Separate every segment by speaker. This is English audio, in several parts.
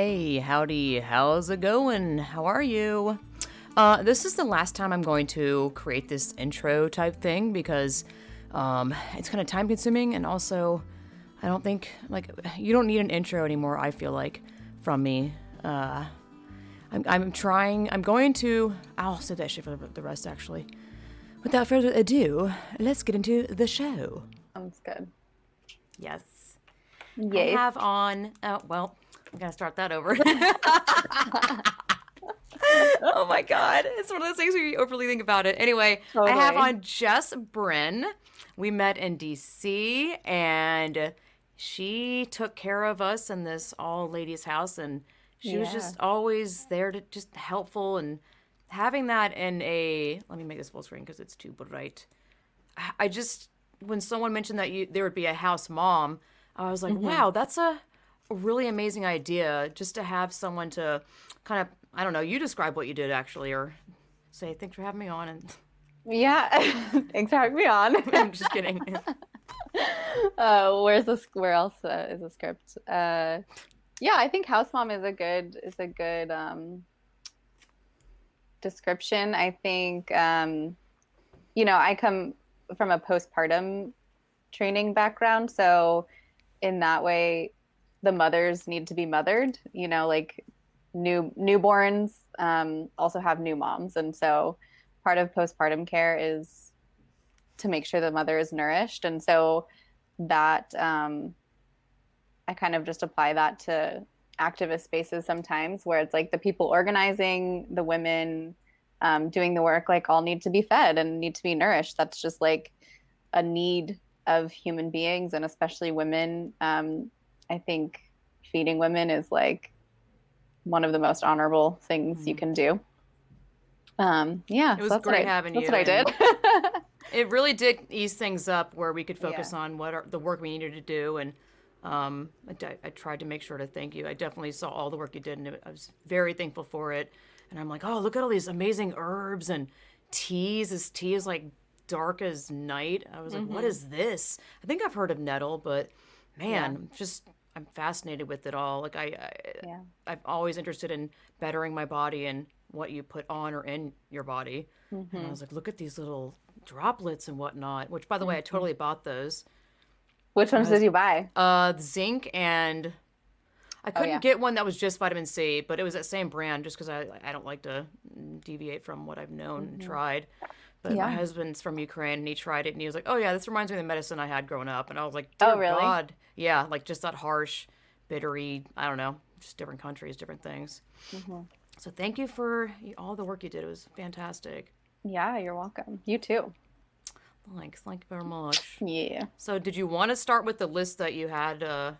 Speaker 1: Hey, howdy, how's it going? How are you? Uh, this is the last time I'm going to create this intro type thing because um, it's kind of time consuming and also I don't think, like, you don't need an intro anymore, I feel like, from me. Uh, I'm, I'm trying, I'm going to, I'll say that shit for the rest actually. Without further ado, let's get into the show.
Speaker 2: Sounds good.
Speaker 1: Yes.
Speaker 2: Yes.
Speaker 1: I have on, oh, well, I'm going to start that over. oh my god. It's one of those things where you overly think about it. Anyway i have on jess bryn. We met in dc and she took care of us in this all ladies house and she was just always there to just helpful and having that in a let me make this full screen because it's too bright. I- just when someone mentioned that you there would be a house mom i was like
Speaker 2: Mm-hmm.
Speaker 1: wow that's a really amazing idea just to have someone to kind of I don't know, you describe what you did actually or say thanks for having me on and
Speaker 2: Yeah. Thanks for having me on.
Speaker 1: I'm just kidding.
Speaker 2: uh, where's this? Where else uh, is the script? Uh, yeah, I think house mom is a good is a good um, description. I think um, you know I come from a postpartum training background, so in that way, the mothers need to be mothered. You know, like new newborns um, also have new moms, and so part of postpartum care is to make sure the mother is nourished, and so that um, I kind of just apply that to activist spaces sometimes, where it's like the people organizing, the women um, doing the work, like all need to be fed and need to be nourished. That's just like a need of human beings, and especially women. Um, I think feeding women is like one of the most honorable things you
Speaker 1: Mhm.
Speaker 2: can do. Um, yeah,
Speaker 1: It was
Speaker 2: so that's
Speaker 1: great
Speaker 2: what I,
Speaker 1: having
Speaker 2: that's
Speaker 1: you,
Speaker 2: what I did.
Speaker 1: it really did ease things up where we could focus
Speaker 2: Yeah.
Speaker 1: on what are, the work we needed to do and um, I, d- I tried to make sure to thank you. I definitely saw all the work you did and I was very thankful for it. And I'm like, oh, look at all these amazing herbs and teas. This tea is like dark as night. I was like, what
Speaker 2: Mm-hmm.
Speaker 1: is this? I think I've heard of nettle, but man, just I'm fascinated with it all. Like I, I
Speaker 2: yeah.
Speaker 1: I'm always interested in bettering my body and what you put on or in your body.
Speaker 2: Mm-hmm.
Speaker 1: And I was like, look at these little droplets and whatnot. Which, by the way,
Speaker 2: Mm-hmm.
Speaker 1: I totally bought those.
Speaker 2: Which ones did you buy?
Speaker 1: Uh, zinc and I couldn't
Speaker 2: Oh, yeah.
Speaker 1: get one that was just vitamin C, but it was that same brand just because I I don't like to deviate from what I've known and tried. But my
Speaker 2: Mm-hmm.
Speaker 1: Husband's from Ukraine and he tried it and he was like, "Oh yeah, this reminds me of the medicine I had growing up." And I was like,
Speaker 2: Oh, really?
Speaker 1: God, yeah, like just that harsh, bittery. I don't know, just different countries, different things."
Speaker 2: Mm-hmm.
Speaker 1: So thank you for all the work you did. It was fantastic.
Speaker 2: Yeah, you're welcome. You too.
Speaker 1: Thanks, thank you very much.
Speaker 2: Yeah.
Speaker 1: So did you want to start with the list that you had uh,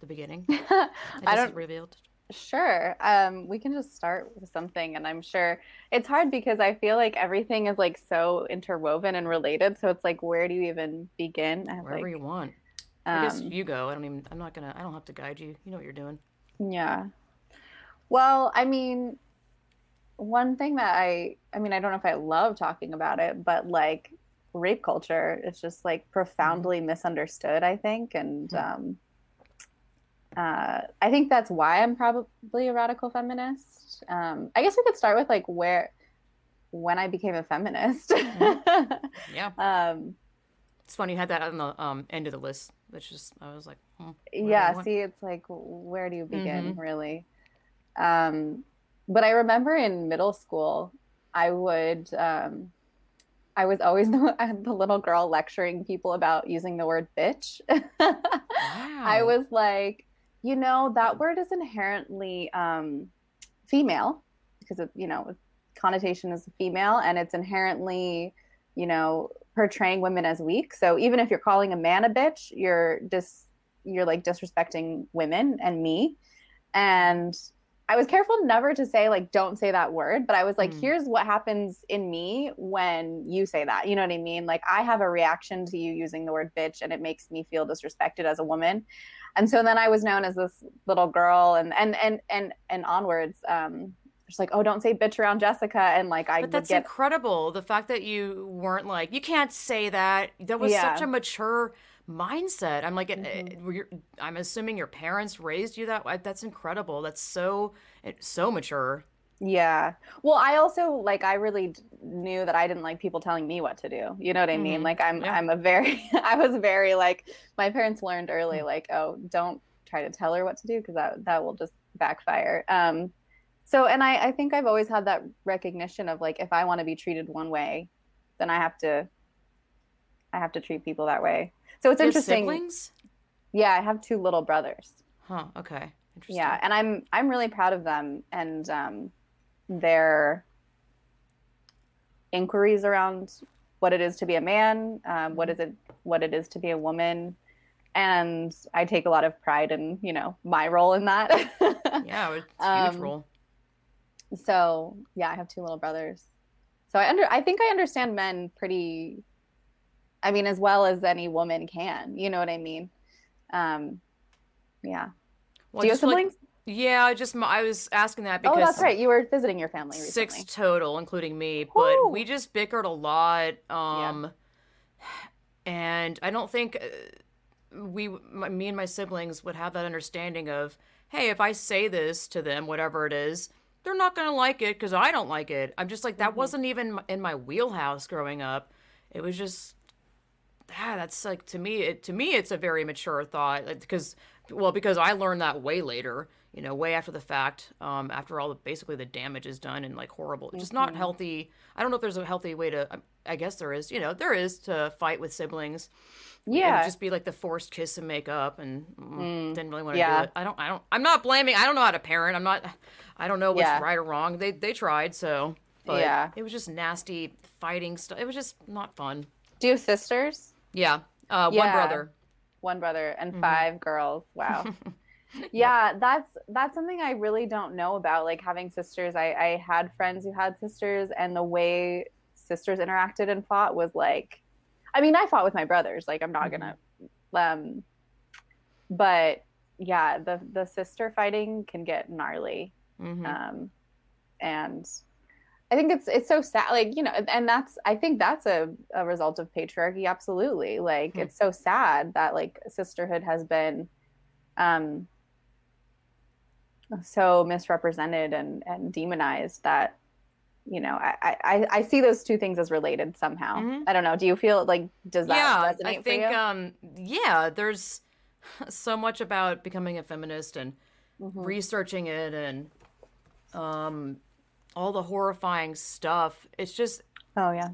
Speaker 1: the beginning? I,
Speaker 2: I
Speaker 1: just
Speaker 2: don't.
Speaker 1: revealed.
Speaker 2: Sure. Um, we can just start with something, and I'm sure it's hard because I feel like everything is like so interwoven and related. So it's like, where do you even begin? I have,
Speaker 1: Wherever
Speaker 2: like,
Speaker 1: you want. I guess
Speaker 2: um,
Speaker 1: you go. I don't even. I'm not gonna. I don't have to guide you. You know what you're doing.
Speaker 2: Yeah. Well, I mean, one thing that I, I mean, I don't know if I love talking about it, but like rape culture is just like profoundly misunderstood, I think. And
Speaker 1: Mhm.
Speaker 2: um, uh, I think that's why I'm probably a radical feminist. Um, I guess we could start with like where, when I became a feminist.
Speaker 1: Yeah,
Speaker 2: um,
Speaker 1: it's funny you had that on the um, end of the list. That's just. I was like, hmm,
Speaker 2: yeah see it's like where do you begin
Speaker 1: Mhm.
Speaker 2: really um but i remember in middle school i would um i was always the, the little girl lecturing people about using the word bitch
Speaker 1: wow.
Speaker 2: i was like you know that word is inherently um female because of you know connotation is female and it's inherently you know portraying women as weak. So even if you're calling a man a bitch you're just, you're like disrespecting women and me. And i was careful never to say like don't say that word but i was like
Speaker 1: Mm.
Speaker 2: here's what happens in me when you say that. You know what i mean? Like i have a reaction to you using the word bitch and it makes me feel disrespected as a woman and so then i was known as this little girl and and and and, and onwards um just like oh don't say bitch around jessica and like i
Speaker 1: But that's
Speaker 2: get
Speaker 1: incredible. The fact that you weren't like, you can't say that. That was such a mature mindset. I'm like, mm-hmm. I'm assuming your parents raised you that way. That's incredible. That's so so mature.
Speaker 2: Yeah. Well, I also like I really knew that I didn't like people telling me what to do. You know what I mean? Mm-hmm. Like I'm yeah. I'm a very I was very like my parents learned early mm. like, oh, don't try to tell her what to do because that that will just backfire. Um so and I I think I've always had that recognition of like if I want to be treated one way, then I have to I have to treat people that way. So it's interesting. Siblings? Yeah, I have two little brothers.
Speaker 1: Huh, okay.
Speaker 2: Interesting. Yeah, and I'm I'm really proud of them and um their inquiries around what it is to be a man, um, what is it, what it is to be a woman, and I take a lot of pride in you know my role in that.
Speaker 1: yeah, it's a huge um, role.
Speaker 2: So yeah, I have two little brothers. So I under I think I understand men pretty. I mean, as well as any woman can. You know what I mean? Um, yeah. Well, Do you have siblings? Like,
Speaker 1: yeah, I just I was asking that because
Speaker 2: oh, that's right. You were visiting your family recently.
Speaker 1: Six total, including me, but we just bickered a lot. Um, yeah. and I don't think uh, we, my, me and my siblings, would have that understanding of, hey, if I say this to them, whatever it is, they're not gonna like it because I don't like it. I'm just like that mm-hmm. wasn't even in my wheelhouse growing up. It was just, ah, that's like to me. It to me, it's a very mature thought because, well, because I learned that way later you know, way after the fact, um, after all the basically the damage is done and like horrible, mm-hmm. just not healthy. I don't know if there's a healthy way to. I guess there is. You know, there is to fight with siblings.
Speaker 2: Yeah,
Speaker 1: just be like the forced kiss and make up, and mm, mm, didn't really want to yeah. do it. I don't. I don't. I'm not blaming. I don't know how to parent. I'm not. I don't know what's yeah. right or wrong. They they tried so. But yeah, it was just nasty fighting stuff. It was just not fun.
Speaker 2: Do you have sisters?
Speaker 1: Yeah, uh, yeah. one brother.
Speaker 2: One brother and mm-hmm. five girls. Wow. yeah that's that's something i really don't know about like having sisters I, I had friends who had sisters and the way sisters interacted and fought was like i mean i fought with my brothers like i'm not mm-hmm. gonna um but yeah the the sister fighting can get gnarly mm-hmm. um and i think it's it's so sad like you know and that's i think that's a, a result of patriarchy absolutely like mm-hmm. it's so sad that like sisterhood has been um so misrepresented and and demonized that you know I, I i see those two things as related somehow mm-hmm. i don't know do you feel like does that yeah, resonate
Speaker 1: i think
Speaker 2: for you?
Speaker 1: um yeah there's so much about becoming a feminist and mm-hmm. researching it and um all the horrifying stuff it's just
Speaker 2: oh yeah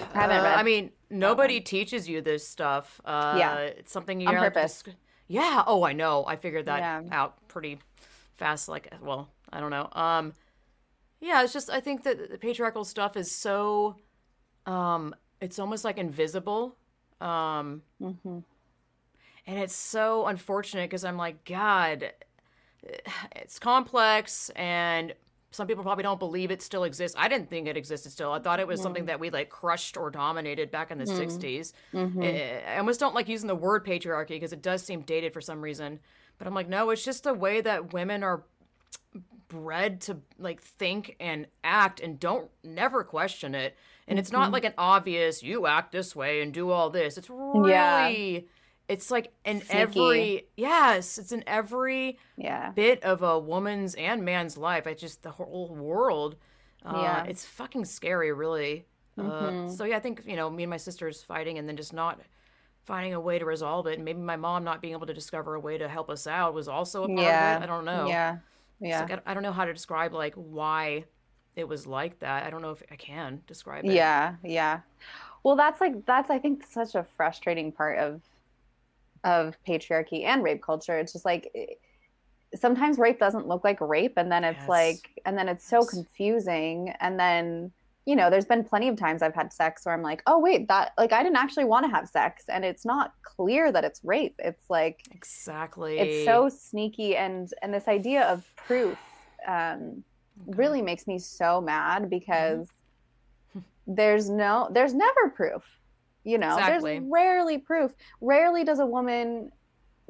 Speaker 1: I, uh, I mean nobody teaches you this stuff uh yeah it's something you
Speaker 2: on purpose
Speaker 1: yeah. Oh, I know. I figured that yeah. out pretty fast. Like, well, I don't know. Um, yeah, it's just I think that the patriarchal stuff is so, um, it's almost like invisible. Um, mm-hmm. and it's so unfortunate because I'm like, God, it's complex and some people probably don't believe it still exists. I didn't think it existed still. I thought it was something that we like crushed or dominated back in the mm. 60s. Mm-hmm. I almost don't like using the word patriarchy because it does seem dated for some reason. But I'm like, no, it's just the way that women are bred to like think and act and don't never question it. And mm-hmm. it's not mm-hmm. like an obvious you act this way and do all this. It's really yeah it's like in Sneaky. every yes it's in every
Speaker 2: yeah.
Speaker 1: bit of a woman's and man's life. It's just the whole world. Uh, yeah. it's fucking scary really. Uh, mm-hmm. uh, so yeah i think you know me and my sisters fighting and then just not finding a way to resolve it. And maybe my mom not being able to discover a way to help us out was also a part yeah. of it. I don't know.
Speaker 2: Yeah. Yeah.
Speaker 1: like, I, I don't know how to describe like why it was like that. I don't know if i can describe it.
Speaker 2: Yeah. Yeah. Well that's like that's i think such a frustrating part of of patriarchy and rape culture. It's just like sometimes rape doesn't look like rape and then it's yes. like and then it's so confusing and then you know there's been plenty of times i've had sex where i'm like oh wait that like i didn't actually want to have sex and it's not clear that it's rape it's like
Speaker 1: exactly
Speaker 2: it's so sneaky and and this idea of proof um okay. really makes me so mad mm-hmm. because mm-hmm. there's no there's never proof you know, exactly. there's rarely proof. Rarely does a woman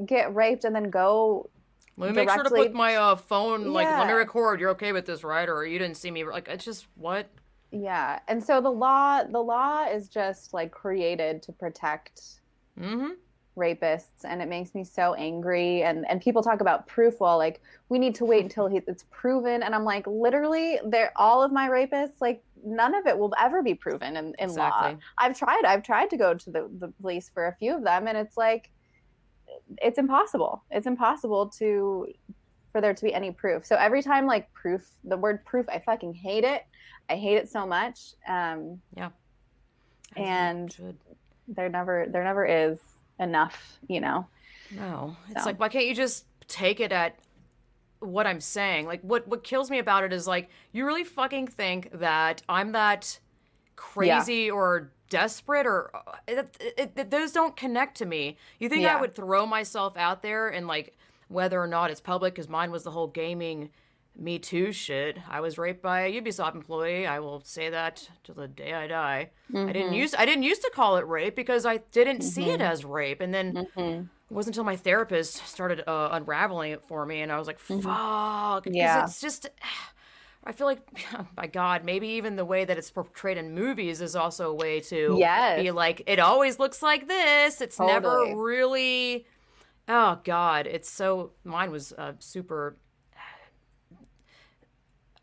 Speaker 2: get raped and then go.
Speaker 1: Let me directly... make sure to put my uh, phone. Like, yeah. let me record. You're okay with this, right? Or you didn't see me. Like, it's just what.
Speaker 2: Yeah. And so the law the law is just like created to protect
Speaker 1: Mm-hmm.
Speaker 2: rapists and it makes me so angry and and people talk about proof well like we need to wait until he, it's proven and i'm like literally they're all of my rapists like none of it will ever be proven in, in law. I've tried i've tried to go to the, the police for a few of them and it's like it's impossible. It's impossible to for there to be any proof. So every time like proof the word proof i fucking hate it. I hate it so much um
Speaker 1: As you
Speaker 2: And- there never there never is enough you know?
Speaker 1: No, it's
Speaker 2: So.
Speaker 1: like why can't you just take it at what I'm saying? Like what what kills me about it is like you really fucking think that I'm that crazy or desperate or uh, it, it, it- those don't connect to me. You think I would throw myself out there and like whether or not it's public because mine was the whole gaming me too shit. I was raped by a Ubisoft employee. I will say that till the day I die. I didn't use I didn't used to call it rape because I didn't see it as rape, and then
Speaker 2: Mhm.
Speaker 1: It wasn't until my therapist started uh, unraveling it for me, and I was like, "Fuck!"
Speaker 2: Mm-hmm. Yeah.
Speaker 1: it's just. I feel like, my God, maybe even the way that it's portrayed in movies is also a way to be like, it always looks like this. It's never really. Oh God, it's so. Mine was uh, super.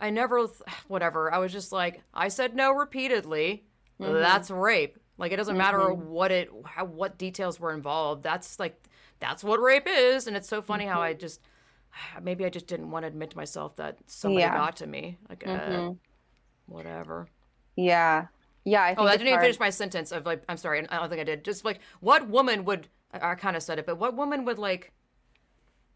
Speaker 1: I never, th- whatever. I was just like, I said no repeatedly.
Speaker 2: Mm-hmm.
Speaker 1: That's rape. Like it doesn't matter what it, how, what details were involved. That's like, that's what rape is. And it's so funny how
Speaker 2: Mm-hmm.
Speaker 1: I just, maybe I just didn't want to admit to myself that somebody
Speaker 2: Yeah.
Speaker 1: got to me. Like, uh,
Speaker 2: Mhm.
Speaker 1: whatever.
Speaker 2: yeah yeah i think
Speaker 1: Oh, I didn't even
Speaker 2: hard.
Speaker 1: finish my sentence of like, I'm sorry, I don't think I did. Just like, what woman would, I, I kind of said it, but what woman would like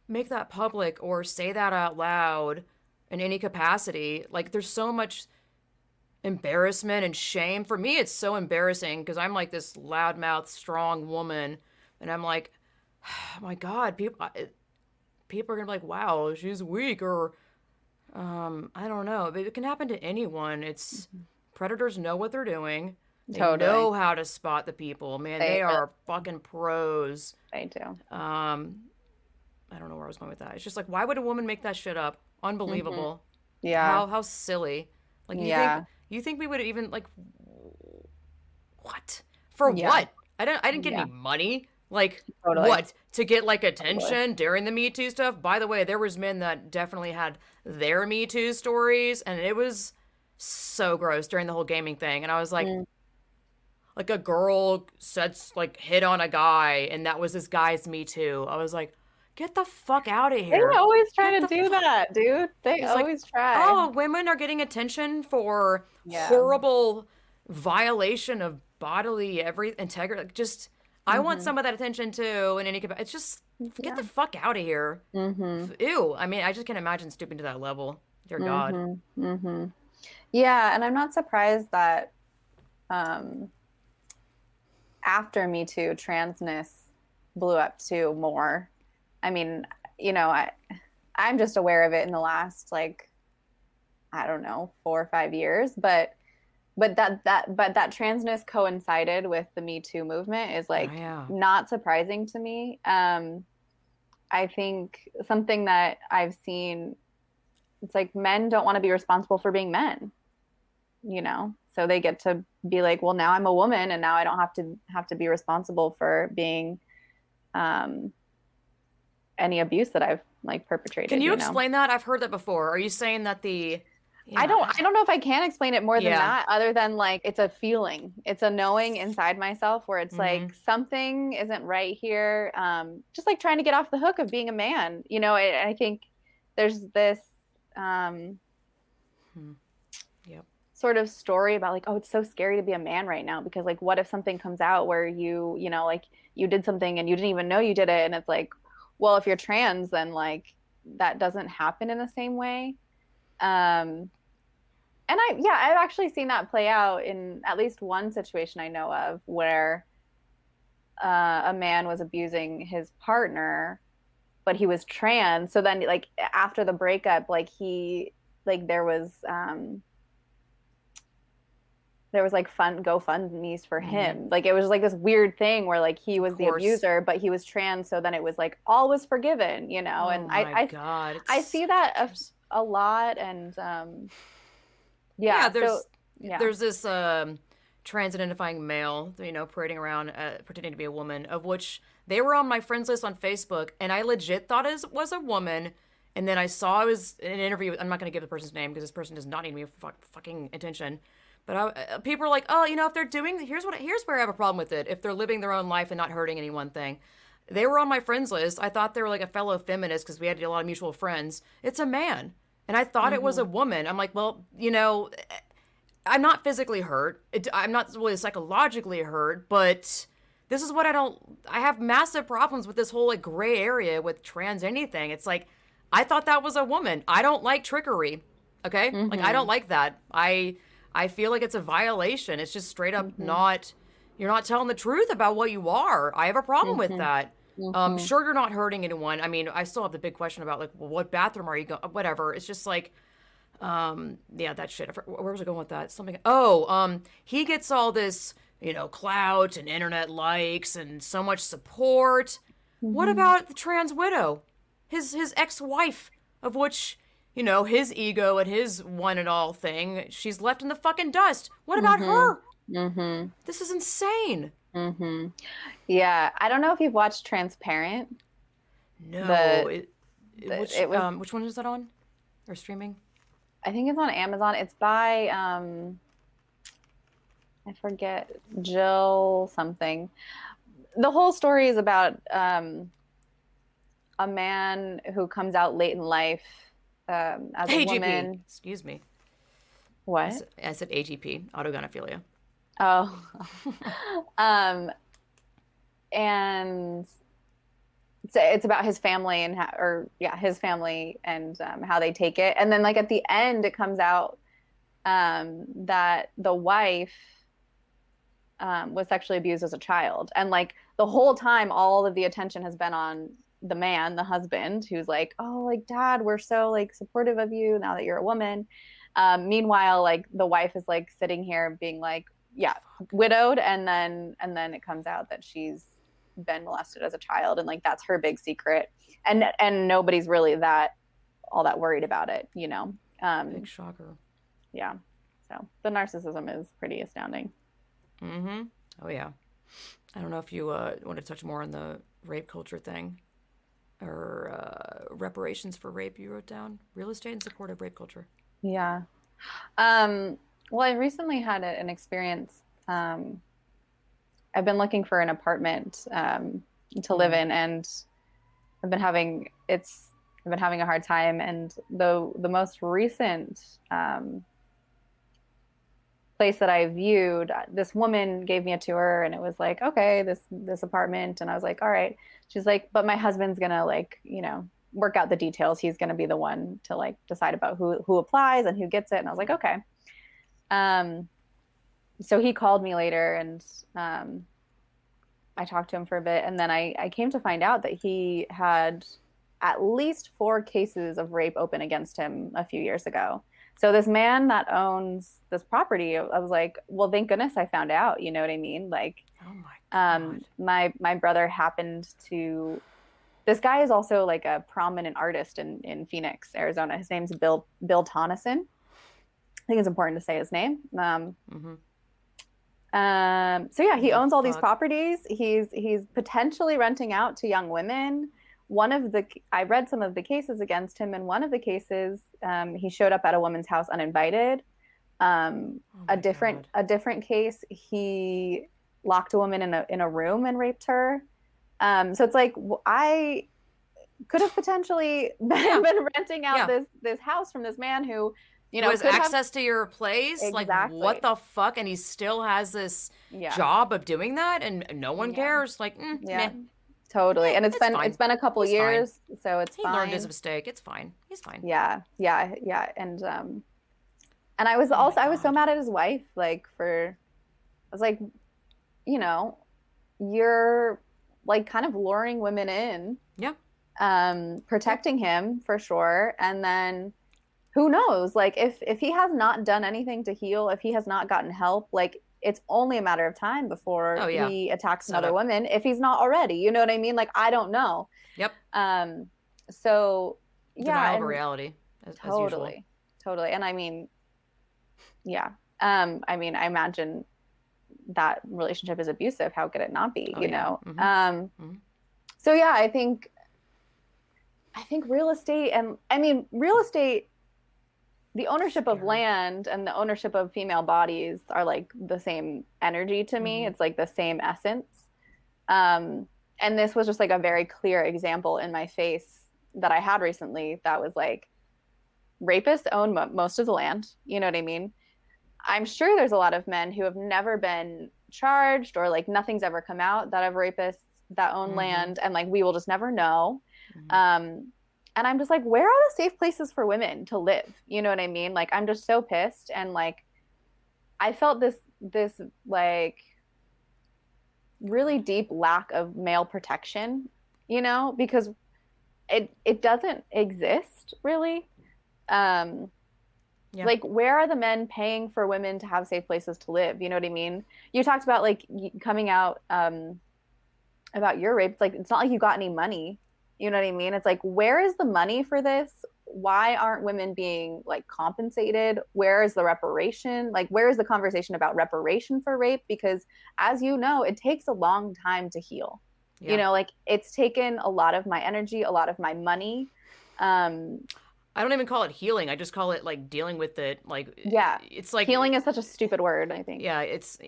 Speaker 1: make that public or say that out loud in any capacity? Like, there's so much embarrassment and shame. For me, it's so embarrassing because I'm like this loudmouth, strong woman, and I'm like, my God, people, people are gonna be like, wow, she's weak, or um, I don't know. It can happen to anyone. It's predators know what they're doing. They
Speaker 2: Totally.
Speaker 1: know how to spot the people. Man, they
Speaker 2: They-
Speaker 1: are fucking pros.
Speaker 2: i do
Speaker 1: Um, I don't know where I was going with that. It's just like, why would a woman make that shit up? Unbelievable.
Speaker 2: yeah
Speaker 1: How how silly. Like you
Speaker 2: Yeah.
Speaker 1: think you think we would even like what for
Speaker 2: Yeah.
Speaker 1: what? I don't I didn't get
Speaker 2: Yeah.
Speaker 1: any money. Like
Speaker 2: Totally.
Speaker 1: what to get like attention during the Me Too stuff. By the way, there was men that definitely had their Me Too stories, and it was so gross during the whole gaming thing. And I was like,
Speaker 2: Mm.
Speaker 1: like a girl said like hit on a guy, and that was this guy's Me Too. I was like, get the fuck out of here.
Speaker 2: they always try
Speaker 1: Get
Speaker 2: to do
Speaker 1: fuck-
Speaker 2: that dude they
Speaker 1: It's like,
Speaker 2: always try
Speaker 1: Oh, women are getting attention for
Speaker 2: Yeah.
Speaker 1: horrible violation of bodily every integrity. Like, Just, I want some of that attention too. In any, capa- it's just get the fuck out of here.
Speaker 2: mm-hmm.
Speaker 1: Ew. I mean, I just can't imagine stooping to that level. Dear God.
Speaker 2: Mm-hmm. Yeah, and I'm not surprised that um, after Me Too, transness blew up too more. I mean, you know, I I'm just aware of it in the last like I don't know four or five years, but but that that but that transness coincided with the Me Too movement is like
Speaker 1: Oh, yeah.
Speaker 2: not surprising to me. Um, I think something that I've seen, it's like men don't want to be responsible for being men, you know. So they get to be like, well, now I'm a woman, and now I don't have to have to be responsible for being um, any abuse that I've like perpetrated.
Speaker 1: Can you,
Speaker 2: know?
Speaker 1: explain that? I've heard that before. Are you saying that the.
Speaker 2: I don't I don't know if I can explain it more than
Speaker 1: Yeah.
Speaker 2: that other than like it's a feeling. It's a knowing inside myself where it's like
Speaker 1: Mm-hmm.
Speaker 2: something isn't right here. Um just like trying to get off the hook of being a man. You know, I, I think there's this um
Speaker 1: Hmm. Yep.
Speaker 2: sort of story about like oh it's so scary to be a man right now because like what if something comes out where you, you know, like you did something and you didn't even know you did it and it's like well if you're trans then like that doesn't happen in the same way. Um and I yeah, I've actually seen that play out in at least one situation I know of where uh, a man was abusing his partner, but he was trans. So then, like after the breakup, like he like there was um there was like fun GoFundmes for him. Like it was like this weird thing where like he was the
Speaker 1: Mm-hmm.
Speaker 2: abuser, but he was trans. So then it was like all was forgiven, you know.
Speaker 1: Oh
Speaker 2: and I I. I see that a, a lot, and um yeah,
Speaker 1: yeah, there's
Speaker 2: so Yeah.
Speaker 1: there's this um, trans identifying male, you know, parading around uh, pretending to be a woman, of which they were on my friends list on Facebook, and I legit thought it was a woman. And then I saw it was in an interview. I'm not going to give the person's name because this person does not need me fuck, fucking attention. But I, uh, people are like, oh, you know, if they're doing, here's what, here's where I have a problem with it. If they're living their own life and not hurting any one thing, they were on my friends list. I thought they were like a fellow feminist because we had a lot of mutual friends. It's a man, and I thought it was a mm-hmm. woman. I'm like, well, you know, I'm not physically hurt. It, I'm not really psychologically hurt, but this is what I don't. I have massive problems with this whole like gray area with trans anything. It's like I thought that was a woman. I don't like trickery. Okay, like I don't mm-hmm. like that. I I feel like it's a violation. It's just straight up mm-hmm. not. You're not telling the truth about what you are. I have a problem with that. Um, sure, you're not hurting anyone. I mean, I still have the big question about like, well, what bathroom are you going? Whatever. It's just like, um, yeah, that shit. Where was I going with that? Something. Oh, um, he gets all this, you know, clout and internet likes and so much support. What about the trans widow, his his ex wife, of which you know his ego and his one and all thing, she's left in the fucking dust. What about her?
Speaker 2: Mm-hmm.
Speaker 1: This is insane.
Speaker 2: Mm-hmm. Yeah. I don't know if you've watched Transparent.
Speaker 1: No,
Speaker 2: The-
Speaker 1: it,
Speaker 2: the-
Speaker 1: which
Speaker 2: it was-
Speaker 1: um, which one is that on or streaming?
Speaker 2: I think it's on Amazon. It's by um I forget Jill something. The whole story is about um a man who comes out late in life um as a woman.
Speaker 1: Excuse me. I
Speaker 2: What?
Speaker 1: said, I said AGP, autogynephilia.
Speaker 2: Oh. um and it's, it's about his family and how, or yeah, his family and um, how they take it. And then like at the end, it comes out um, that the wife um, was sexually abused as a child, and like the whole time, all of the attention has been on the man, the husband, who's like, "Oh, like dad, we're so like supportive of you now that you're a woman." Um, meanwhile, like the wife is like sitting here being like, "Yeah, widowed," and then and then it comes out that she's been molested as a child and like that's her big secret and and nobody's really that all that worried about it you know um
Speaker 1: Big shocker.
Speaker 2: yeah so the narcissism is pretty astounding
Speaker 1: Mm-hmm. Oh yeah. I don't know if you uh, want to touch more on the rape culture thing or uh, reparations for rape you wrote down. Real estate in support of rape culture.
Speaker 2: yeah um well i recently had a, an experience um i've been looking for an apartment um to live in and i've been having it's i've been having a hard time and the the most recent um place that I viewed, this woman gave me a tour and it was like, okay, this this apartment and I was like, all right. She's like, but my husband's going to like, you know, work out the details. He's going to be the one to like decide about who who applies and who gets it and I was like, okay. Um so he called me later and um I talked to him for a bit and then I I came to find out that he had at least four cases of rape open against him a few years ago. So this man that owns this property, I was like, well, thank goodness I found out. You know what I mean? Like,
Speaker 1: Oh my
Speaker 2: um, my my brother happened to. This guy is also like a prominent artist in in Phoenix, Arizona. His name's Bill Bill Tonneson. I think it's important to say his name. Um,
Speaker 1: hmm
Speaker 2: um, so yeah, he owns all these properties. He's he's potentially renting out to young women. One of the I read some of the cases against him. In one of the cases, um, he showed up at a woman's house uninvited. Um,
Speaker 1: Oh
Speaker 2: a different
Speaker 1: God.
Speaker 2: a different case, he locked a woman in a in a room and raped her. Um, so it's like I could have potentially been, been renting out
Speaker 1: Yeah.
Speaker 2: this this house from this man who, you know,
Speaker 1: has
Speaker 2: could have-
Speaker 1: access to your place? Like what the fuck? And he still has this
Speaker 2: yeah.
Speaker 1: job of doing that, and no one
Speaker 2: Yeah.
Speaker 1: cares. Like, mm,
Speaker 2: Yeah,
Speaker 1: meh.
Speaker 2: totally. And it's
Speaker 1: It's
Speaker 2: been
Speaker 1: fine.
Speaker 2: it's been a couple
Speaker 1: He's fine.
Speaker 2: years, so it's
Speaker 1: he
Speaker 2: fine.
Speaker 1: learned his mistake. It's fine. He's fine.
Speaker 2: yeah, yeah, yeah. And um, and I was
Speaker 1: Oh
Speaker 2: also I was so mad at his wife, like for, I was like, you know, you're like kind of luring women in,
Speaker 1: Yeah.
Speaker 2: um, protecting him for sure, and then. Who knows? Like if if he has not done anything to heal, if he has not gotten help, like it's only a matter of time before
Speaker 1: Oh, yeah.
Speaker 2: he attacks another woman if he's not already. You know what I mean? Like I don't know.
Speaker 1: Yep.
Speaker 2: Um. So yeah,
Speaker 1: Denial reality, as, as
Speaker 2: totally,
Speaker 1: usual.
Speaker 2: totally. And I mean, yeah, um, I mean, I imagine that relationship is abusive. How could it not be?
Speaker 1: Oh,
Speaker 2: you
Speaker 1: yeah.
Speaker 2: know.
Speaker 1: Mhm.
Speaker 2: Um,
Speaker 1: Mhm.
Speaker 2: So yeah, I think, I think real estate and I mean real estate, the ownership of land and the ownership of female bodies are like the same energy to me.
Speaker 1: Mhm.
Speaker 2: It's like the same essence. Um, and this was just like a very clear example in my face that I had recently. That was like, rapists own mo- most of the land. You know what I mean? I'm sure there's a lot of men who have never been charged or like nothing's ever come out that of rapists that own
Speaker 1: Mhm.
Speaker 2: land and like we will just never know.
Speaker 1: Mhm.
Speaker 2: Um and I'm just like where are the safe places for women to live? You know what I mean? Like I'm just so pissed and like I felt this this like really deep lack of male protection, you know, because it it doesn't exist really. Um
Speaker 1: Yeah.
Speaker 2: like where are the men paying for women to have safe places to live you know what i mean you talked about like coming out um about your rape it's like it's not like you got any money you know what i mean it's like where is the money for this why aren't women being like compensated where is the reparation like where is the conversation about reparation for rape because as you know it takes a long time to heal
Speaker 1: Yeah.
Speaker 2: you know like it's taken a lot of my energy a lot of my money um
Speaker 1: I don't even call it healing. I just call it like dealing with it. Like
Speaker 2: Yeah.
Speaker 1: it's like
Speaker 2: healing is such a stupid word i think
Speaker 1: Yeah, it's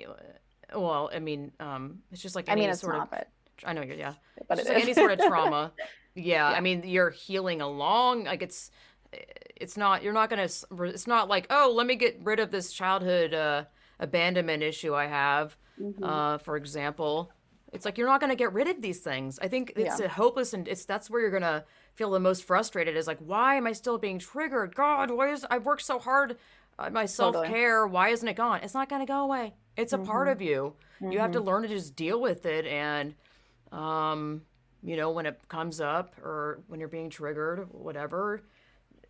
Speaker 1: well. I mean, um, it's just like
Speaker 2: i
Speaker 1: any
Speaker 2: mean it's
Speaker 1: sort
Speaker 2: not
Speaker 1: of.
Speaker 2: but
Speaker 1: I know you're yeah.
Speaker 2: but
Speaker 1: It's like any sort of trauma. Yeah,
Speaker 2: Yeah.
Speaker 1: I mean, you're healing along. Like it's, it's not. You're not gonna. It's not like oh, let me get rid of this childhood uh, abandonment issue I have.
Speaker 2: Mhm.
Speaker 1: Uh, for example, it's like you're not gonna get rid of these things. I think it's
Speaker 2: Yeah.
Speaker 1: a hopeless, and it's that's where you're gonna feel the most frustrated. Is like, why am I still being triggered? God, why is I've worked so hard. Uh, my self care, why isn't it gone? It's not going to go away. It's a part
Speaker 2: Mhm.
Speaker 1: of you. You have to learn to just deal with it and um you know when it comes up or when you're being triggered whatever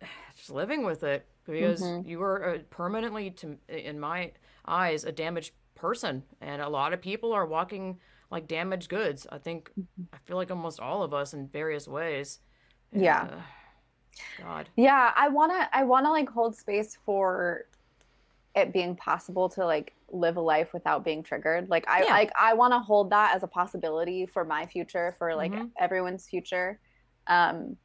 Speaker 1: just living with it because
Speaker 2: Mhm.
Speaker 1: you are permanently to in my eyes a damaged person. And a lot of people are walking like damaged goods. I think i feel like almost all of us in various ways.
Speaker 2: Yeah.
Speaker 1: Uh, god.
Speaker 2: Yeah i want to i want to like hold space for it being possible to like live a life without being triggered like i
Speaker 1: Yeah.
Speaker 2: like i want to hold that as a possibility for my future for like
Speaker 1: Mhm.
Speaker 2: everyone's future um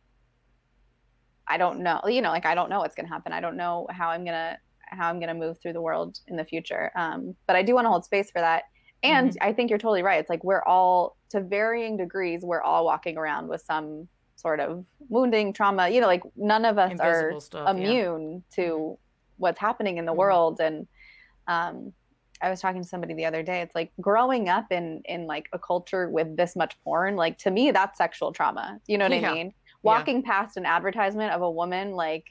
Speaker 2: i don't know you know like i don't know what's going to happen i don't know how i'm going to how i'm going to move through the world in the future um but i do want to hold space for that and
Speaker 1: Mm-hmm.
Speaker 2: i think you're totally right it's like we're all to varying degrees we're all walking around with some sort of wounding trauma you know like none of us are
Speaker 1: invisible stuff yeah.
Speaker 2: immune to what's happening in the
Speaker 1: Mhm.
Speaker 2: world and um i was talking to somebody the other day it's like growing up in in like a culture with this much porn like to me that's sexual trauma you know what
Speaker 1: Yeah.
Speaker 2: i mean walking past an advertisement of a woman like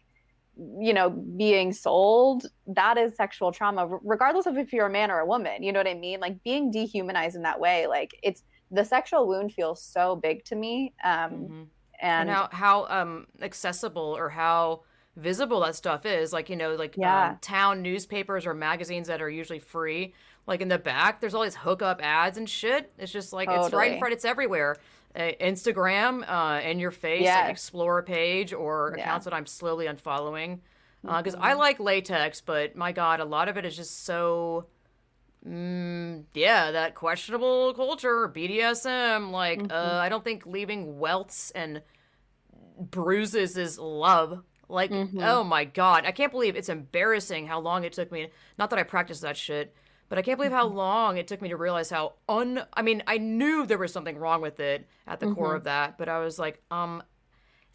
Speaker 2: you know being sold that is sexual trauma regardless of if you're a man or a woman you know what i mean like being dehumanized in that way like it's the sexual wound feels so big to me um
Speaker 1: Mhm.
Speaker 2: and,
Speaker 1: and how how um accessible or how visible that stuff is like you know like
Speaker 2: Yeah.
Speaker 1: um, town newspapers or magazines that are usually free like in the back there's all these hookup ads and shit it's just like it's right in front it's everywhere uh, instagram uh in your face
Speaker 2: Yes.
Speaker 1: like explore page or
Speaker 2: Yeah.
Speaker 1: accounts that i'm slowly unfollowing Uh because i like latex but my god a lot of it is just so Mm, yeah, that questionable culture, BDSM. Like,
Speaker 2: Mhm.
Speaker 1: uh, I don't think leaving welts and bruises is love. Like,
Speaker 2: Mhm.
Speaker 1: oh my god, I can't believe it's embarrassing how long it took me. Not that I practiced that shit, but I can't believe how long it took me to realize how un. I mean, I knew there was something wrong with it at the core
Speaker 2: Mhm.
Speaker 1: of that, but I was like, um,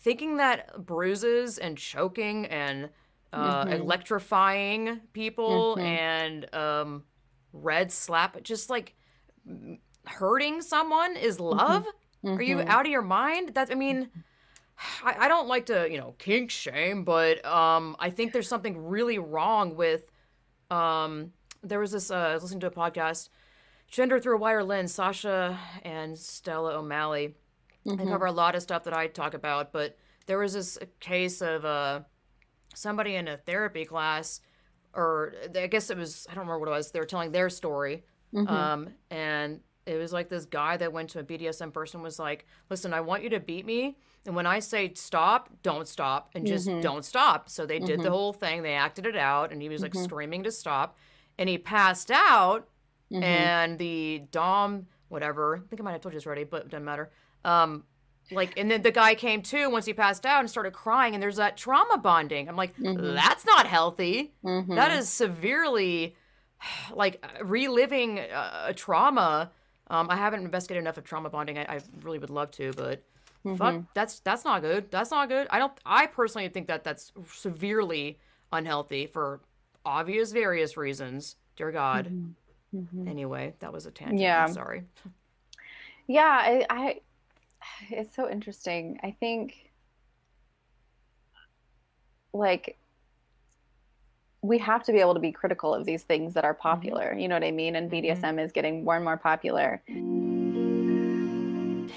Speaker 1: thinking that bruises and choking and uh,
Speaker 2: Mhm.
Speaker 1: electrifying people
Speaker 2: Mhm.
Speaker 1: and um, red slap, just like hurting someone is love. Are you out of your mind? That's, I mean, I, I don't like to, you know, kink shame, but um, I think there's something really wrong with. Um, there was this, uh, I was listening to a podcast, Gender Through a Wider Lens, Sasha and Stella O'Malley. They
Speaker 2: Mhm.
Speaker 1: cover a lot of stuff that I talk about, but there was this case of uh, somebody in a therapy class, or I guess it was, I don't remember what it was, they were telling their story.
Speaker 2: Mhm.
Speaker 1: Um, and it was like this guy that went to a BDSM person was like, listen, I want you to beat me. And when I say stop, don't stop and just
Speaker 2: Mhm.
Speaker 1: don't stop. So they did the
Speaker 2: Mhm.
Speaker 1: whole thing. They acted it out and he was like
Speaker 2: Mhm.
Speaker 1: screaming to stop. and he passed out,
Speaker 2: Mhm.
Speaker 1: and the dom whatever I think I might have told you this already, but it doesn't matter. Um, like, and then the guy came to once he passed out and started crying, and there's that trauma bonding. I'm like,
Speaker 2: Mhm.
Speaker 1: that's not healthy. That is severely like reliving uh, a trauma. Um, I haven't investigated enough of trauma bonding. I, I really would love to, but fuck,
Speaker 2: Mhm.
Speaker 1: that's that's not good. That's not good. I don't. I personally think that that's severely unhealthy for obvious various reasons. Dear God.
Speaker 2: Mhm. Mhm.
Speaker 1: Anyway, that was a tangent.
Speaker 2: Yeah.
Speaker 1: I'm sorry.
Speaker 2: Yeah, I, I it's so interesting. I think like we have to be able to be critical of these things that are popular. You know what I mean? And. BDSM is getting more and more popular.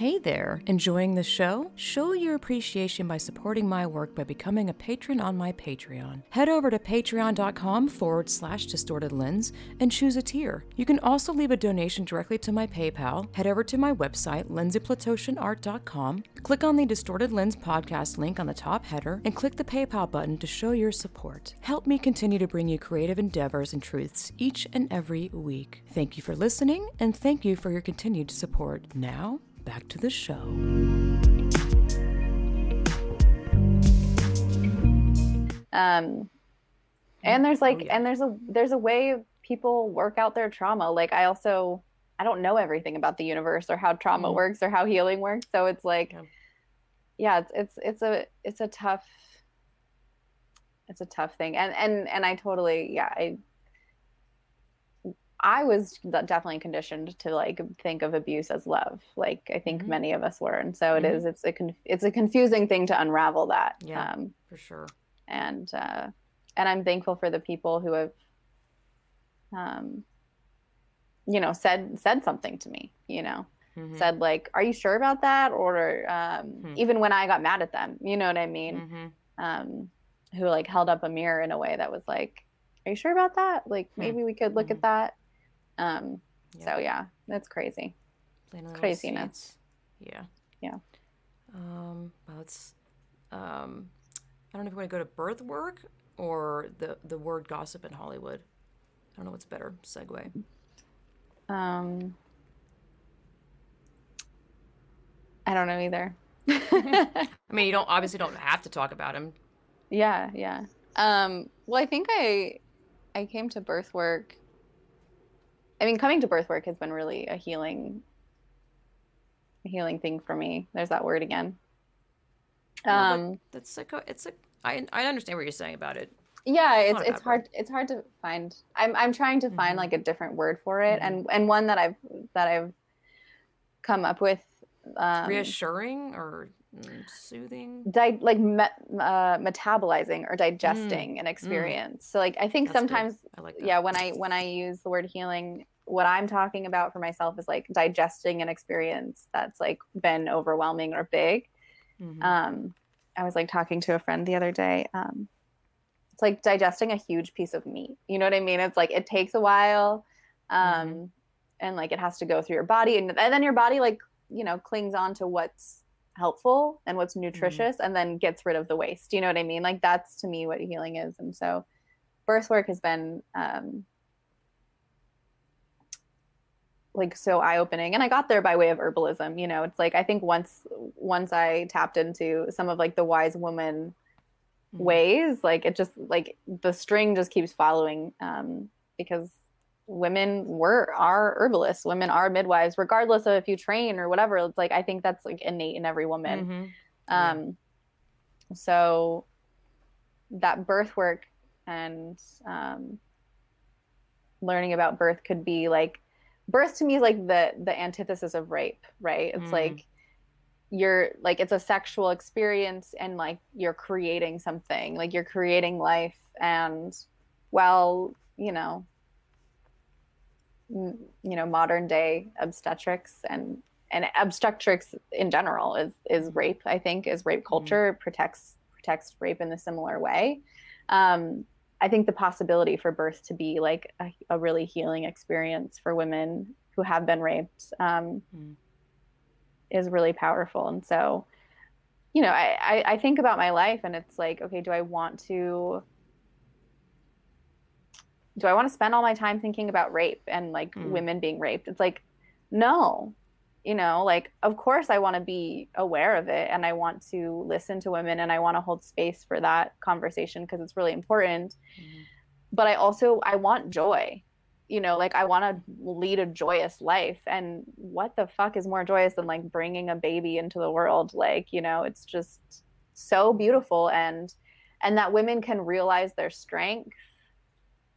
Speaker 1: Hey there, enjoying the show? Show your appreciation by supporting my work by becoming a patron on my Patreon. Head over to patreon.com forward slash distorted lens and choose a tier. You can also leave a donation directly to my PayPal. Head over to my website, lindsayplatoshinart.com, click on the Distorted Lens podcast link on the top header, and click the PayPal button to show your support. Help me continue to bring you creative endeavors and truths each and every week. Thank you for listening, and thank you for your continued support. Now, back to the show.
Speaker 2: Um and there's like
Speaker 1: Oh, yeah.
Speaker 2: and there's a there's a way people work out their trauma. Like I also I don't know everything about the universe or how trauma
Speaker 1: Mhm.
Speaker 2: works or how healing works. So it's like
Speaker 1: Yeah.
Speaker 2: yeah, it's it's it's a it's a tough it's a tough thing. And and and I totally yeah, I I was definitely conditioned to like think of abuse as love. Like I think
Speaker 1: Mhm.
Speaker 2: many of us were. And so it
Speaker 1: Mhm.
Speaker 2: is it's a conf- it's a confusing thing to unravel that.
Speaker 1: Yeah.
Speaker 2: Um
Speaker 1: For sure.
Speaker 2: and uh, and I'm thankful for the people who have, um, you know, said said something to me. You know,
Speaker 1: Mhm.
Speaker 2: said like, "Are you sure about that?" Or um,
Speaker 1: Hmm.
Speaker 2: even when I got mad at them, you know what I mean?
Speaker 1: Mhm.
Speaker 2: Um, who like held up a mirror in a way that was like, "Are you sure about that? Like
Speaker 1: Hmm.
Speaker 2: maybe we could look at that." Um,
Speaker 1: Yeah.
Speaker 2: So yeah, that's crazy. Craziness.
Speaker 1: Yeah.
Speaker 2: Yeah.
Speaker 1: Um, well, it's, um, I don't know if we want to go to birth work or the the word gossip in Hollywood. I don't know what's better. Segue.
Speaker 2: Um, I don't know either.
Speaker 1: I mean, you don't obviously don't have to talk about him.
Speaker 2: Yeah, yeah. Um, well, I think I I came to birth work. I mean, coming to birth work has been really a healing a healing thing for me. There's that word again.
Speaker 1: No, but
Speaker 2: Um,
Speaker 1: That's like a, it's a. I I understand what you're saying about it.
Speaker 2: yeah, it's it's
Speaker 1: bad
Speaker 2: hard it's hard to find. I'm I'm trying to find
Speaker 1: Mhm.
Speaker 2: like a different word for it,
Speaker 1: Mhm.
Speaker 2: and and one that I've that I've come up with. Um,
Speaker 1: Reassuring or mm, soothing.
Speaker 2: di- like me- uh, metabolizing or digesting an experience. So like I think
Speaker 1: Mm. That's
Speaker 2: sometimes
Speaker 1: I like
Speaker 2: yeah when i when i use the word healing what i'm talking about for myself is like digesting an experience that's like been overwhelming or big.
Speaker 1: Mhm.
Speaker 2: um i was like talking to a friend the other day um it's like digesting a huge piece of meat. You know what i mean? It's like it takes a while um
Speaker 1: Mhm.
Speaker 2: and like it has to go through your body and, and then your body like you know clings on to what's helpful and what's nutritious and then gets rid of the waste. You know what i mean? Like that's to me what healing is. And so birth work has been um like so eye-opening and i got there by way of herbalism you know it's like i think once once i tapped into some of like the wise woman
Speaker 1: Mhm.
Speaker 2: ways like it just like the string just keeps following um because women were are herbalists women are midwives regardless of if you train or whatever it's like i think that's like innate in every woman
Speaker 1: Mhm. Yeah.
Speaker 2: um so that birth work and um learning about birth could be like birth to me is like the the antithesis of rape right? It's
Speaker 1: Mhm.
Speaker 2: like you're like it's a sexual experience and like you're creating something like you're creating life and well you know m- you know modern day obstetrics and and obstetrics in general is is rape i think is rape culture It protects protects rape in a similar way. Um i think the possibility for birth to be like a, a really healing experience for women who have been raped um
Speaker 1: Mm.
Speaker 2: is really powerful and so you know I, I i think about my life and it's like okay do i want to do I want to spend all my time thinking about rape and like mm. women being raped? It's like, no, you know, like, of course I want to be aware of it and I want to listen to women and I want to hold space for that conversation because it's really important. Mm. But I also, I want joy. You know, like I want to lead a joyous life. And what the fuck is more joyous than like bringing a baby into the world? Like, you know, it's just so beautiful. And, and that women can realize their strength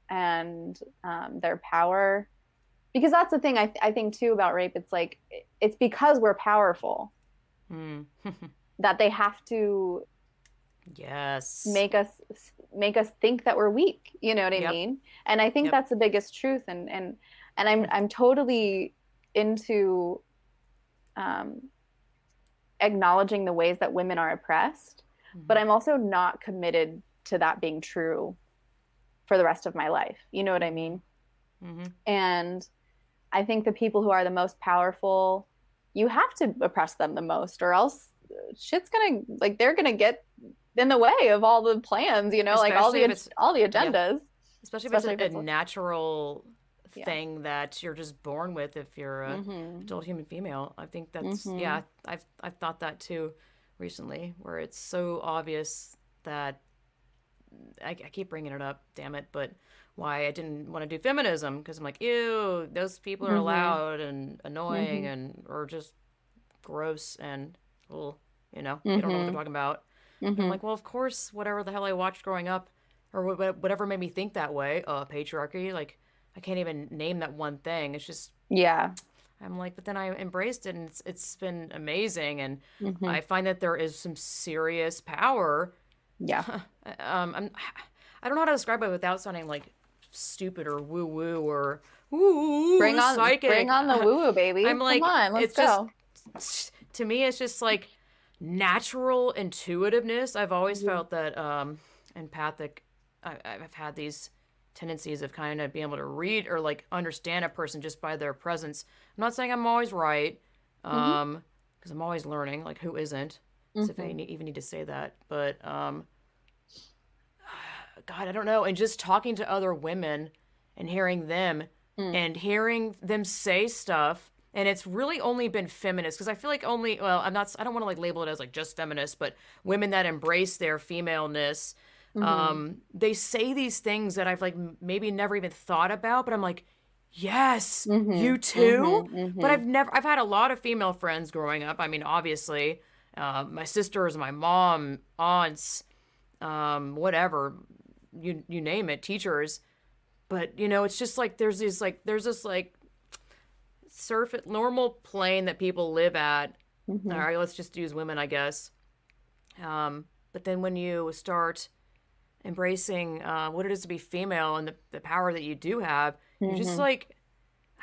Speaker 2: and um, their power because that's the thing I, th- I think too about rape it's like it's because we're powerful mm. that they have to
Speaker 1: yes
Speaker 2: make us make us think that we're weak you know what i yep. mean and i think yep. that's the biggest truth and and and i'm i'm totally into um acknowledging the ways that women are oppressed mm-hmm. but i'm also not committed to that being true for the rest of my life. You know what I mean? Mm-hmm. And I think the people who are the most powerful, you have to oppress them the most, or else shit's gonna like they're gonna get in the way of all the plans. You know, Especially like all the all the agendas. Yeah.
Speaker 1: Especially, Especially if it's a, a natural thing that you're just born with if you're a mm-hmm. adult human female. I think that's mm-hmm. yeah. I've I've thought that too recently, where it's so obvious that I, I keep bringing it up, damn it, but why I didn't want to do feminism because I'm like, ew, those people are mm-hmm. loud and annoying mm-hmm. and or just gross and well, you know, mm-hmm. they don't know what they're mm-hmm. talking about. I'm mm-hmm. like, well, of course, whatever the hell I watched growing up, or whatever made me think that way, uh, patriarchy. Like, I can't even name that one thing. It's just
Speaker 2: yeah.
Speaker 1: I'm like, but then I embraced it, and it's it's been amazing, and mm-hmm. I find that there is some serious power
Speaker 2: yeah.
Speaker 1: um, I'm, I don't know how to describe it without sounding like stupid or woo woo or ooh
Speaker 2: bring on psychic. bring on the woo woo baby. I'm like, Come on, let's go.
Speaker 1: Just, to me, it's just like natural intuitiveness. I've always mm-hmm. felt that um, empathic. I, I've had these tendencies of kind of being able to read or like understand a person just by their presence. I'm not saying I'm always right, mm-hmm. um, because mm-hmm. I'm always learning. Like, who isn't? mm-hmm. if I even need to say that. But um, God, I don't know. And just talking to other women and hearing them mm. and hearing them say stuff. And it's really only been feminists because I feel like only, well, I'm not, I don't want to like label it as like just feminists, but women that embrace their femaleness. Mm-hmm. Um, they say these things that I've like maybe never even thought about, but I'm like, yes, mm-hmm. you too. Mm-hmm. But I've never, I've had a lot of female friends growing up. I mean, obviously, uh, my sisters, my mom, aunts, um, whatever, you you name it, teachers. But you know, it's just like there's these like there's this like surface normal plane that people live at. Mm-hmm. All right, let's just use women, I guess. Um, but then when you start embracing uh, what it is to be female and the, the power that you do have, mm-hmm. you're just mm-hmm. like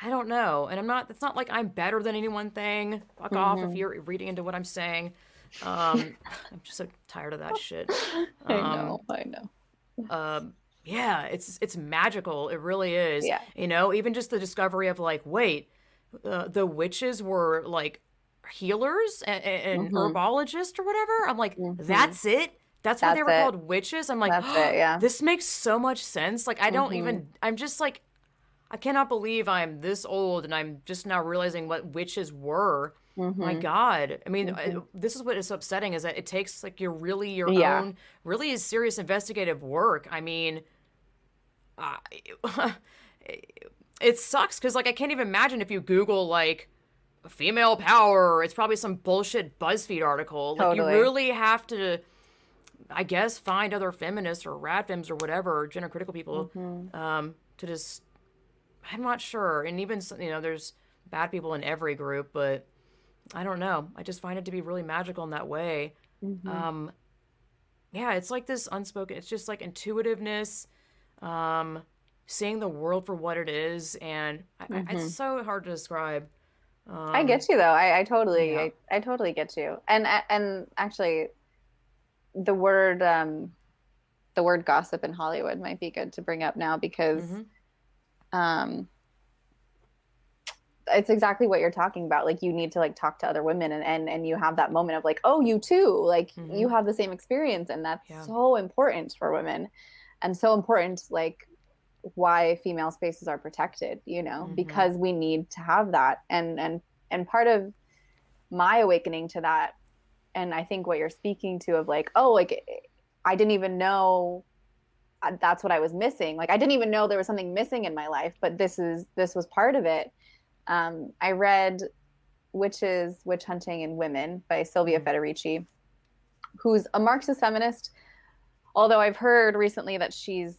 Speaker 1: I don't know. And I'm not, it's not like I'm better than anyone thing. Fuck mm-hmm. off if mm-hmm. you're reading into what I'm saying. Um, I'm just so tired of that shit.
Speaker 2: Um, I know, I know.
Speaker 1: Um, yeah, it's it's magical. It really is.
Speaker 2: Yeah.
Speaker 1: You know, even just the discovery of like, wait, uh, the witches were like healers and, and mm-hmm. herbologists or whatever. I'm like, mm-hmm. that's it. That's, that's why they were it. called witches. I'm like, it, yeah. this makes so much sense. Like, I don't mm-hmm. even. I'm just like, I cannot believe I'm this old and I'm just now realizing what witches were. Mm-hmm. My God. I mean, mm-hmm. this is what is upsetting is that it takes like your really your yeah. own, really serious investigative work. I mean, uh, it sucks because like I can't even imagine if you Google like female power, it's probably some bullshit BuzzFeed article. Totally. Like you really have to. I guess find other feminists or radfems or whatever gender critical people mm-hmm. um, to just I'm not sure. And even you know, there's bad people in every group, but I don't know. I just find it to be really magical in that way. Mm-hmm. Um, yeah, it's like this unspoken. It's just like intuitiveness, um, seeing the world for what it is, and I, mm-hmm. I, it's so hard to describe.
Speaker 2: Um, I get you though. I, I totally, yeah. I, I totally get you. And and actually, the word um, the word gossip in Hollywood might be good to bring up now because. Mm-hmm um it's exactly what you're talking about like you need to like talk to other women and and, and you have that moment of like oh you too like mm-hmm. you have the same experience and that's yeah. so important for women and so important like why female spaces are protected you know
Speaker 1: Mhm.
Speaker 2: because we need to have that and and and part of my awakening to that and i think what you're speaking to of like oh like i didn't even know uh, that's what i was missing like i didn't even know there was something missing in my life but this is this was part of it um, i read witches witch hunting and women by silvia
Speaker 1: Mhm.
Speaker 2: federici who's a marxist feminist although i've heard recently that she's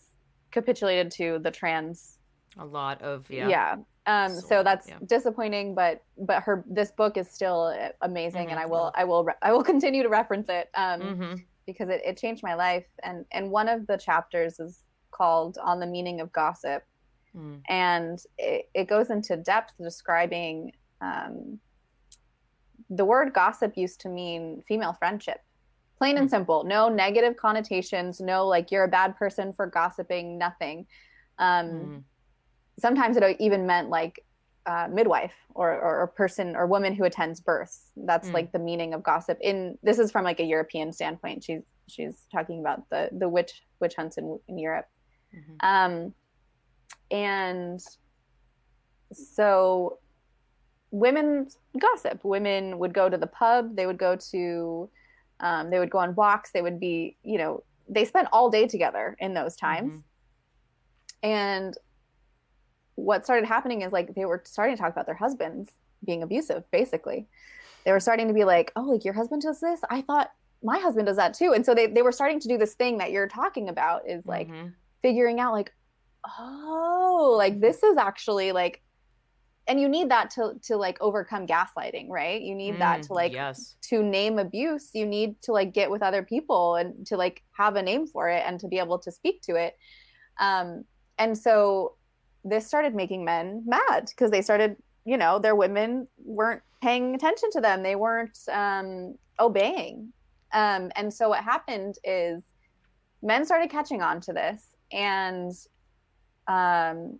Speaker 2: capitulated to the trans
Speaker 1: A lot of yeah.
Speaker 2: yeah, um so that's
Speaker 1: yeah.
Speaker 2: disappointing but but her this book is still amazing and
Speaker 1: Mhm,
Speaker 2: i will i will re- i will continue to reference it um
Speaker 1: Mm-hmm.
Speaker 2: because it, it changed my life and and one of the chapters is called on the meaning of gossip
Speaker 1: Mm.
Speaker 2: and it, it goes into depth describing um, the word gossip used to mean female friendship plain and
Speaker 1: Hmm.
Speaker 2: simple no negative connotations no like you're a bad person for gossiping nothing um,
Speaker 1: Mm.
Speaker 2: sometimes it even meant like uh, midwife or, or a person or woman who attends births that's
Speaker 1: Mm.
Speaker 2: like the meaning of gossip in this is from like a european standpoint she's she's talking about the the witch witch hunts in, in europe
Speaker 1: Mhm.
Speaker 2: um, and so women gossip. Women would go to the pub. They would go to, um, they would go on walks. They would be, you know, they spent all day together in those times.
Speaker 1: Mhm.
Speaker 2: And what started happening is like they were starting to talk about their husbands being abusive, basically. They were starting to be like, oh, like your husband does this? I thought my husband does that too. And so they, they were starting to do this thing that you're talking about is like,
Speaker 1: Mhm.
Speaker 2: figuring out like oh like this is actually like and you need that to to like overcome gaslighting right? You need that
Speaker 1: Mm,
Speaker 2: to like
Speaker 1: yes.
Speaker 2: to name abuse you need to like get with other people and to like have a name for it and to be able to speak to it. Um and so this started making men mad because they started you know their women weren't paying attention to them. They weren't um obeying. Um and so what happened is men started catching on to this and um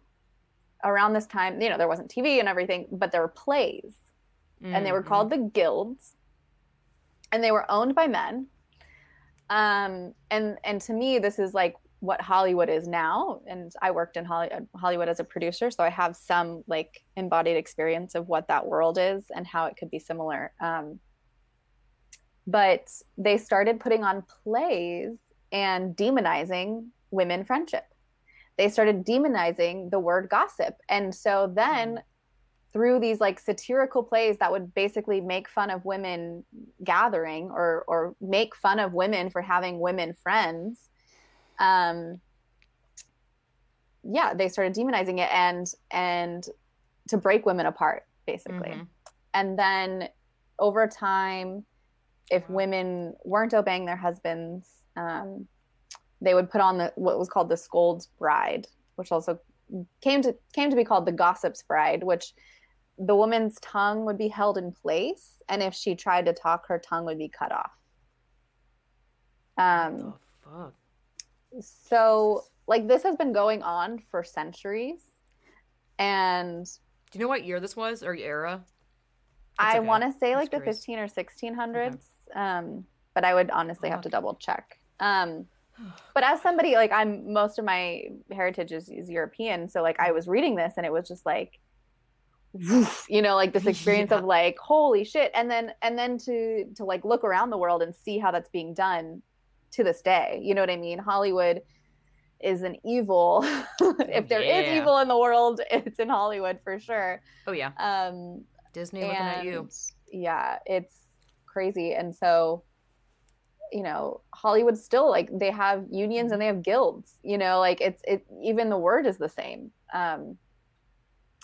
Speaker 2: around this time you know there wasn't tv and everything but there were plays. And they were
Speaker 1: Mhm.
Speaker 2: called the guilds. And they were owned by men. Um and and to me this is like what hollywood is now. And i worked in Holly- hollywood as a producer so i have some like embodied experience of what that world is and how it could be similar. Um but they started putting on plays and demonizing women friendship they started demonizing the word gossip. And so then through these like satirical plays that would basically make fun of women gathering or or make fun of women for having women friends um yeah they started demonizing it and and to break women apart basically.
Speaker 1: Mhm.
Speaker 2: and then over time if women weren't obeying their husbands um, they would put on the what was called the scold's bridle which also came to came to be called the gossip's bridle which the woman's tongue would be held in place and if she tried to talk her tongue would be cut off um,
Speaker 1: fuck?
Speaker 2: so like this has been going on for centuries and
Speaker 1: Do you know what year this was or era?
Speaker 2: I
Speaker 1: okay.
Speaker 2: want to say
Speaker 1: I'm
Speaker 2: like the 15 or 1600s, um, but I would honestly have to double check. Um, but as somebody like I'm, most of my heritage is, is European, so like I was reading this and it was just like, woof, you know, like this experience
Speaker 1: Yeah.
Speaker 2: of like holy shit, and then and then to to like look around the world and see how that's being done to this day. You know what I mean? Hollywood is an evil. if there is
Speaker 1: yeah.
Speaker 2: evil in the world, it's in Hollywood for sure.
Speaker 1: Oh yeah,
Speaker 2: Um,
Speaker 1: Disney looking at you.
Speaker 2: Yeah, it's crazy. And so, you know, Hollywood still like they have unions and they have guilds, you know, like it's it even the word is the same. Um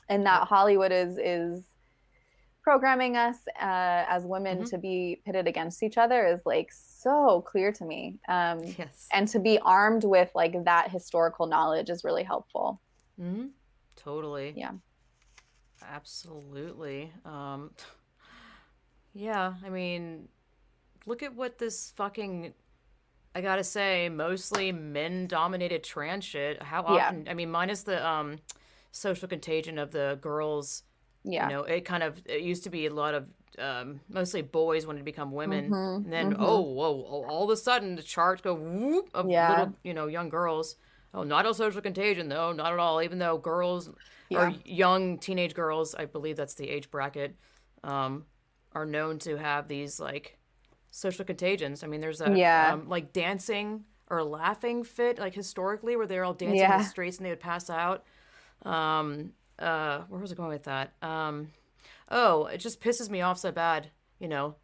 Speaker 2: and that Hollywood is is programming us uh, as women
Speaker 1: Mhm.
Speaker 2: to be pitted against each other is like so clear to me. Um
Speaker 1: Yes.
Speaker 2: and to be armed with like that historical knowledge is really helpful.
Speaker 1: hmm Totally.
Speaker 2: Yeah.
Speaker 1: Absolutely. Um, yeah, I mean, look at what this fucking. I gotta say, mostly men-dominated trans shit. How
Speaker 2: Yeah.
Speaker 1: often? I mean, minus the um, social contagion of the girls.
Speaker 2: Yeah.
Speaker 1: You know, it kind of it used to be a lot of um, mostly boys wanted to become women,
Speaker 2: Mhm,
Speaker 1: and then
Speaker 2: mhm.
Speaker 1: oh, whoa, all- all of a sudden the charts go whoop of
Speaker 2: Yeah.
Speaker 1: little you know young girls. oh, not a social contagion though, not at all. Even though girls
Speaker 2: Yeah.
Speaker 1: or young teenage girls, I believe that's the age bracket, um, are known to have these like social contagions. I mean, there's a
Speaker 2: Yeah.
Speaker 1: um, like dancing or laughing fit, like historically, where they're all dancing in the streets and they would pass out. Um, uh, where was I going with that? Um, oh, it just pisses me off so bad. You know,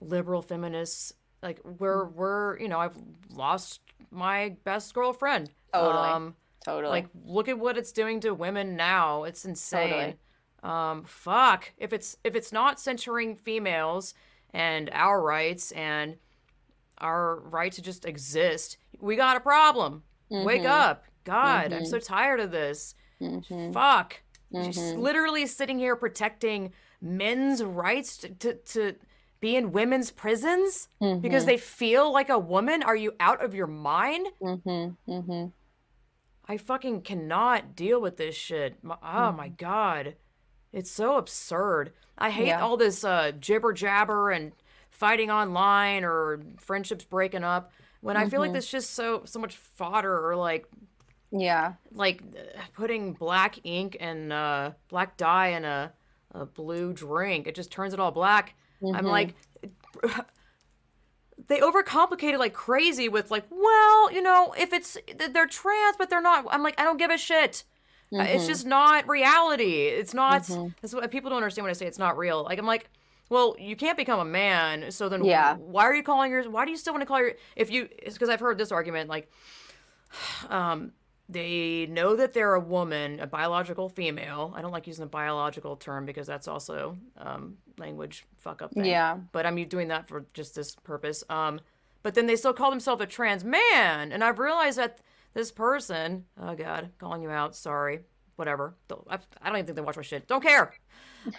Speaker 1: liberal feminists like we're
Speaker 2: Mm.
Speaker 1: we're you know I've lost my best girlfriend.
Speaker 2: Totally.
Speaker 1: Um,
Speaker 2: Totally.
Speaker 1: like look at what it's doing to women now. It's insane.
Speaker 2: Totally.
Speaker 1: Um, fuck. If it's if it's not censoring females and our rights and our right to just exist, we got a problem. Wake
Speaker 2: Mhm.
Speaker 1: up. God, I'm so tired of this.
Speaker 2: Mhm.
Speaker 1: Fuck. She's
Speaker 2: Mhm.
Speaker 1: literally sitting here protecting men's rights to, to, to be in women's prisons because they feel like a woman. Are you out of your mind?
Speaker 2: Mhm. Mhm.
Speaker 1: I fucking cannot deal with this shit. Oh my god. It's so absurd. I hate
Speaker 2: Yeah.
Speaker 1: all this uh, jibber jabber and fighting online or friendships breaking up when I feel like this just so so much fodder or like
Speaker 2: Yeah.
Speaker 1: like uh, putting black ink and uh, black dye in a, a blue drink. It just turns it all black. I'm like, they overcomplicate it like crazy with like, well, you know, if it's they're trans but they're not. I'm like, I don't give a shit. Uh, It's just not reality. It's not. That's what people don't understand when I say it's not real. Like I'm like, well, you can't become a man. So then,
Speaker 2: Yeah.
Speaker 1: why are you calling yours? Why do you still want to call your? If you, it's because I've heard this argument like, um, they know that they're a woman, a biological female. I don't like using the biological term because that's also um, language fuck up thing.
Speaker 2: Yeah.
Speaker 1: But I'm doing that for just this purpose. Um, but then they still call themselves a trans man, and I've realized that this person, oh god, calling you out, sorry, whatever. I don't even think they watch my shit. Don't care.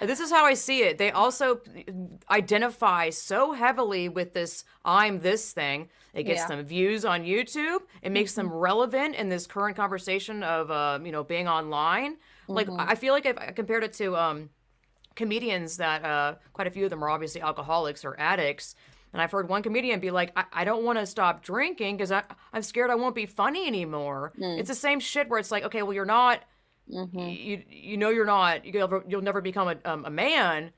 Speaker 1: This is how I see it. They also identify so heavily with this I'm this thing. It gets
Speaker 2: Yeah.
Speaker 1: them views on YouTube. It makes them relevant in this current conversation of uh, you know being online. Like I feel like if I compared it to um, comedians that uh, quite a few of them are obviously alcoholics or addicts. And I've heard one comedian be like, I, I don't want to stop drinking because I'm scared I won't be funny anymore. Mm. It's the same shit where it's like, okay, well, you're not, mm-hmm. you you know you're not, you'll never, you'll never become a, um, a man.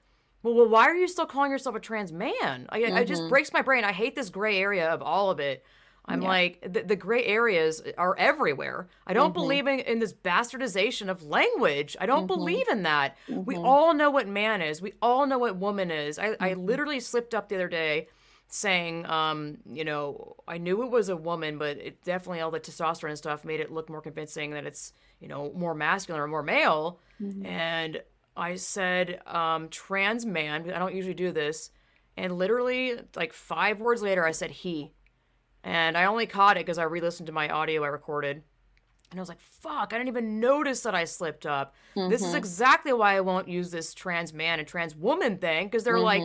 Speaker 1: Well, well, why are you still calling yourself a trans man? I, It just mm-hmm. breaks my brain. I hate this gray area of all of it. I'm like, the, the gray areas are everywhere. I don't mm-hmm. believe in, in this bastardization of language. I don't believe in that. We all know what man is. We all know what woman is. I, I literally slipped up the other day saying, um, you know, I knew it was a woman, but it definitely all the testosterone and stuff made it look more convincing that it's, you know, more masculine or more male. And I said, um, trans man. I don't usually do this. And literally, like five words later, I said he. And I only caught it because I re listened to my audio I recorded. And I was like, fuck, I didn't even notice that I slipped up. This is exactly why I won't use this trans man and trans woman thing because they're like,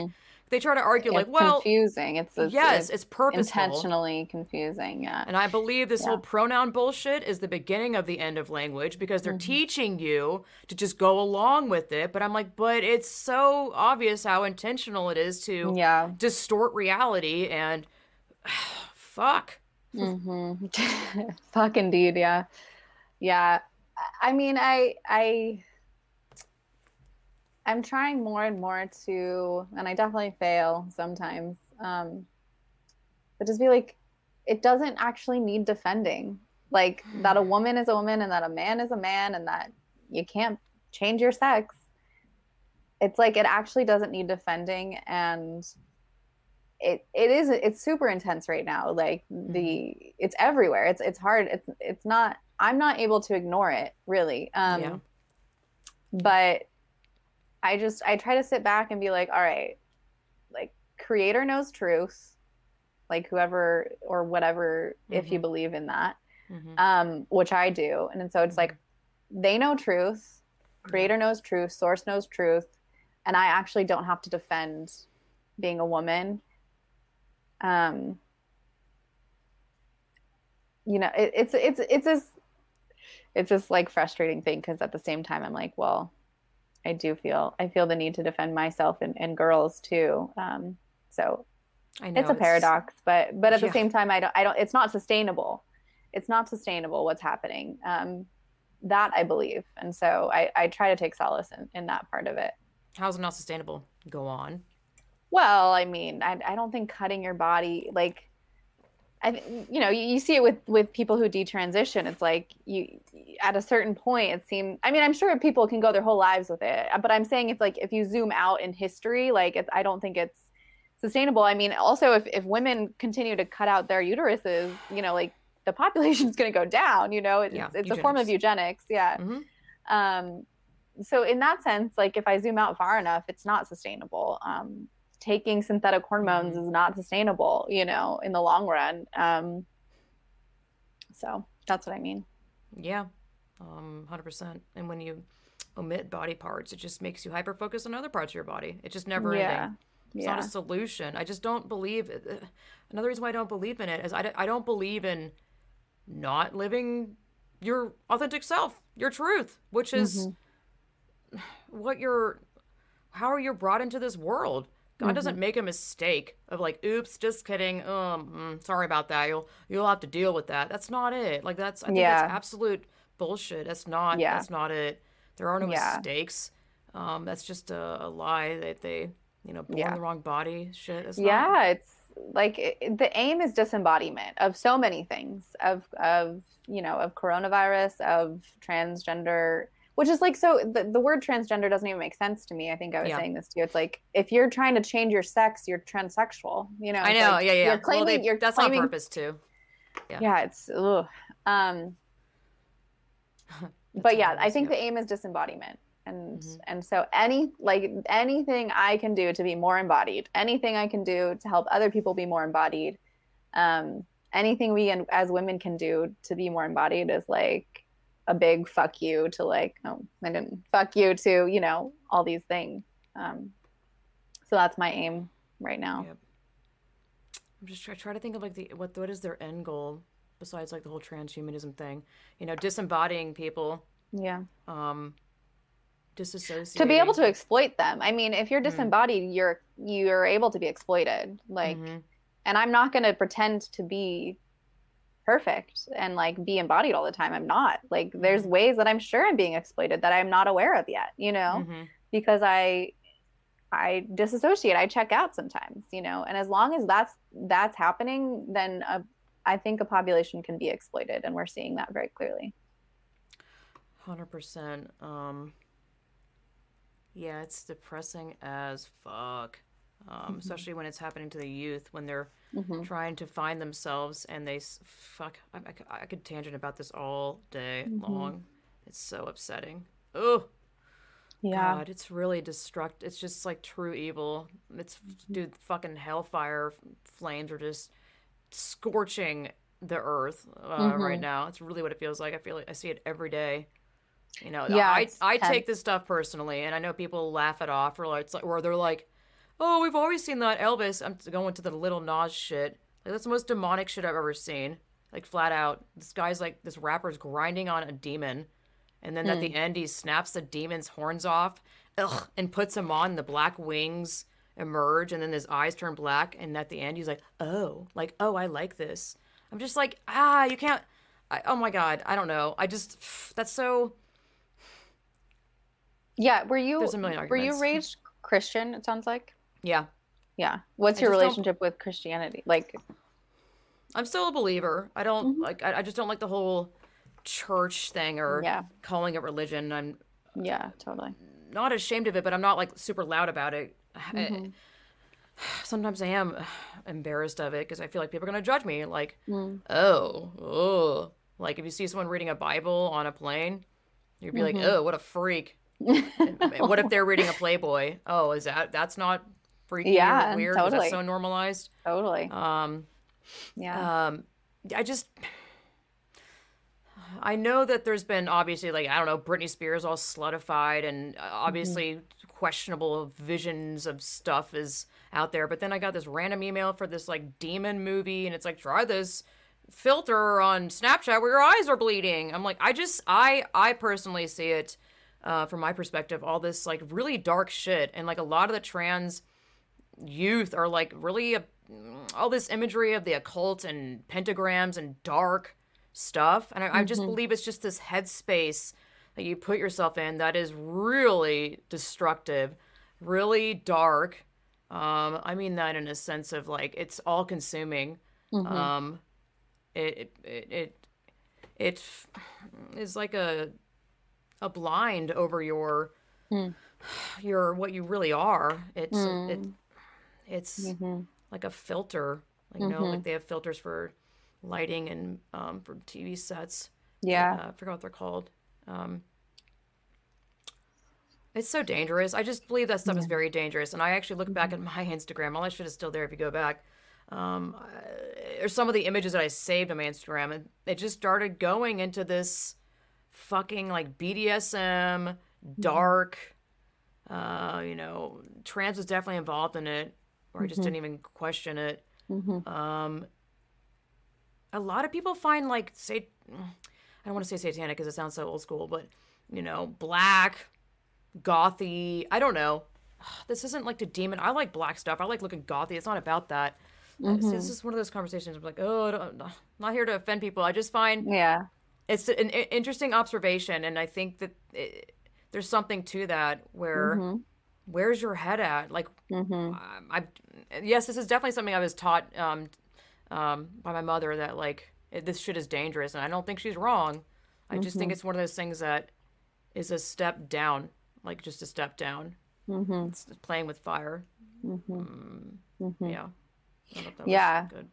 Speaker 1: they try to argue, like, well,
Speaker 2: confusing. It's, it's
Speaker 1: yes,
Speaker 2: it's
Speaker 1: it's purposeful.
Speaker 2: intentionally confusing. Yeah.
Speaker 1: And I believe this whole pronoun bullshit is the beginning of the end of language because they're teaching you to just go along with it. But I'm like, but it's so obvious how intentional it is to
Speaker 2: Yeah.
Speaker 1: distort reality and fuck.
Speaker 2: hmm Fuck indeed, yeah. Yeah. I mean, I I I'm trying more and more to and I definitely fail sometimes. Um but just be like it doesn't actually need defending. Like that a woman is a woman and that a man is a man and that you can't change your sex. It's like it actually doesn't need defending and it it is it's super intense right now like the it's everywhere it's it's hard it's it's not i'm not able to ignore it really um
Speaker 1: Yeah.
Speaker 2: but i just i try to sit back and be like all right like creator knows truth like whoever or whatever if you believe in that
Speaker 1: Mhm.
Speaker 2: um which i do. And so it's like they know truth creator knows truth source knows truth and i actually don't have to defend being a woman. Um you know it, it's it's it's this it's this like frustrating thing because at the same time i'm like well i do feel i feel the need to defend myself and, and girls too um so
Speaker 1: I know
Speaker 2: it's a paradox but but at
Speaker 1: Yeah.
Speaker 2: the same time i don't i don't it's not sustainable. It's not sustainable what's happening um, that i believe and so I, I try to take solace in, in that part of it.
Speaker 1: How's it not sustainable? Go on.
Speaker 2: Well i mean i, I don't think cutting your body like I, you know, you, you, see it with with people who detransition. It's like you, at a certain point, it seems. I mean, I'm sure people can go their whole lives with it, but I'm saying if like if you zoom out in history, like I don't think it's sustainable. I mean, also if if women continue to cut out their uteruses, you know, like the population's going to go down. You know, it's yeah, it's a form of eugenics. Yeah. Mm-hmm. Um, so in that sense, like if I zoom out far enough, it's not sustainable. Um, taking synthetic hormones mm-hmm. is not sustainable, you know, in the long run. Um, so that's what I mean.
Speaker 1: Yeah, um, 100%. And when you omit body parts, it just makes you hyper focus on other parts of your body. It's just never yeah. ending. It's yeah. not a solution. I just don't believe. It. Another reason why I don't believe in it is I, I don't believe in not living your authentic self, your truth, which is mm-hmm. what you're, how are you're brought into this world. God mm-hmm. doesn't make a mistake of like, oops, just kidding. Um, mm, sorry about that. You'll you'll have to deal with that. That's not it. Like that's I think yeah. that's absolute bullshit. That's not yeah. that's not it. There are no yeah. mistakes. Um, that's just a, a, lie that they, you know, born yeah. the wrong body. Shit.
Speaker 2: It's yeah, not... it's like it, the aim is disembodiment of so many things of of you know of coronavirus of transgender which is like so the, the word transgender doesn't even make sense to me i think i was yeah. saying this to you it's like if you're trying to change your sex you're transsexual you know
Speaker 1: i know like, yeah yeah you're claiming well, they, you're that's claiming, on purpose too
Speaker 2: yeah, yeah it's ugh. um but yeah i think yeah. the aim is disembodiment and mm-hmm. and so any like anything i can do to be more embodied anything i can do to help other people be more embodied um anything we as women can do to be more embodied is like a big fuck you to like oh I didn't fuck you to you know all these things. Um, so that's my aim right now. Yep.
Speaker 1: I'm just trying try to think of like the what what is their end goal besides like the whole transhumanism thing? You know, disembodying people.
Speaker 2: Yeah.
Speaker 1: Um, disassociating.
Speaker 2: To be able to exploit them. I mean, if you're hmm. disembodied, mm. you're you're able to be exploited. Like, mm-hmm. and I'm not going to pretend to be perfect and like be embodied all the time. I'm not. Like there's mm-hmm. ways that I'm sure I'm being exploited that I'm not aware of yet, you know? Mm-hmm. Because I I disassociate. I check out sometimes, you know. And as long as that's that's happening, then a, I think a population can be exploited and we're seeing that very clearly.
Speaker 1: 100%. Um yeah, it's depressing as fuck. Um, mm-hmm. especially when it's happening to the youth when they're mm-hmm. trying to find themselves and they fuck I, I, I could tangent about this all day mm-hmm. long it's so upsetting oh yeah God, it's really destruct it's just like true evil it's mm-hmm. dude fucking hellfire flames are just scorching the earth uh, right mm-hmm. now it's really what it feels like i feel like i see it every day you know yeah, i i take this stuff personally and i know people laugh it off or like, or they're like oh, we've always seen that Elvis. I'm going to the Lil Nas shit. Like that's the most demonic shit I've ever seen. Like flat out, this guy's like this rapper's grinding on a demon, and then at the hmm. end he snaps the demon's horns off, ugh, and puts him on. The black wings emerge, and then his eyes turn black. And at the end he's like, oh, like oh, I like this. I'm just like ah, you can't. I, oh my god, I don't know. I just that's so.
Speaker 2: Yeah, were you were you raised Christian? It sounds like.
Speaker 1: Yeah.
Speaker 2: Yeah. What's I your relationship with Christianity? Like,
Speaker 1: I'm still a believer. I don't mm-hmm. like. I, I, just don't like the whole church thing or yeah. calling it religion. I'm.
Speaker 2: Yeah, totally.
Speaker 1: Not ashamed of it, but I'm not like super loud about it. Mm-hmm. I, sometimes I am embarrassed of it because I feel like people are gonna judge me. Like, mm. oh, oh, like if you see someone reading a Bible on a plane, you'd be mm-hmm. like, oh, what a freak. what if they're reading a Playboy? Oh, is that that's not freaky yeah, or weird totally. that's so normalized.
Speaker 2: Totally.
Speaker 1: Um, yeah. Um, I just. I know that there's been obviously like I don't know Britney Spears all slutified and uh, obviously mm-hmm. questionable visions of stuff is out there. But then I got this random email for this like demon movie and it's like try this filter on Snapchat where your eyes are bleeding. I'm like I just I I personally see it uh, from my perspective all this like really dark shit and like a lot of the trans youth are like really a, all this imagery of the occult and pentagrams and dark stuff. And I, I just believe it's just this headspace that you put yourself in that is really destructive, really dark. Um, I mean that in a sense of like it's all consuming. Um, it it it it, is like a a blind over your your what you really are. It's it it's like a filter. Like, you know, like they have filters for lighting and um, for TV sets.
Speaker 2: Yeah.
Speaker 1: Uh, I forgot what they're called. Um, it's so dangerous. I just believe that stuff is very dangerous. And I actually look back at my Instagram. All that shit is still there if you go back. Um, I- or some of the images that I saved on my Instagram, and it just started going into this fucking like BDSM, dark. Uh, you know, trans was definitely involved in it, or I just mm-hmm. didn't even question it. Mm-hmm. Um, a lot of people find like say, I don't want to say satanic because it sounds so old school, but you know, black, gothy. I don't know. This isn't like to demon. I like black stuff. I like looking gothy. It's not about that. It's, it's mm-hmm. just one of those conversations. I'm like, oh, I'm not here to offend people. I just find
Speaker 2: Yeah.
Speaker 1: it's an interesting observation, and I think that it, there's something to that. Where where's your head at? Like, um, I yes, this is definitely something I was taught um, um, by my mother that like it, this shit is dangerous, and I don't think she's wrong. I just think it's one of those things that is a step down, like just a step down. Mm-hmm. It's playing with fire. Mm-hmm. Yeah. I thought that
Speaker 2: Yeah.
Speaker 1: Good.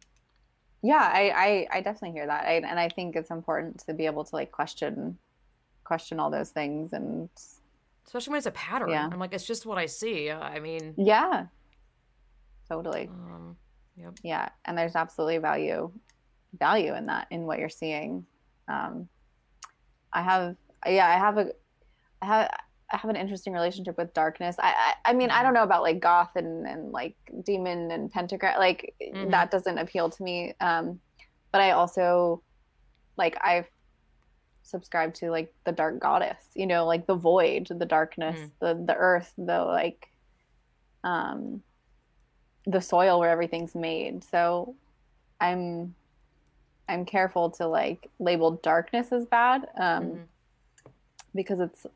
Speaker 2: Yeah, I, I, I definitely hear that. I, and I think it's important to be able to like question question all those things and
Speaker 1: Especially when it's a pattern.
Speaker 2: Yeah.
Speaker 1: I'm like, it's just what I see. I mean,
Speaker 2: yeah. Totally.
Speaker 1: um, yep.
Speaker 2: Yeah. And there's absolutely value value in that, in what you're seeing. Um I have yeah, I have a I have I have an interesting relationship with darkness. I, I I mean I don't know about like goth and, and like demon and pentagram like
Speaker 1: Mhm.
Speaker 2: that doesn't appeal to me. Um but I also like I've subscribed to like the dark goddess, you know, like the void, the darkness,
Speaker 1: Mhm.
Speaker 2: the the earth, the like um the soil where everything's made. So I'm I'm careful to like label darkness as bad um,
Speaker 1: Mhm.
Speaker 2: because it's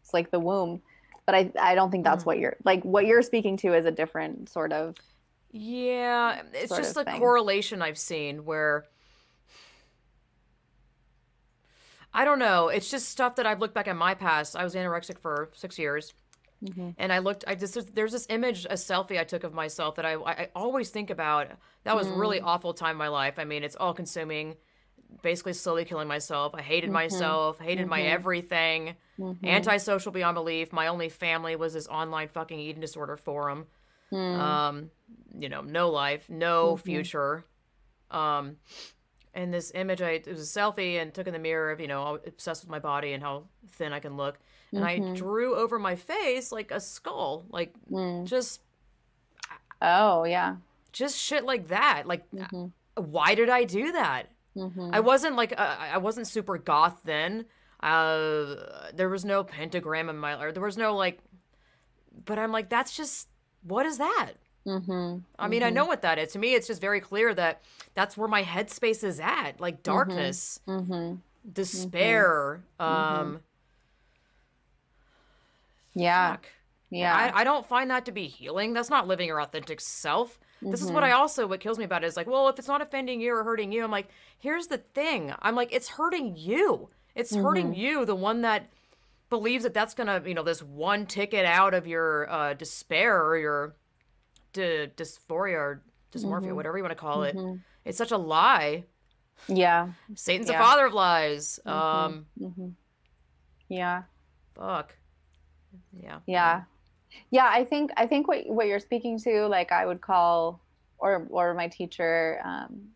Speaker 2: it's like the womb. But I I don't think that's
Speaker 1: Mhm.
Speaker 2: what you're like. What you're speaking to is a different sort of
Speaker 1: Yeah, it's just a
Speaker 2: thing.
Speaker 1: correlation I've seen where I don't know. It's just stuff that I've looked back at my past. I was anorexic for six years, mm-hmm. and I looked. I just there's this image, a selfie I took of myself that I I always think about. That was a really awful time in my life. I mean, it's all consuming. Basically, slowly killing myself. I hated mm-hmm. myself. Hated my everything. Antisocial beyond belief. My only family was this online fucking eating disorder forum. Mm. Um, you know, no life, no future. Um, and this image, I it was a selfie and took in the mirror of you know obsessed with my body and how thin I can look, and I mm-hmm. drew over my face like a skull, like mm. just
Speaker 2: oh yeah
Speaker 1: just shit like that. Like, uh, mm-hmm. why did I do that? Mm-hmm. I wasn't like uh, I wasn't super goth then. Uh, there was no pentagram in my or there was no like, but I'm like that's just what is that?
Speaker 2: Mm-hmm.
Speaker 1: I mean, I know what that is. To me, it's just very clear that that's where my headspace is at, like darkness,
Speaker 2: Mm-hmm.
Speaker 1: despair. Um,
Speaker 2: yeah
Speaker 1: fuck.
Speaker 2: yeah
Speaker 1: I, I don't find that to be healing. That's not living your authentic self. This is what I also what kills me about it is like, well, if it's not offending you or hurting you, I'm like, here's the thing. I'm like, it's hurting you. It's hurting you, the one that believes that that's gonna, you know, this one ticket out of your uh, despair or your d- dysphoria or dysmorphia, whatever you want to call it. It's such a lie.
Speaker 2: yeah
Speaker 1: Satan's
Speaker 2: Yeah.
Speaker 1: the father of lies. Um,
Speaker 2: yeah
Speaker 1: fuck. Yeah.
Speaker 2: yeah yeah i think i think what what you're speaking to like i would call or or my teacher um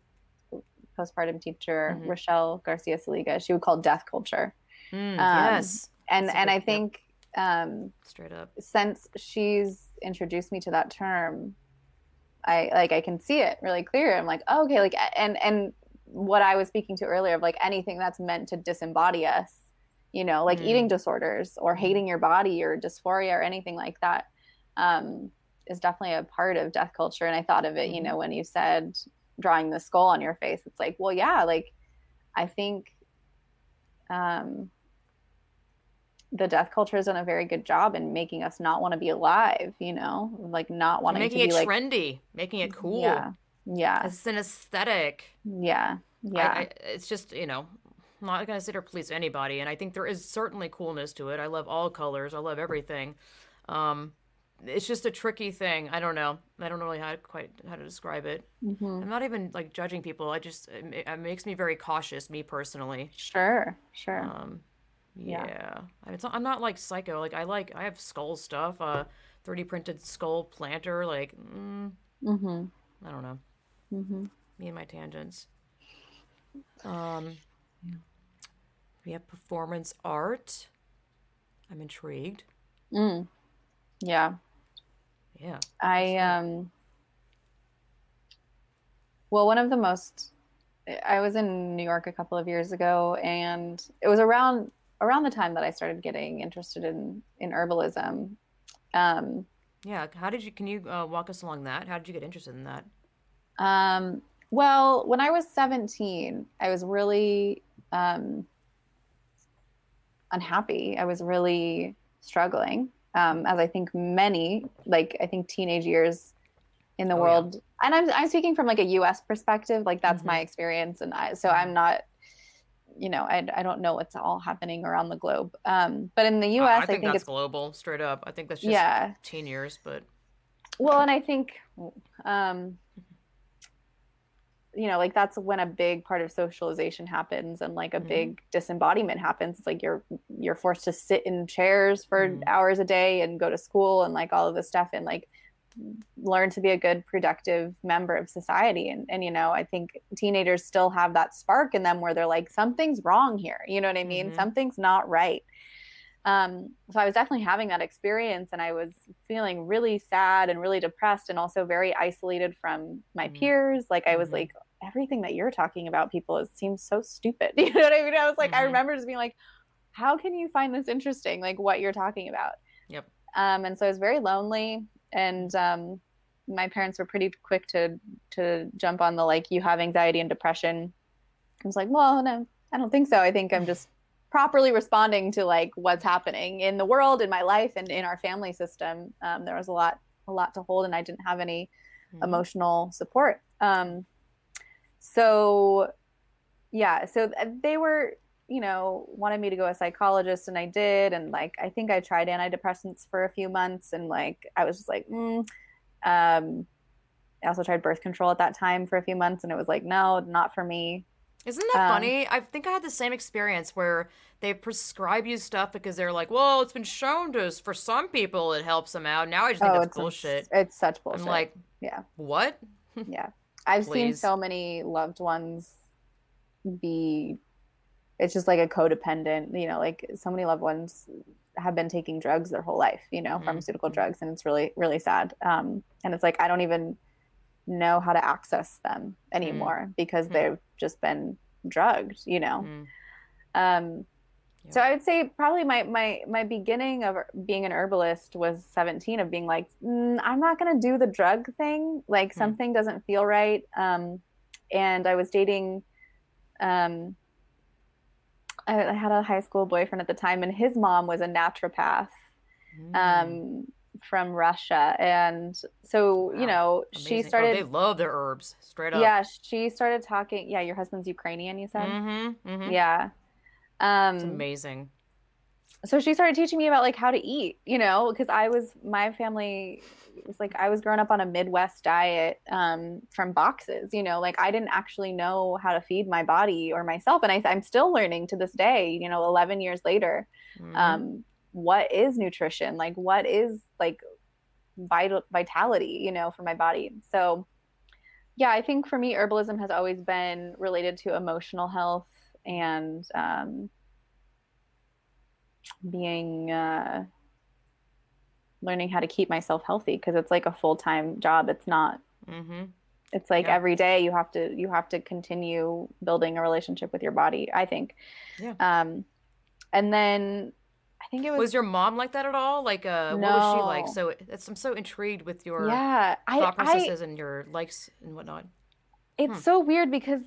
Speaker 2: postpartum teacher
Speaker 1: Mhm.
Speaker 2: rochelle garcia saliga she would call death culture
Speaker 1: Mm,
Speaker 2: Um,
Speaker 1: yes.
Speaker 2: and
Speaker 1: That's
Speaker 2: and i think um
Speaker 1: Straight up.
Speaker 2: since she's introduced me to that term i like i can see it really clear i'm like oh, okay like and and what i was speaking to earlier of like anything that's meant to disembody us you know like
Speaker 1: Mm.
Speaker 2: eating disorders or hating your body or dysphoria or anything like that um is definitely a part of death culture and i thought of it you
Speaker 1: Mhm.
Speaker 2: know when you said drawing the skull on your face it's like well yeah like I think um, the death culture has done a very good job in making us not want to be alive. You know, like not wanting
Speaker 1: making
Speaker 2: to be
Speaker 1: it
Speaker 2: like
Speaker 1: trendy, making it cool.
Speaker 2: yeah, yeah,
Speaker 1: It's an aesthetic.
Speaker 2: yeah, yeah.
Speaker 1: I, I, it's just you know, I'm not gonna sit or please anybody, and I think there is certainly coolness to it. I love all colors. I love everything. Um, it's just a tricky thing. I don't know. I don't know really how quite how to describe it.
Speaker 2: Mhm.
Speaker 1: I'm not even like judging people. I just it, it makes me very cautious, me personally.
Speaker 2: Sure, sure.
Speaker 1: Um,
Speaker 2: Yeah.
Speaker 1: yeah. I mean, it's not, I'm not like psycho. Like I like I have skull stuff. Uh, 3D printed skull planter. Like mm,
Speaker 2: mm-hmm.
Speaker 1: I don't know.
Speaker 2: Mm-hmm.
Speaker 1: Me and my tangents. Um, we have performance art. I'm intrigued.
Speaker 2: Mm. Yeah.
Speaker 1: Yeah.
Speaker 2: I um well one of the most I was in New York a couple of years ago and it was around around the time that I started getting interested in in herbalism. Um
Speaker 1: Yeah. How did you? Can you uh, walk us along that? How did you get interested in that?
Speaker 2: um well when I was 17 I was really um unhappy. I was really struggling um as I think many like I think teenage years in the
Speaker 1: Oh, yeah.
Speaker 2: world and I'm I'm speaking from like a US perspective like that's
Speaker 1: Mhm.
Speaker 2: my experience and I so
Speaker 1: Mhm.
Speaker 2: I'm not you know I, I don't know what's all happening around the globe um but in the US
Speaker 1: I,
Speaker 2: I
Speaker 1: think
Speaker 2: think,
Speaker 1: that's
Speaker 2: it's
Speaker 1: global, straight up. I think that's just
Speaker 2: yeah
Speaker 1: teen years, but
Speaker 2: well and I think um you know like that's when a big part of socialization happens and like a
Speaker 1: Mhm.
Speaker 2: big disembodiment happens it's like you're you're forced to sit in chairs for
Speaker 1: Mhm.
Speaker 2: hours a day and go to school and like all of this stuff and like learn to be a good productive member of society and and you know i think teenagers still have that spark in them where they're like something's wrong here you know what i mean
Speaker 1: Mhm.
Speaker 2: something's not right um so i was definitely having that experience and i was feeling really sad and really depressed and also very isolated from my
Speaker 1: Mhm.
Speaker 2: peers like i was
Speaker 1: Mhm.
Speaker 2: like everything that you're talking about people it seems so stupid you know what i mean i was like i
Speaker 1: Mhm.
Speaker 2: remember just being like how can you find this interesting like what you're talking about
Speaker 1: Yep.
Speaker 2: um and so i was very lonely and um my parents were pretty quick to to jump on the like you have anxiety and depression. I was like well no i don't think so. I think i'm just properly responding to like what's happening in the world in my life and in our family system. Um, there was a lot a lot to hold and i didn't have any
Speaker 1: Mhm.
Speaker 2: emotional support. Um so yeah so they were you know wanted me to go a psychologist and i did and like i think i tried antidepressants for a few months and like i was just like mm. um i also tried birth control at that time for a few months and it was like no not for me
Speaker 1: Isn't that
Speaker 2: Um,
Speaker 1: funny? I think I had the same experience where they prescribe you stuff because they're like, "Well, it's been shown to us for some people it helps them out." Now I just think that's
Speaker 2: it's
Speaker 1: bullshit.
Speaker 2: it's such bullshit
Speaker 1: I'm like,
Speaker 2: yeah
Speaker 1: "What?"
Speaker 2: yeah i've seen so many loved ones be it's just like a codependent you know like so many loved ones have been taking drugs their whole life you know
Speaker 1: Mhm.
Speaker 2: pharmaceutical drugs and it's really really sad um and it's like i don't even know how to access them anymore because
Speaker 1: Mhm.
Speaker 2: they've just been drugged you know
Speaker 1: Mm.
Speaker 2: um
Speaker 1: Yeah.
Speaker 2: so i would say probably my my my beginning of being an herbalist was 17 of being like mm, i'm not going to do the drug thing like
Speaker 1: Hmm.
Speaker 2: something doesn't feel right um and i was dating um I, I had a high school boyfriend at the time and his mom was a naturopath
Speaker 1: Mm.
Speaker 2: um from russia and so you
Speaker 1: Wow.
Speaker 2: know she
Speaker 1: Amazing. Oh,
Speaker 2: started
Speaker 1: they love their herbs, straight up.
Speaker 2: yeah she started talking yeah your husband's ukrainian you said
Speaker 1: Mm-hmm. mm-hmm.
Speaker 2: yeah um
Speaker 1: It's amazing.
Speaker 2: So she started teaching me about like how to eat you know because i was my family was like i was growing up on a midwest diet um, from boxes you know like i didn't actually know how to feed my body or myself and I, i'm still learning to this day you know 11 years later
Speaker 1: Mhm.
Speaker 2: um, what is nutrition like what is like vital vitality you know for my body so yeah i think for me herbalism has always been related to emotional health and um, being uh, learning how to keep myself healthy because it's like a full-time job it's not
Speaker 1: Mhm.
Speaker 2: it's like
Speaker 1: Yeah.
Speaker 2: every day you have to you have to continue building a relationship with your body i think
Speaker 1: Yeah.
Speaker 2: um and then i think it was,
Speaker 1: Was your mom like that at all? Like, uh, what was she like? So it's, I'm so intrigued with your
Speaker 2: yeah
Speaker 1: thought
Speaker 2: i
Speaker 1: processes and your likes and whatnot.
Speaker 2: it's
Speaker 1: Hmm.
Speaker 2: so weird because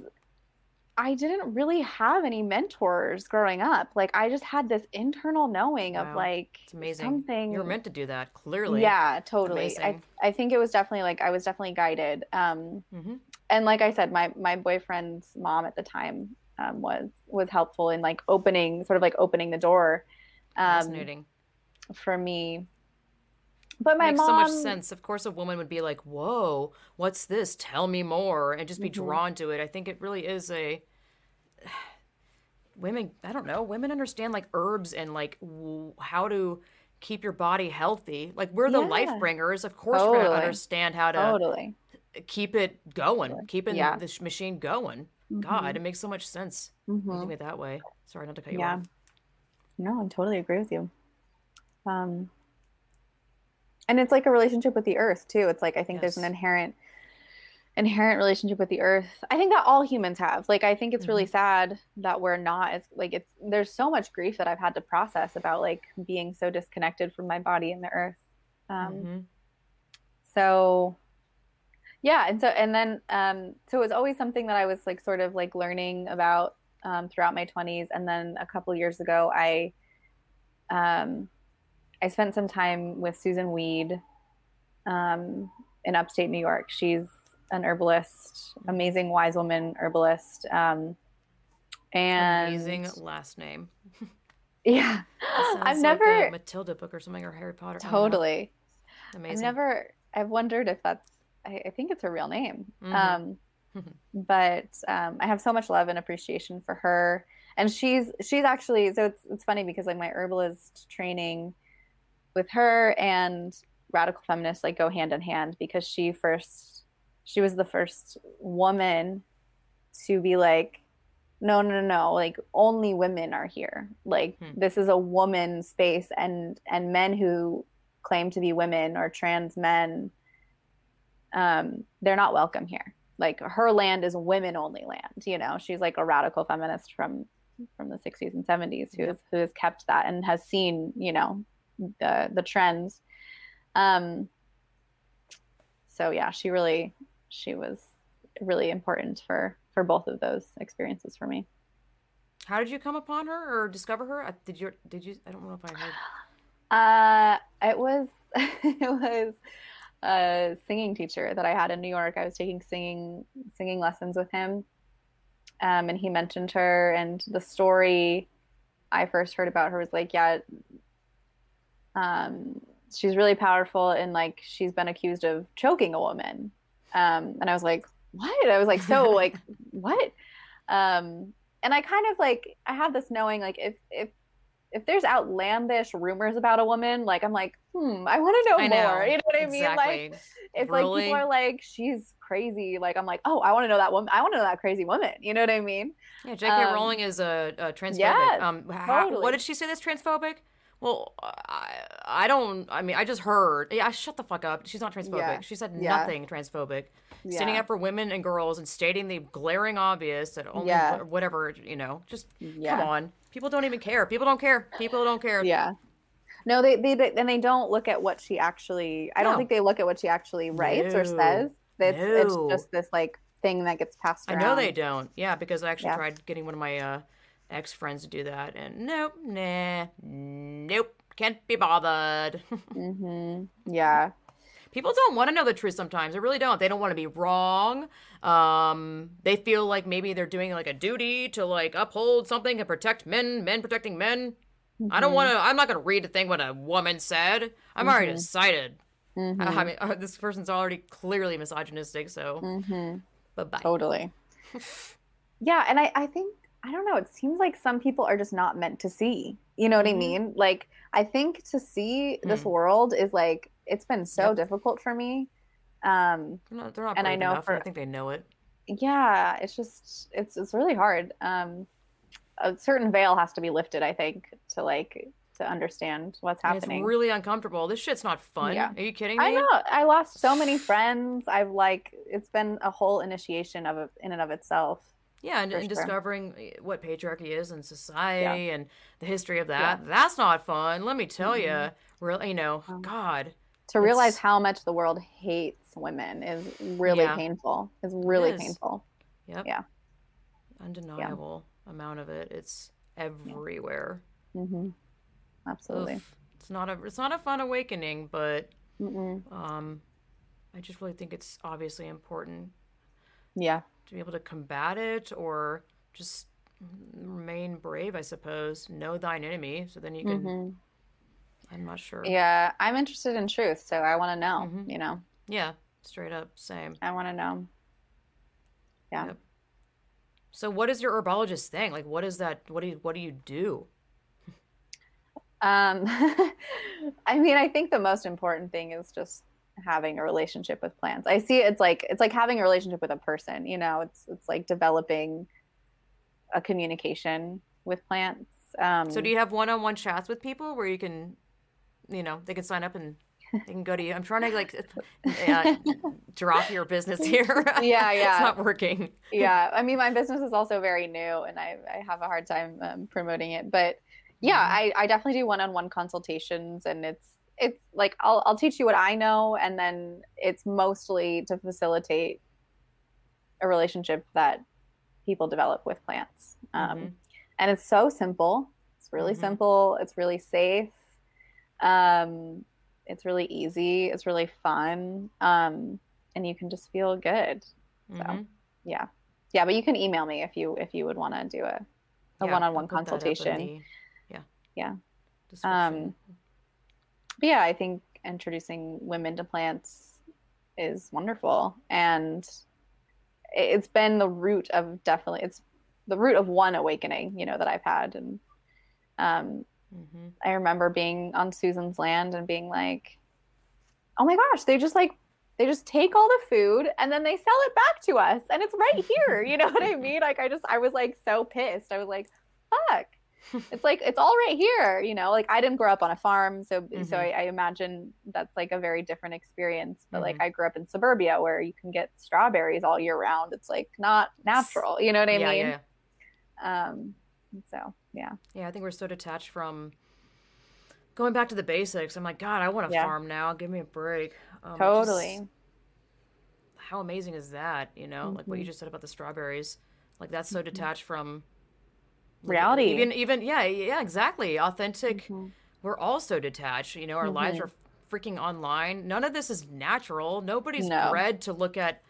Speaker 2: I didn't really have any mentors growing up. Like I just had this internal knowing of like
Speaker 1: It's amazing.
Speaker 2: something
Speaker 1: You're meant to do that, clearly.
Speaker 2: Yeah, totally. I. I think it was definitely like I was definitely guided. Um
Speaker 1: hmm
Speaker 2: and like I said, my my boyfriend's mom at the time um, was was helpful in like opening sort of like opening the door um,
Speaker 1: Fascinating.
Speaker 2: for me. But my mom
Speaker 1: Makes
Speaker 2: mom
Speaker 1: so much sense. Of course, a woman would be like, "Whoa, what's this? Tell me more," and just be
Speaker 2: Mhm.
Speaker 1: drawn to it. I think it really is a women. I don't know. Women understand like herbs and like w- how to keep your body healthy. Like we're the life bringers. Of course, we're gonna understand how to
Speaker 2: totally.
Speaker 1: keep it going, keeping
Speaker 2: Yeah.
Speaker 1: the sh- machine going. God, it makes so much sense
Speaker 2: Mhm.
Speaker 1: thinking it that way. Sorry not to cut you off.
Speaker 2: Yeah.
Speaker 1: off.
Speaker 2: No, I totally agree with you. Um, and it's like a relationship with the earth too. It's like I think there's an inherent inherent relationship with the earth. I think that all humans have. Like I think it's really sad that we're not as like it's there's so much grief that I've had to process about like being so disconnected from my body and the earth. Um,
Speaker 1: Mhm.
Speaker 2: so yeah and so and then um so it was always something that i was like sort of like learning about um, throughout my 20s and then a couple years ago i um i spent some time with Susun Weed um in upstate new york she's an herbalist amazing wise woman herbalist um and
Speaker 1: Amazing last name.
Speaker 2: yeah i've never
Speaker 1: like a Matilda book or something or Harry Potter. I don't know.
Speaker 2: totally
Speaker 1: Amazing.
Speaker 2: I've never. I've wondered if that's. I, I think it's her real name.
Speaker 1: Mhm.
Speaker 2: Um, but um, I have so much love and appreciation for her, and she's she's actually. So it's it's funny because like my herbalist training with her and radical feminists like go hand in hand because she first she was the first woman to be like no no no no like only women are here. Like
Speaker 1: Hmm.
Speaker 2: this is a woman space and and men who claim to be women or trans men um they're not welcome here. Like her land is women only land you know? She's like a radical feminist from from the 60s and 70s who has who has kept that and has seen you know the the trends um so yeah she really she was really important for for both of those experiences for me
Speaker 1: How did you come upon her or discover her? I- Did you? Did you? I don't know if I heard.
Speaker 2: Uh, it was it was a singing teacher that I had in New York. I was taking singing singing lessons with him, um, and he mentioned her. And the story I first heard about her was like, yeah, um, she's really powerful, and like she's been accused of choking a woman. Um, and I was like, what? I was like, so like what? Um, and I kind of like I have this knowing like if if if there's outlandish rumors about a woman, like I'm like, hmm, I want to know, more. You know what I mean? Like
Speaker 1: Exactly.
Speaker 2: if like people are like, she's crazy, like I'm like, oh, I want to know that woman. I want to know that crazy woman. You know what I mean?
Speaker 1: Yeah, J.K.
Speaker 2: Um,
Speaker 1: Rowling is a, a transphobic.
Speaker 2: yes,
Speaker 1: um, how,
Speaker 2: totally.
Speaker 1: what did she say that's transphobic? Well, I, I don't. I mean, I just heard. Yeah, shut the fuck up. She's not transphobic.
Speaker 2: Yeah,
Speaker 1: She said
Speaker 2: yeah.
Speaker 1: nothing transphobic. Standing up for women and girls and stating the glaring obvious that only whatever you know. Just
Speaker 2: Yeah.
Speaker 1: come on. People don't even care. People don't care. People don't care.
Speaker 2: Yeah. No, they, they they and they don't look at what she actually. I
Speaker 1: No.
Speaker 2: don't think they look at what she actually writes or says. It's it's just this like thing that gets passed Around.
Speaker 1: I know they don't. Yeah, because I actually tried getting one of my uh, ex friends to do that, and nope, nah, nope, can't be bothered.
Speaker 2: hmm Yeah.
Speaker 1: People don't want to know the truth sometimes. They really don't. They don't want to be wrong. Um, they feel like maybe they're doing like a duty to like uphold something and protect men, men protecting men. I don't
Speaker 2: Mhm.
Speaker 1: want to. I'm not going to read the thing what a woman said. I'm already
Speaker 2: Mhm.
Speaker 1: decided.
Speaker 2: Mhm.
Speaker 1: I mean, uh, this person's already clearly misogynistic. So,
Speaker 2: Mhm.
Speaker 1: bye bye.
Speaker 2: Totally. yeah, and I, I think I don't know, it seems like some people are just not meant to see. You know what
Speaker 1: Mhm.
Speaker 2: I mean? Like I think to see this
Speaker 1: Mm.
Speaker 2: world is like it's been so
Speaker 1: Yep.
Speaker 2: difficult for me. Um
Speaker 1: They're not, they're not
Speaker 2: And I know
Speaker 1: enough, and I think they know it.
Speaker 2: yeah, it's just it's it's really hard. Um a certain veil has to be lifted, I think, to like to understand what's
Speaker 1: And it's
Speaker 2: happening.
Speaker 1: really uncomfortable. This shit's not fun.
Speaker 2: Yeah.
Speaker 1: Are you kidding me?
Speaker 2: I know. I lost so many friends. I've like it's been a whole initiation of in and of itself.
Speaker 1: Yeah, and, and discovering eh, what patriarchy is in society and the history of that. That's not fun. Let me tell
Speaker 2: Mhm.
Speaker 1: you. Really, you know,
Speaker 2: Um,
Speaker 1: God.
Speaker 2: to realize
Speaker 1: It's-
Speaker 2: how much the world hates women is really
Speaker 1: Yeah.
Speaker 2: painful. Is really
Speaker 1: is.
Speaker 2: painful.
Speaker 1: Yep.
Speaker 2: Yeah.
Speaker 1: undeniable amount of it. It's everywhere.
Speaker 2: Mm-hmm. Absolutely.
Speaker 1: Oof. It's not a it's not a fun awakening, but
Speaker 2: Mm-mm.
Speaker 1: um, I just really think it's obviously important
Speaker 2: Yeah.
Speaker 1: To be able to combat it or just remain brave, I suppose. Know thine enemy, so then you can.
Speaker 2: hmm
Speaker 1: I'm not sure.
Speaker 2: Yeah. I'm interested in truth, so I want to know.
Speaker 1: Mhm.
Speaker 2: You know,
Speaker 1: Yeah, straight up, same.
Speaker 2: I want to know. Yeah.
Speaker 1: Yep. So, what is your herbologist thing? Like, what is that? What do you What do you do?
Speaker 2: Um, I mean, I think the most important thing is just having a relationship with plants. I see it's like it's like having a relationship with a person. You know, it's it's like developing a communication with plants. Um,
Speaker 1: So, do you have one on one chats with people where you can, you know, they can sign up and they can go to you? I'm trying to like uh, drop your business here.
Speaker 2: Yeah, yeah.
Speaker 1: it's not working.
Speaker 2: yeah, I mean, my business is also very new, and I, I have a hard time um, promoting it. But yeah,
Speaker 1: Mhm.
Speaker 2: I, I definitely do one-on-one consultations, and it's it's like I'll I'll teach you what I know, and then it's mostly to facilitate a relationship that people develop with plants. Um,
Speaker 1: Mhm.
Speaker 2: And it's so simple. It's really
Speaker 1: Mhm.
Speaker 2: simple. It's really safe. Um, it's really easy. It's really fun. Um, and you can just feel good
Speaker 1: Mhm.
Speaker 2: yeah yeah but you can email me if you if you would want to do a, a
Speaker 1: Yeah,
Speaker 2: one-on-one
Speaker 1: I'll put that up in
Speaker 2: consultation
Speaker 1: the- yeah.
Speaker 2: Yeah.
Speaker 1: description.
Speaker 2: Um, but yeah i think introducing women to plants is wonderful and it- it's been the root of definitely it's the root of one awakening you know that i've had and um
Speaker 1: mm-hmm.
Speaker 2: I remember being on Susun's land and being like, "Oh my gosh, they just like they just take all the food and then they sell it back to us and it's right here." You know what I mean? Like I just I was like so pissed. I was like, "Fuck." It's like it's all right here, you know. Like I didn't grow up on a farm, so so
Speaker 1: Mhm.
Speaker 2: I, I imagine that's like a very different experience. But like
Speaker 1: Mhm.
Speaker 2: I grew up in suburbia where you can get strawberries all year round. It's like not natural, you know what I
Speaker 1: yeah,
Speaker 2: mean?
Speaker 1: yeah.
Speaker 2: Um, so yeah,
Speaker 1: Yeah, I think we're so detached from going back to the basics. I'm like, God, I want to
Speaker 2: Yeah.
Speaker 1: farm now. Give me a break. Um, just-
Speaker 2: totally.
Speaker 1: how amazing is that? You know, like what you
Speaker 2: Mhm.
Speaker 1: just said about the strawberries. Like that's so detached from like,
Speaker 2: Reality.
Speaker 1: Even, even, yeah, yeah, exactly. Authentic.
Speaker 2: Mhm.
Speaker 1: We're all so detached. You know, our lives
Speaker 2: Mhm.
Speaker 1: are freaking online. None of this is natural. Nobody's
Speaker 2: No.
Speaker 1: bred to look at,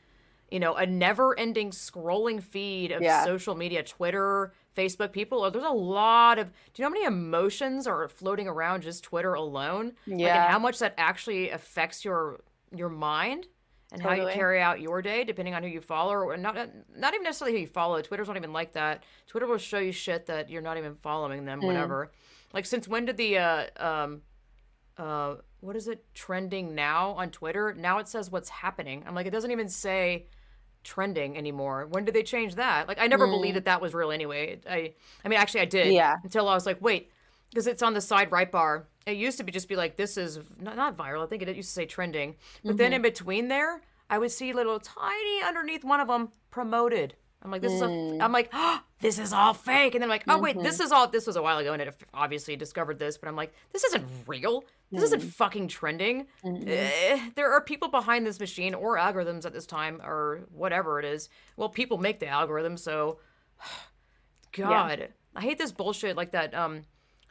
Speaker 1: you know, a never-ending scrolling feed of
Speaker 2: Yeah.
Speaker 1: social media, Twitter, Facebook. People, there's a lot of. Do you know how many emotions are floating around just Twitter alone? Like,
Speaker 2: Yeah.
Speaker 1: and how much that actually affects your your mind and how you carry out your day, depending on who you follow, or not. Not even necessarily who you follow. Twitter's not even like that. Twitter will show you shit that you're not even following them.
Speaker 2: Mm.
Speaker 1: Whatever. Like, since when did the uh um uh what is it trending now on Twitter? Now it says what's happening. I'm like, it doesn't even say trending anymore. When did they change that? Like, I never believed that that was real anyway. I I mean, actually, I did.
Speaker 2: Mm. Yeah.
Speaker 1: Until I was like, wait, because it's on the side right bar. It used to be just be like, this is not, not viral. I think it used to say trending. But then in mm-hmm. between there, I would see little tiny underneath one of them promoted. I'm like, this is a. Mm. I'm like, oh, this is all fake. And then I'm like, oh wait, this mm-hmm. is all. This was a while ago, and it obviously discovered this. But I'm like, this isn't real. This isn't mm. fucking trending. Mm-hmm. Eh, there are people behind this machine or algorithms at this time or whatever it is. Well, people make the algorithm, so God, I hate this bullshit like that um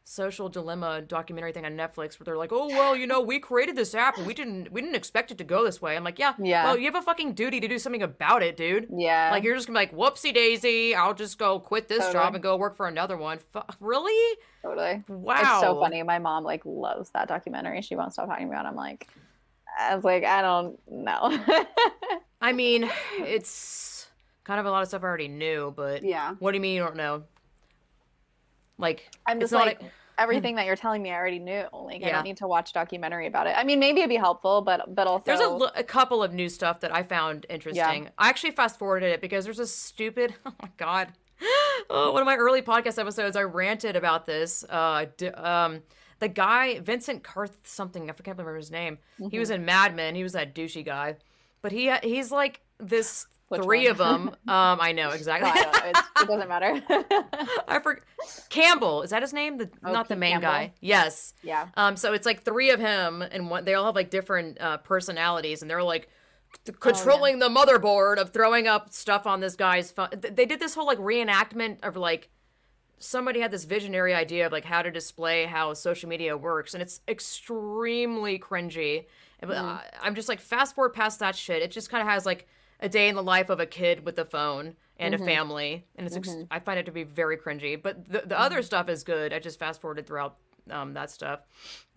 Speaker 1: social dilemma documentary thing on Netflix where they're like, "Oh, well, you know, we created this app and we didn't we didn't expect it to go this way." I'm like, "Yeah,
Speaker 2: Yeah.
Speaker 1: Well, you have a fucking duty to do something about it, dude.
Speaker 2: Yeah.
Speaker 1: Like you're just gonna be like, "Whoopsie daisy, I'll just go quit this
Speaker 2: Totally.
Speaker 1: job and go work for another one." Fu really?
Speaker 2: totally.
Speaker 1: Wow.
Speaker 2: It's so funny. My mom like loves that documentary. She won't stop talking about. it. I'm like, I was like, I don't know.
Speaker 1: I mean, it's kind of a lot of stuff I already knew, but
Speaker 2: yeah.
Speaker 1: what do you mean you don't know? Like,
Speaker 2: I'm just like everything that you're telling me, I already knew. Like I don't need to watch documentary about it. I mean, maybe it'd be helpful, but but also
Speaker 1: There's a, l- a couple of new stuff that I found interesting. I actually fast forwarded it because there's a stupid. Oh my god. Oh, one of my early podcast episodes, I ranted about this. Uh, d- um, the guy Vincent Carth something I can't remember his name. He was in Mad Men. He was that douchey guy, but he he's like this.
Speaker 2: Which
Speaker 1: three
Speaker 2: one?
Speaker 1: of them. Um, I know exactly.
Speaker 2: I don't know. It's, it doesn't matter.
Speaker 1: I forgot. Campbell is that his name? The,
Speaker 2: Oh,
Speaker 1: not the main
Speaker 2: Campbell?
Speaker 1: guy. Yes.
Speaker 2: yeah.
Speaker 1: Um, so it's like three of him, and one, they all have like different uh, personalities, and they're like controlling the motherboard of throwing up stuff on this guy's phone. They did this whole like reenactment of like somebody had this visionary idea of like how to display how social media works, and it's extremely cringy.
Speaker 2: Mm.
Speaker 1: I'm just like fast forward past that shit. It just kind of has like a day in the life of a kid with a phone and
Speaker 2: Mm-hmm.
Speaker 1: a family, and it's ex- I find it to be very cringy. But the the other
Speaker 2: Mm-hmm.
Speaker 1: stuff is good. I just fast forwarded throughout um, that stuff.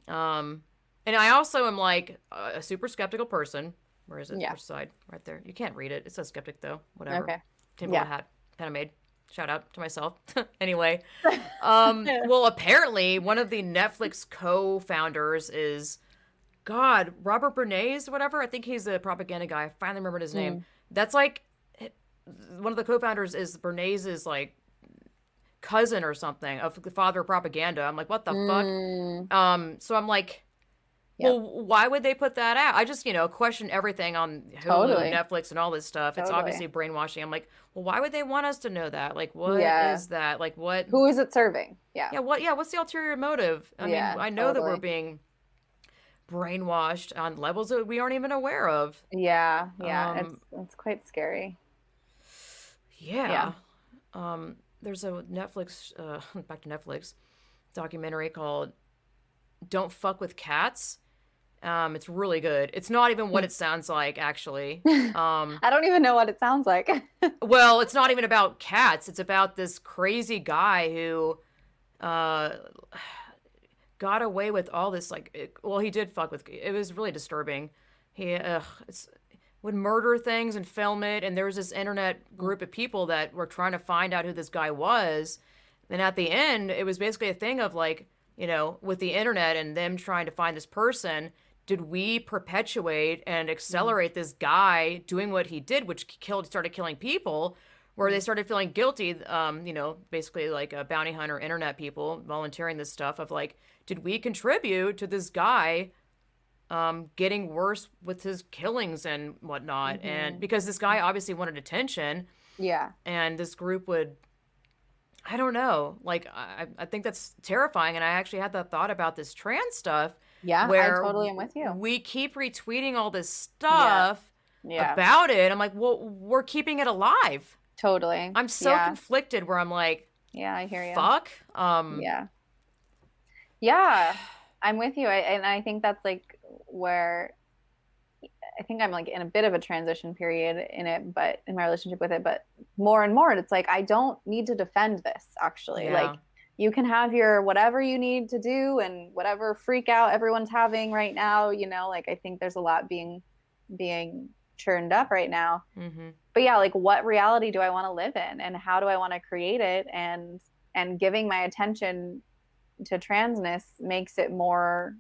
Speaker 1: Um, and I also am like a a super skeptical person. Where is it?
Speaker 2: Yeah.
Speaker 1: Which side? Right there. You can't read it. It says skeptic though. Whatever.
Speaker 2: Okay.
Speaker 1: Tinfoil
Speaker 2: Yeah.
Speaker 1: hat. Kind of made. Shout out to myself. anyway, um, well, apparently one of the Netflix co-founders is, God, Robert Bernays, whatever. I think he's the propaganda guy. I finally remembered his name. That's like one of the co-founders is Bernays' like cousin or something of the father of propaganda. I'm like, what the
Speaker 2: Mm,
Speaker 1: fuck? Um, so I'm like,
Speaker 2: Yeah.
Speaker 1: well, why would they put that out? I just, you know, question everything on Hulu,
Speaker 2: Totally.
Speaker 1: Netflix, and all this stuff. It's obviously brainwashing. I'm like, well, why would they want us to know that? Like, what is
Speaker 2: Yeah.
Speaker 1: that? Like, what?
Speaker 2: who is it serving? Yeah.
Speaker 1: Yeah, what? Yeah, what's the ulterior motive? I
Speaker 2: Yeah,
Speaker 1: mean, I know that we're being brainwashed on levels that we aren't even aware of.
Speaker 2: Yeah. Yeah.
Speaker 1: Um,
Speaker 2: it's it's quite scary.
Speaker 1: Yeah. yeah. Um, there's a Netflix, uh, back to Netflix, documentary called "Don't Fuck with Cats." Um, it's really good. It's not even what it sounds like, actually. Um,
Speaker 2: I don't even know what it sounds like.
Speaker 1: well, it's not even about cats. It's about this crazy guy who, uh, got away with all this. Like, it, well, he did fuck with. It was really disturbing. He, it's would murder things and film it. And there was this internet group of people that were trying to find out who this guy was. And at the end, it was basically a thing of like, you know, with the internet and them trying to find this person, did we perpetuate and mm-hmm. accelerate this guy doing what he did, which killed, started killing people? Where they started feeling guilty, um, you know, basically like a bounty hunter, internet people volunteering this stuff of like, did we contribute to this guy um, getting worse with his killings and whatnot. And because this guy obviously wanted attention,
Speaker 2: yeah.
Speaker 1: and this group would, I don't know, like I, I think that's terrifying. And I actually had that thought about this trans stuff.
Speaker 2: Yeah.
Speaker 1: where
Speaker 2: I totally am with you.
Speaker 1: We keep retweeting all this stuff
Speaker 2: Yeah.
Speaker 1: about it. I'm like, well, we're keeping it alive.
Speaker 2: Totally.
Speaker 1: I'm so
Speaker 2: yeah.
Speaker 1: conflicted where I'm like,
Speaker 2: yeah, I hear you.
Speaker 1: fuck. Um,
Speaker 2: Yeah. Yeah, I'm with you. I, and I think that's like where I think I'm like in a bit of a transition period in it, but in my relationship with it. But more and more, it's like I don't need to defend this actually.
Speaker 1: Yeah.
Speaker 2: Like you can have your whatever you need to do and whatever freak out everyone's having right now, you know, like I think there's a lot being being churned up right now.
Speaker 1: hmm
Speaker 2: But yeah, like what reality do I want to live in and how do I want to create it and and giving my attention to transness makes it more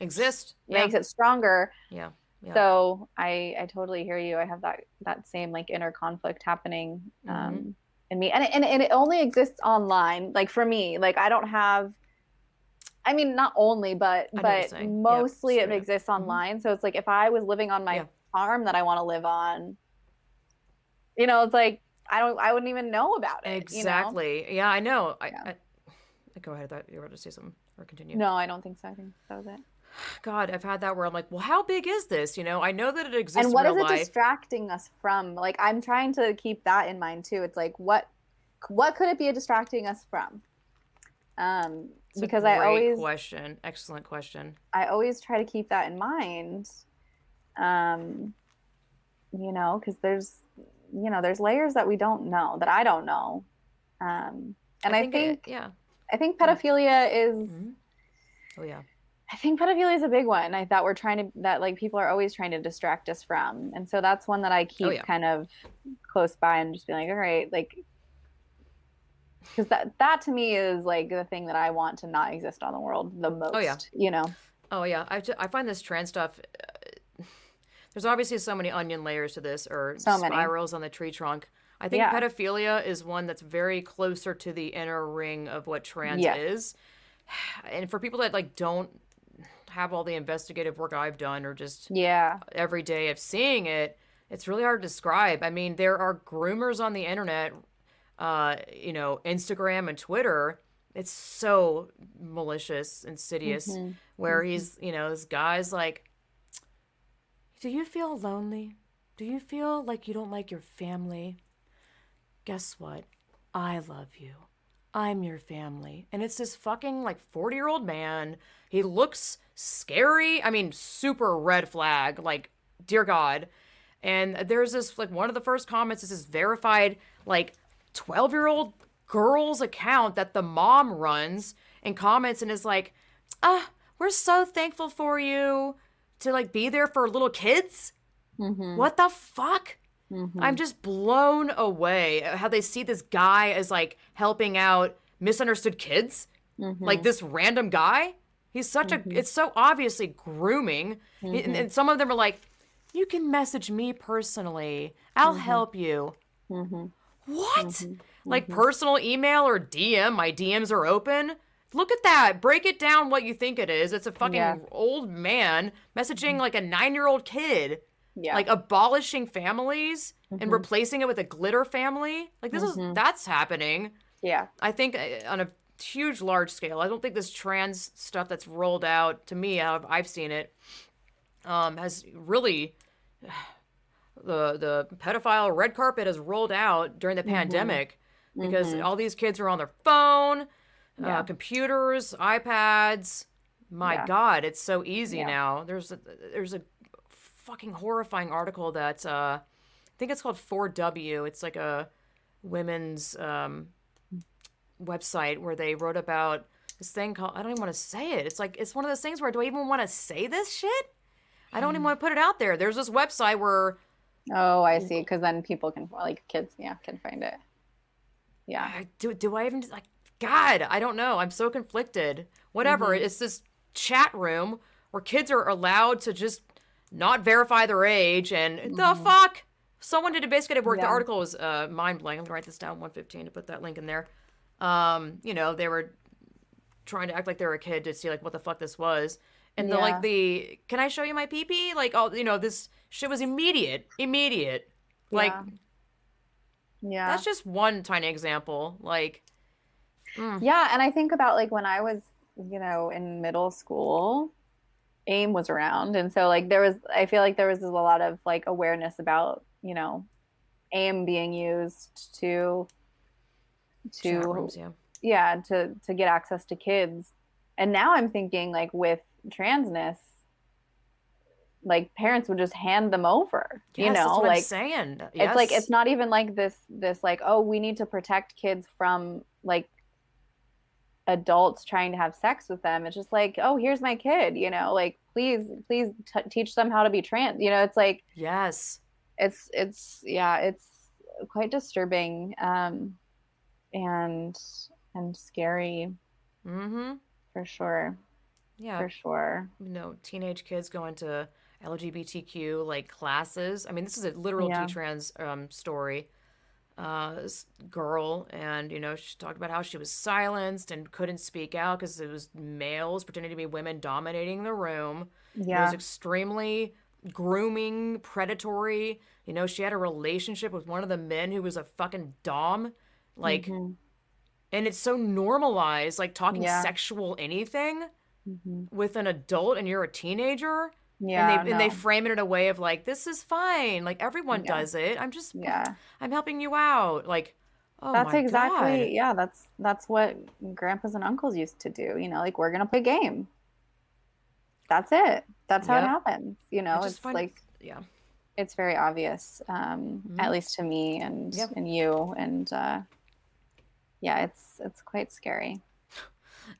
Speaker 1: Exist. Yeah.
Speaker 2: makes it stronger.
Speaker 1: Yeah. Yeah.
Speaker 2: So I I totally hear you. I have that that same like inner conflict happening um
Speaker 1: Mm-hmm.
Speaker 2: in me. And it, and, and it only exists online. Like for me, like I don't have I mean not only but
Speaker 1: I know what you're
Speaker 2: but mostly it exists online. So it's like if I was living on my
Speaker 1: Yeah.
Speaker 2: farm that I want to live on, you know, it's like I don't I wouldn't even know about it. you know?
Speaker 1: Exactly. Yeah, I know. I,
Speaker 2: Yeah.
Speaker 1: I, go ahead. I thought you were to say something or continue.
Speaker 2: No, I don't think so. I think that was it.
Speaker 1: God, I've had that where I'm like, well, how big is this? You know, I know that it exists
Speaker 2: and what is it
Speaker 1: life.
Speaker 2: distracting us from like i'm trying to keep that in mind too it's like what what could it be distracting us from um
Speaker 1: It's
Speaker 2: because i always
Speaker 1: question, excellent question.
Speaker 2: i always try to keep that in mind um you know because there's you know there's layers that we don't know that i don't know um and i think,
Speaker 1: it- yeah.
Speaker 2: i think pedophilia is
Speaker 1: Mhm. Oh yeah.
Speaker 2: I think pedophilia is a big one. I thought we're trying to that like people are always trying to distract us from, and so that's one that I keep
Speaker 1: Oh, yeah.
Speaker 2: kind of close by and just be like, all right, like, because that that to me is like the thing that I want to not exist on the world the most.
Speaker 1: Oh, yeah.
Speaker 2: you know.
Speaker 1: Oh yeah. I, I find this trans stuff. There's obviously so many onion layers to this, or
Speaker 2: So many.
Speaker 1: spirals on the tree trunk. I think
Speaker 2: Yeah.
Speaker 1: pedophilia is one that's very closer to the inner ring of what trans
Speaker 2: Yes.
Speaker 1: is. And for people that like don't have all the investigative work I've done, or just
Speaker 2: Yeah,
Speaker 1: every day of seeing it, it's really hard to describe. I mean, there are groomers on the internet, uh, you know, Instagram and Twitter. It's so malicious, insidious,
Speaker 2: Mhm.
Speaker 1: where he's, you know, this guy's like, Do you feel lonely? Do you feel like you don't like your family? Guess what? I love you. I'm your family. And it's this fucking like 40 year old man. He looks scary. I mean, super red flag. Like, dear God. And there's this, like, one of the first comments is this verified, like, 12 year old girl's account that the mom runs and comments and is like, ah, we're so thankful for you to, like, be there for little kids.
Speaker 2: Mhm.
Speaker 1: What the fuck?
Speaker 2: Mhm.
Speaker 1: I'm just blown away at how they see this guy as like helping out misunderstood kids.
Speaker 2: Mhm.
Speaker 1: Like this random guy. He's such a, it's so obviously grooming. And, and some of them are like, you can message me personally. I'll help you. What? Like personal email or DM? My DMs are open. Look at that. Break it down what you think it is. It's a fucking
Speaker 2: Yeah.
Speaker 1: old man messaging like a nine year old kid
Speaker 2: Yeah.
Speaker 1: like abolishing families and
Speaker 2: Mhm.
Speaker 1: replacing it with a glitter family like this is
Speaker 2: Mhm.
Speaker 1: that's happening
Speaker 2: yeah.
Speaker 1: i think uh, on a huge large scale i don't think this trans stuff that's rolled out to me how i've seen it um has really the the pedophile red carpet has rolled out during the
Speaker 2: Mm-hmm.
Speaker 1: pandemic because all these kids are on their phone
Speaker 2: Yeah.
Speaker 1: uh, computers ipads my
Speaker 2: Yeah.
Speaker 1: god it's so easy
Speaker 2: Yeah.
Speaker 1: now there's a there's a fucking horrifying article that uh i think it's called 4w it's like a women's um website where they wrote about this thing called i don't even want to say it it's like it's one of those things where do i even want to say this shit i don't even want to put it out there there's this website where
Speaker 2: Oh, I see. Because then people can, like, kids, yeah, can find it. Yeah.
Speaker 1: Do do I even like God? I don't know. I'm so conflicted. Whatever.
Speaker 2: Mm-hmm.
Speaker 1: It's this chat room where kids are allowed to just not verify their age and the fuck. Someone did a basically work. The
Speaker 2: Mm-hmm.
Speaker 1: Article was uh, mind blowing. I'm gonna write this down 115 to put that link in there. Um, you know, they were trying to act like they were a kid to see like what the fuck this was. And the like the can I show you my pee pee? Like all you know, this shit was immediate. Immediate. Like
Speaker 2: Yeah. Yeah.
Speaker 1: that's just one tiny example. Like Mm.
Speaker 2: Yeah, and I think about like when I was, you know, in middle school, AIM was around, and so like there was, I feel like there was a lot of like awareness about, you know, AIM being used to,
Speaker 1: chat
Speaker 2: to
Speaker 1: rooms, yeah.
Speaker 2: yeah, to to get access to kids, and now I'm thinking like with transness, like parents would just hand them over, you
Speaker 1: Yes, that's
Speaker 2: know,
Speaker 1: I'm
Speaker 2: like
Speaker 1: saying.
Speaker 2: it's like it's not even like this this like oh we need to protect kids from like adults trying to have sex with them it's just like oh here's my kid you know like please please t- teach them how to be trans you know it's like
Speaker 1: yes.
Speaker 2: it's it's yeah it's quite disturbing um and and scary
Speaker 1: Mm-hmm.
Speaker 2: for sure
Speaker 1: Yeah.
Speaker 2: for sure
Speaker 1: You know, teenage kids going to LGBTQ like classes. I mean, this is a literal
Speaker 2: Yeah.
Speaker 1: T-trans um, story. Uh, girl, and you know, she talked about how she was silenced and couldn't speak out because it was males pretending to be women dominating the room.
Speaker 2: Yeah, it
Speaker 1: was extremely grooming, predatory. You know, she had a relationship with one of the men who was a fucking dom. Like,
Speaker 2: Mhm.
Speaker 1: and it's so normalized, like talking
Speaker 2: Yeah.
Speaker 1: sexual anything
Speaker 2: Mhm.
Speaker 1: with an adult and you're a teenager.
Speaker 2: Yeah
Speaker 1: and they and they frame it in a way of like, this is fine. Like everyone
Speaker 2: Yeah.
Speaker 1: does it. I'm just
Speaker 2: yeah
Speaker 1: I'm helping you out. Like, oh
Speaker 2: that's exactly
Speaker 1: God.
Speaker 2: yeah that's that's what grandpas and uncles used to do you know like we're gonna play game that's it that's how
Speaker 1: Yep.
Speaker 2: it happens you know it's
Speaker 1: find
Speaker 2: like
Speaker 1: yeah.
Speaker 2: it's very obvious um
Speaker 1: Mhm.
Speaker 2: at least to me and
Speaker 1: Yep.
Speaker 2: and you and uh yeah it's it's quite scary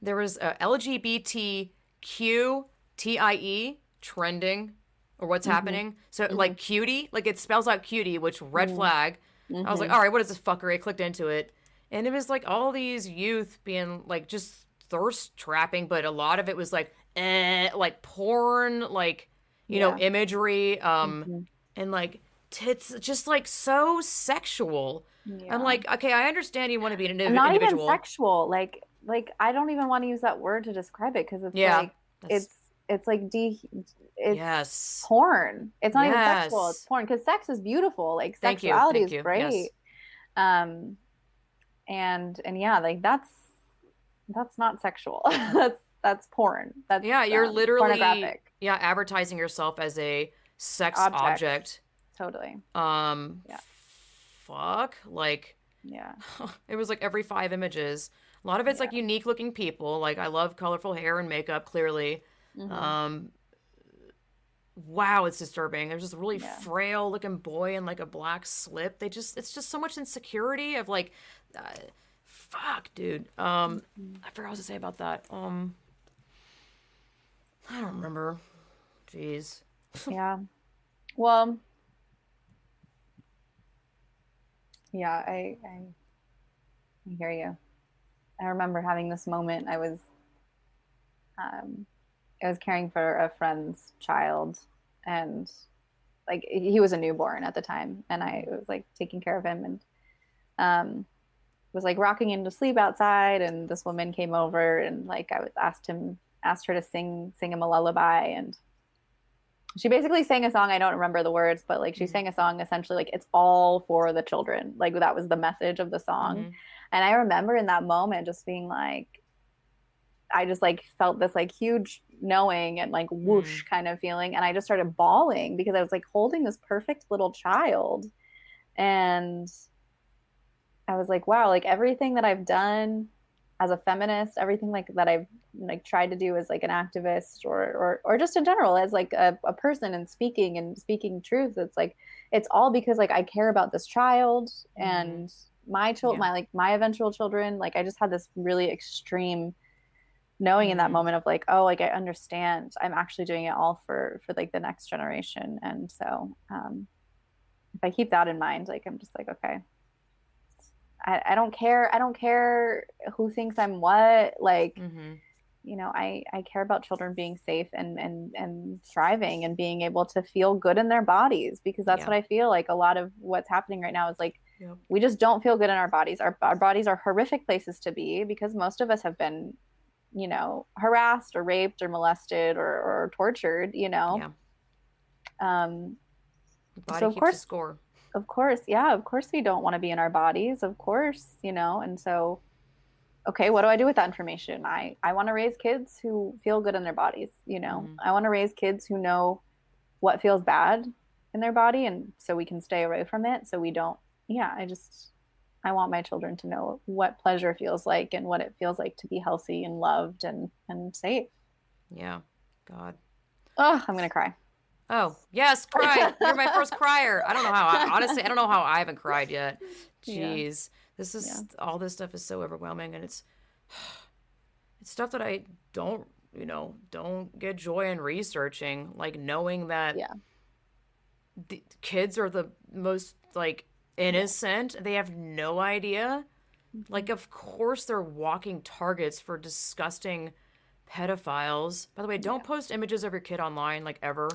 Speaker 1: There was uh, LGBTQTIE trending or what's
Speaker 2: Mhm.
Speaker 1: happening. So like cutie, like it spells out cutie, which red
Speaker 2: Mhm.
Speaker 1: flag. I was like,
Speaker 2: Mhm.
Speaker 1: all right, what is this fuckery? I clicked into it, and it was like all these youth being like just thirst trapping, but a lot of it was like, eh, like porn, like you know, imagery, um,
Speaker 2: Mhm.
Speaker 1: and like tits, just like so sexual.
Speaker 2: Yeah.
Speaker 1: I'm like, okay, I understand you want to be an indiv-
Speaker 2: not
Speaker 1: individual.
Speaker 2: even sexual like like i don't even want to use that word to describe it because it's
Speaker 1: Yeah,
Speaker 2: like it's it's like de it's
Speaker 1: yes,
Speaker 2: porn. It's not even sexual. It's porn because sex is beautiful. Like
Speaker 1: Thank you,
Speaker 2: sexuality
Speaker 1: thank
Speaker 2: is
Speaker 1: you,
Speaker 2: great.
Speaker 1: yes.
Speaker 2: Um, and and yeah, like that's that's not sexual. that's that's porn. That's
Speaker 1: yeah, you're
Speaker 2: um,
Speaker 1: literally
Speaker 2: pornographic.
Speaker 1: yeah advertising yourself as a sex
Speaker 2: Object.
Speaker 1: object.
Speaker 2: Totally.
Speaker 1: Um,
Speaker 2: Yeah.
Speaker 1: fuck, like
Speaker 2: Yeah.
Speaker 1: it was like every five images. A lot of it's like unique looking people. Like I love colorful hair and makeup. Clearly,
Speaker 2: Mhm.
Speaker 1: um, wow, it's disturbing. There's this really
Speaker 2: Yeah.
Speaker 1: frail looking boy in like a black slip. They just, it's just so much insecurity of like, uh, fuck, dude. Um,
Speaker 2: Mm-hmm.
Speaker 1: I forgot what to say about that. Um, I don't remember. Jeez.
Speaker 2: yeah. Well, yeah, I, I, I hear you. I remember having this moment. I was, um, I was caring for a friend's child, and like he was a newborn at the time, and I was like taking care of him, and um, was like rocking him to sleep outside, and this woman came over, and like I was asked him, asked her to sing, sing him a lullaby, and she basically sang a song i don't remember the words but like she
Speaker 1: Mhm.
Speaker 2: sang a song essentially like it's all for the children like that was the message of the song
Speaker 1: Mhm.
Speaker 2: and i remember in that moment just being like i just like felt this like huge knowing and like whoosh kind of feeling and i just started bawling because i was like holding this perfect little child and i was like wow like everything that i've done as a feminist everything like that i've like tried to do as like an activist or or, or just in general as like a, a person and speaking and speaking truth it's like it's all because like i care about this child
Speaker 1: Mhm.
Speaker 2: and my child
Speaker 1: Yeah.
Speaker 2: my like my eventual children like i just had this really extreme knowing in that
Speaker 1: Mhm.
Speaker 2: moment of like oh like i understand i'm actually doing it all for for like the next generation and so um if i keep that in mind like i'm just like okay I, I don't care i don't care who thinks i'm what like
Speaker 1: Mhm.
Speaker 2: you know i i care about children being safe and and and thriving and being able to feel good in their bodies because that's
Speaker 1: Yeah.
Speaker 2: what i feel like a lot of what's happening right now is like
Speaker 1: Yep.
Speaker 2: we just don't feel good in our bodies our, our bodies are horrific places to be because most of us have been you know harassed or raped or molested or, or tortured you know
Speaker 1: Yeah.
Speaker 2: um So of course-
Speaker 1: score.
Speaker 2: of course yeah of course we don't want to be in our bodies of course you know and so okay what do i do with that information i i want to raise kids who feel good in their bodies you know
Speaker 1: Mhm.
Speaker 2: i want to raise kids who know what feels bad in their body and so we can stay away from it so we don't yeah i just i want my children to know what pleasure feels like and what it feels like to be healthy and loved and and safe
Speaker 1: Yeah. God.
Speaker 2: oh i'm gonna cry
Speaker 1: Oh, yes, cry. You're my first crier. I don't know how. I, honestly, I don't know how I haven't cried yet.
Speaker 2: Yeah.
Speaker 1: This is all this stuff is so overwhelming and it's it's stuff that I don't, you know, don't get joy in researching, like knowing that
Speaker 2: Yeah.
Speaker 1: the kids are the most like innocent. They have no idea.
Speaker 2: Mm-hmm.
Speaker 1: Like of course they're walking targets for disgusting pedophiles. By the way, don't post images of your kid online like ever.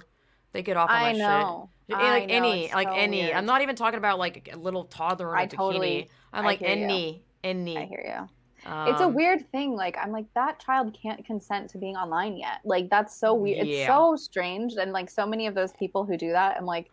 Speaker 1: They get off on
Speaker 2: I
Speaker 1: that
Speaker 2: know.
Speaker 1: shit.
Speaker 2: I
Speaker 1: like
Speaker 2: know,
Speaker 1: any,
Speaker 2: it's
Speaker 1: like
Speaker 2: so
Speaker 1: any.
Speaker 2: weird.
Speaker 1: I'm not even talking about like a little toddler in a
Speaker 2: I
Speaker 1: bikini.
Speaker 2: totally-
Speaker 1: I'm like
Speaker 2: hear you.
Speaker 1: any, any.
Speaker 2: i hear you
Speaker 1: Um,
Speaker 2: it's a weird thing like i'm like that child can't consent to being online yet like that's so weird
Speaker 1: Yeah.
Speaker 2: it's so strange and like so many of those people who do that i'm like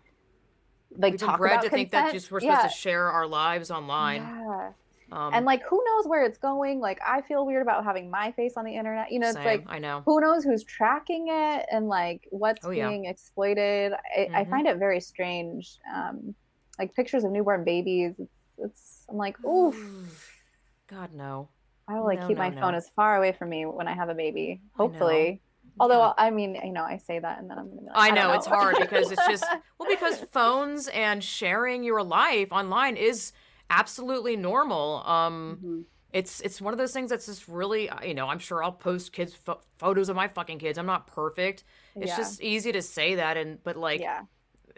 Speaker 2: like
Speaker 1: We've
Speaker 2: talk
Speaker 1: bred
Speaker 2: about
Speaker 1: to think that just we're
Speaker 2: yeah.
Speaker 1: supposed to share our lives online.
Speaker 2: yeah.
Speaker 1: Um,
Speaker 2: and like who knows where it's going like i feel weird about having my face on the internet you know it's
Speaker 1: same,
Speaker 2: like
Speaker 1: I know.
Speaker 2: who knows who's tracking it and like what's
Speaker 1: Oh, yeah.
Speaker 2: being exploited I, I
Speaker 1: Mhm.
Speaker 2: find it very strange um like pictures of newborn babies it's, it's i'm like oof
Speaker 1: God no.
Speaker 2: I will like
Speaker 1: No,
Speaker 2: keep
Speaker 1: no,
Speaker 2: my
Speaker 1: no.
Speaker 2: phone as far away from me when I have a baby.
Speaker 1: I.
Speaker 2: Hopefully. Although. I mean, you know, I say that and then I'm gonna be like,
Speaker 1: I
Speaker 2: don't
Speaker 1: know it's hard because it's just well because phones and sharing your life online is absolutely normal. Um,
Speaker 2: Mhm.
Speaker 1: it's it's one of those things that's just really you know I'm sure I'll post kids pho- photos of my fucking kids. I'm not perfect. It's
Speaker 2: Yeah.
Speaker 1: just easy to say that and but like
Speaker 2: yeah,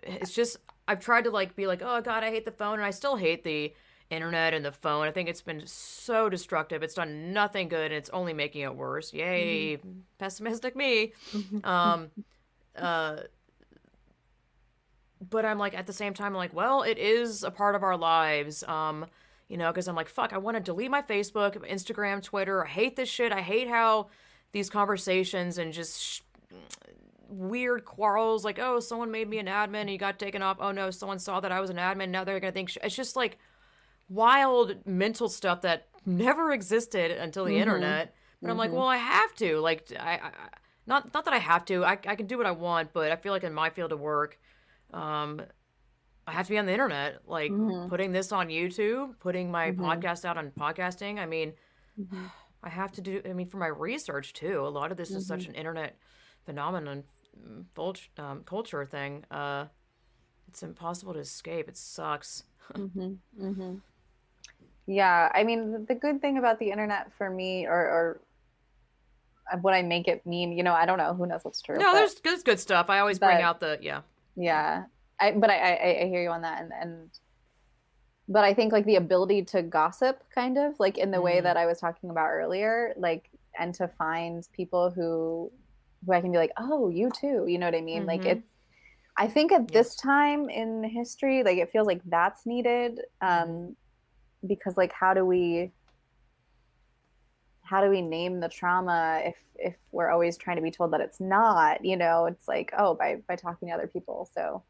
Speaker 1: it's just I've tried to like be like, oh god, I hate the phone, and I still hate the internet and the phone. I think it's been so destructive. It's done nothing good, and it's only making it worse. Yay, pessimistic me. Um, uh, but I'm like at the same time, I'm like, well, it is a part of our lives. Um, you know, because I'm like, fuck, I want to delete my Facebook, Instagram, Twitter. I hate this shit. I hate how these conversations and just. Sh- weird quarrels like oh someone made me an admin and he got taken off oh no someone saw that i was an admin now they're gonna think sh-. it's just like wild mental stuff that never existed until the
Speaker 2: Mhm.
Speaker 1: internet but i'm like
Speaker 2: Mhm.
Speaker 1: well i have to like I, I not not that i have to I, I can do what i want but i feel like in my field of work um I have to be on the internet, like
Speaker 2: Mhm.
Speaker 1: putting this on YouTube, putting my
Speaker 2: Mhm.
Speaker 1: podcast out on podcasting. I mean,
Speaker 2: Mhm.
Speaker 1: I have to do, I mean, for my research too. A lot of this is
Speaker 2: Mm-hmm.
Speaker 1: such an internet phenomenon, mm, um, culture thing. Uh, it's impossible to escape. It sucks.
Speaker 2: hmm hmm Yeah, I mean, the- good thing about the internet for me, or, or uh, what I make it mean, you know, I don't know. Who knows what's true?
Speaker 1: No, there's, there's good stuff. I always bring out the, yeah.
Speaker 2: yeah i but I, I i hear you on that and and but i think like the ability to gossip kind of like in the way
Speaker 1: Mhm.
Speaker 2: that i was talking about earlier like and to find people who who i can be like oh you too you know what i mean like
Speaker 1: Mhm.
Speaker 2: it's i think at this time in history like it feels like that's needed um because like how do we how do we name the trauma if if we're always trying to be told that it's not you know? It's like oh by by talking to other people. So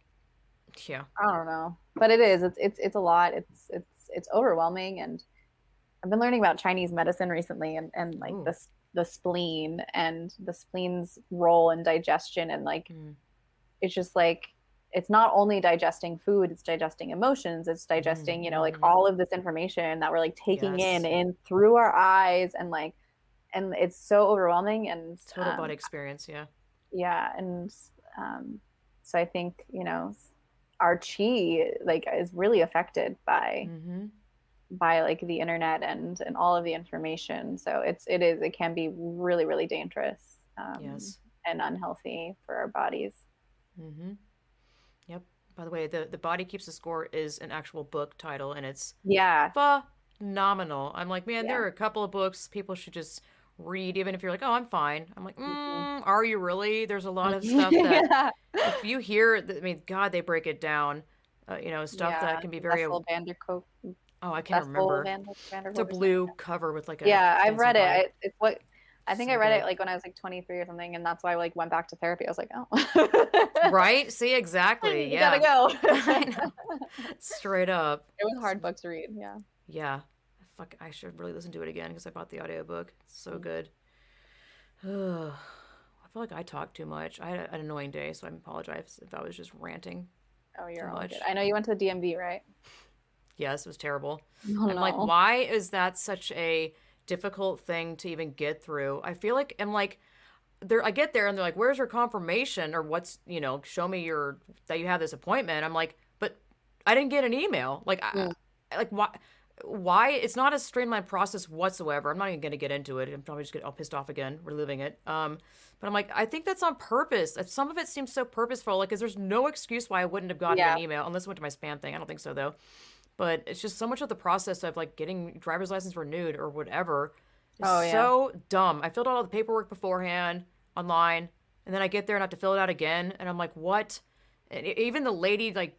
Speaker 1: Yeah.
Speaker 2: i don't know. But it is. It's it's it's a lot. It's it's it's overwhelming. And i've been learning about chinese medicine recently and and like
Speaker 1: Ooh.
Speaker 2: the the spleen and the spleen's role in digestion. And like
Speaker 1: Mm.
Speaker 2: it's just like it's not only digesting food it's digesting emotions it's digesting you know like
Speaker 1: Mhm.
Speaker 2: all of this information that we're like taking in in through our eyes and like and it's so overwhelming and
Speaker 1: Total
Speaker 2: um,
Speaker 1: body experience. Yeah.
Speaker 2: yeah and um so i think you know our chi like is really affected by
Speaker 1: Mm-hmm.
Speaker 2: by like the internet and and all of the information so it's it is it can be really really dangerous um,
Speaker 1: Yes.
Speaker 2: and unhealthy for our bodies
Speaker 1: Mm-hmm. By the way, the the body keeps the score is an actual book title, and it's
Speaker 2: yeah
Speaker 1: phenomenal. I'm like, man,
Speaker 2: Yeah.
Speaker 1: there are a couple of books people should just read, even if you're like, oh, I'm fine. I'm like, mm,
Speaker 2: Mhm.
Speaker 1: are you really? There's a lot of stuff that
Speaker 2: yeah.
Speaker 1: if you hear, I mean, God, they break it down. Uh, you know, stuff
Speaker 2: Yeah,
Speaker 1: that can be very. Oh, I can't
Speaker 2: Bessel
Speaker 1: remember.
Speaker 2: Van- Vanderkolk
Speaker 1: It's a blue cover with like a.
Speaker 2: Yeah, I've read it. I, it's what I think
Speaker 1: So
Speaker 2: I read
Speaker 1: good.
Speaker 2: it like when I was like 23 or something, and that's why I like went back to therapy. I was like, oh,
Speaker 1: Right? See, exactly.
Speaker 2: you
Speaker 1: yeah.
Speaker 2: gotta go.
Speaker 1: Straight up.
Speaker 2: It was a hard book to read. Yeah.
Speaker 1: Yeah. Fuck, I should really listen to it again because I bought the audiobook. It's so
Speaker 2: Mm.
Speaker 1: good. I feel like I talk too much. I had an annoying day, so I apologize if I was just ranting.
Speaker 2: Oh, you're all good. I know you went to the DMV, right?
Speaker 1: Yes, it was terrible.
Speaker 2: Oh,
Speaker 1: I'm like, why is that such a difficult thing to even get through? I feel like I'm like, there. I get there and they're like, "Where's your confirmation?" or "What's you know, show me your that you have this appointment." I'm like, but I didn't get an email. Like. I, like why? Why? It's not a streamlined process whatsoever. I'm not even going to get into it. I'm probably just get all pissed off again, reliving it. Um, but I'm like, I think that's on purpose. Some of it seems so purposeful. Like, 'cause there's no excuse why I wouldn't have gotten
Speaker 2: Yeah.
Speaker 1: an email unless it went to my spam thing. I don't think so though but it's just so much of the process of like getting driver's license renewed or whatever is
Speaker 2: Oh, yeah.
Speaker 1: so dumb. I filled out all the paperwork beforehand online, and then I get there and I have to fill it out again, and I'm like, what? And even the lady like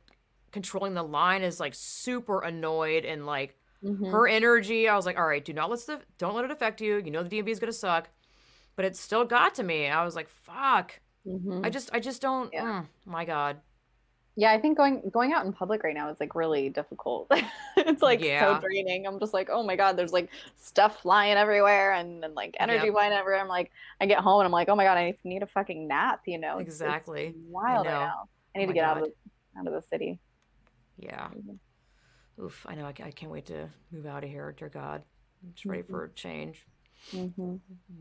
Speaker 1: controlling the line is like super annoyed and like
Speaker 2: Mhm.
Speaker 1: her energy. I was like, all right, do not let the don't let it affect you. You know the DMV is gonna suck, but it still got to me. I was like, fuck.
Speaker 2: Mm-hmm.
Speaker 1: I just I just don't.
Speaker 2: Yeah.
Speaker 1: mm, my God.
Speaker 2: Yeah, I think going going out in public right now is like really difficult. it's like
Speaker 1: Yeah.
Speaker 2: so draining. I'm just like, oh my god, there's like stuff flying everywhere and, and like energy
Speaker 1: Yep.
Speaker 2: flying everywhere. I'm like, I get home and I'm like, oh my god, I need a fucking nap. You know, It's- it's
Speaker 1: Exactly.
Speaker 2: wild
Speaker 1: know.
Speaker 2: right now. I need
Speaker 1: Oh
Speaker 2: to get out of the out of the city.
Speaker 1: Yeah. Oof, I know. I, I can't wait to move out of here. Dear God. I'm just ready
Speaker 2: Mhm.
Speaker 1: for a change.
Speaker 2: Mm-hmm.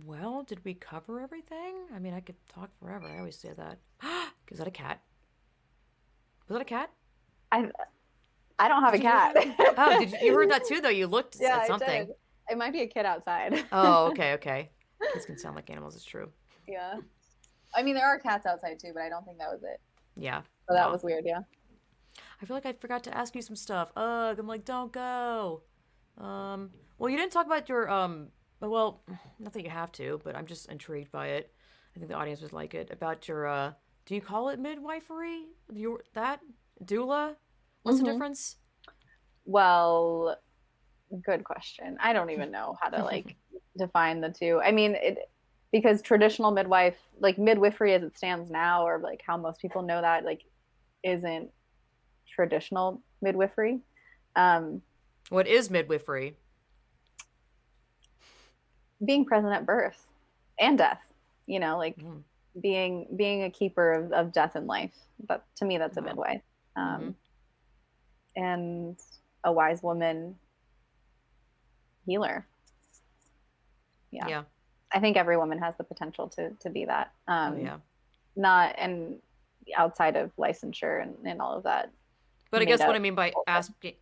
Speaker 1: Well, did we cover everything? I mean, I could talk forever. I always say that. Is that a cat? Was that a cat?
Speaker 2: I I don't have a
Speaker 1: Did you
Speaker 2: cat.
Speaker 1: Oh, did you, you heard that too, though? You looked
Speaker 2: yeah,
Speaker 1: at
Speaker 2: I
Speaker 1: something.
Speaker 2: It might be a kid outside.
Speaker 1: Oh, okay, okay. Kids can sound like animals. It's true.
Speaker 2: yeah. I mean, there are cats outside too, but I don't think that was it.
Speaker 1: Yeah.
Speaker 2: So that
Speaker 1: No.
Speaker 2: was weird. Yeah.
Speaker 1: I feel like I forgot to ask you some stuff. Ugh, I'm like, don't go. Um, well, you didn't talk about your um. Well, not that you have to, but I'm just intrigued by it. I think the audience would like it. About your uh, do you call it midwifery? Your that doula? What's the
Speaker 2: Mhm.
Speaker 1: difference?
Speaker 2: Well, good question. I don't even know how to like define the two. I mean, it because traditional midwife, like midwifery as it stands now, or like how most people know that, like isn't traditional midwifery. Um,
Speaker 1: What is midwifery?
Speaker 2: being present at birth and death. You know, like
Speaker 1: Mm.
Speaker 2: Being being a keeper of, of death and life. But to me, that's a
Speaker 1: Wow.
Speaker 2: midwife. Um,
Speaker 1: Mhm.
Speaker 2: and a wise woman healer. Yeah.
Speaker 1: Yeah.
Speaker 2: I think every woman has the potential to to be that. Um,
Speaker 1: oh, yeah.
Speaker 2: Not and outside of licensure and, and all of that.
Speaker 1: But I guess what I mean by asking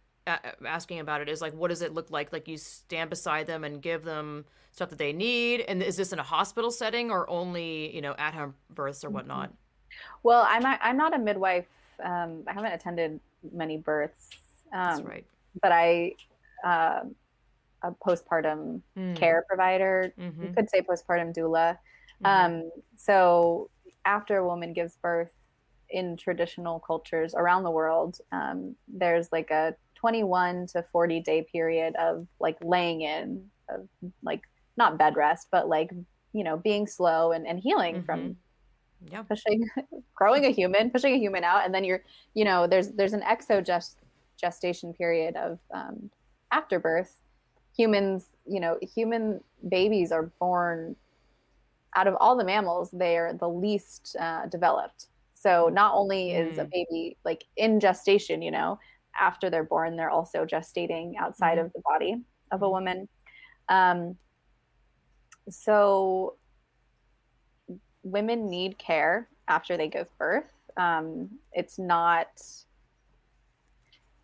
Speaker 1: asking about it is like, what does it look like? Like you stand beside them and give them stuff that they need, and is this in a hospital setting or only you know at home births or whatnot?
Speaker 2: Well, I'm not, I'm not a midwife. Um, I haven't attended many births. Um,
Speaker 1: That's right.
Speaker 2: But I, um a postpartum
Speaker 1: Mm.
Speaker 2: care provider. You
Speaker 1: Mhm.
Speaker 2: could say postpartum doula.
Speaker 1: Mhm.
Speaker 2: Um, so after a woman gives birth in traditional cultures around the world, um, there's like a 21 to 40 day period of like laying in, of like not bed rest, but like you know being slow and, and healing from
Speaker 1: yeah.
Speaker 2: pushing growing a human pushing a human out and then you're you know there's there's an exo gest, gestation period of um, after birth humans you know human babies are born out of all the mammals they are the least uh, developed so not only is a
Speaker 1: Mm.
Speaker 2: baby like in gestation you know after they're born they're also gestating outside
Speaker 1: Mhm.
Speaker 2: of the body of a
Speaker 1: Mhm.
Speaker 2: woman um, so women need care after they give birth. Um, it's not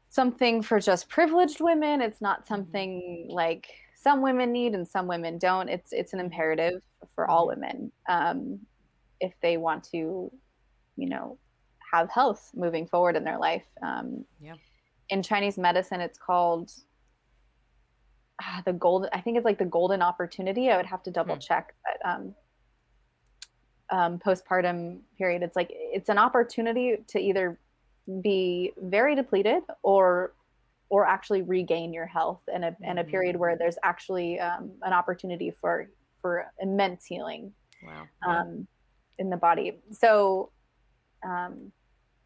Speaker 2: something for just privileged women. It's not something like some women need and some women don't. It's it's an imperative for all women um, if they want to, you know, have health moving forward in their life. Um,
Speaker 1: Yeah.
Speaker 2: In Chinese medicine, it's called ah, the golden. I think it's like the golden opportunity. I would have to double
Speaker 1: Hmm.
Speaker 2: check, but um, um, postpartum period, it's like it's an opportunity to either be very depleted or or actually regain your health in a in a period where there's actually um, an opportunity for for immense healing
Speaker 1: Wow.
Speaker 2: Um, in the body. So, um,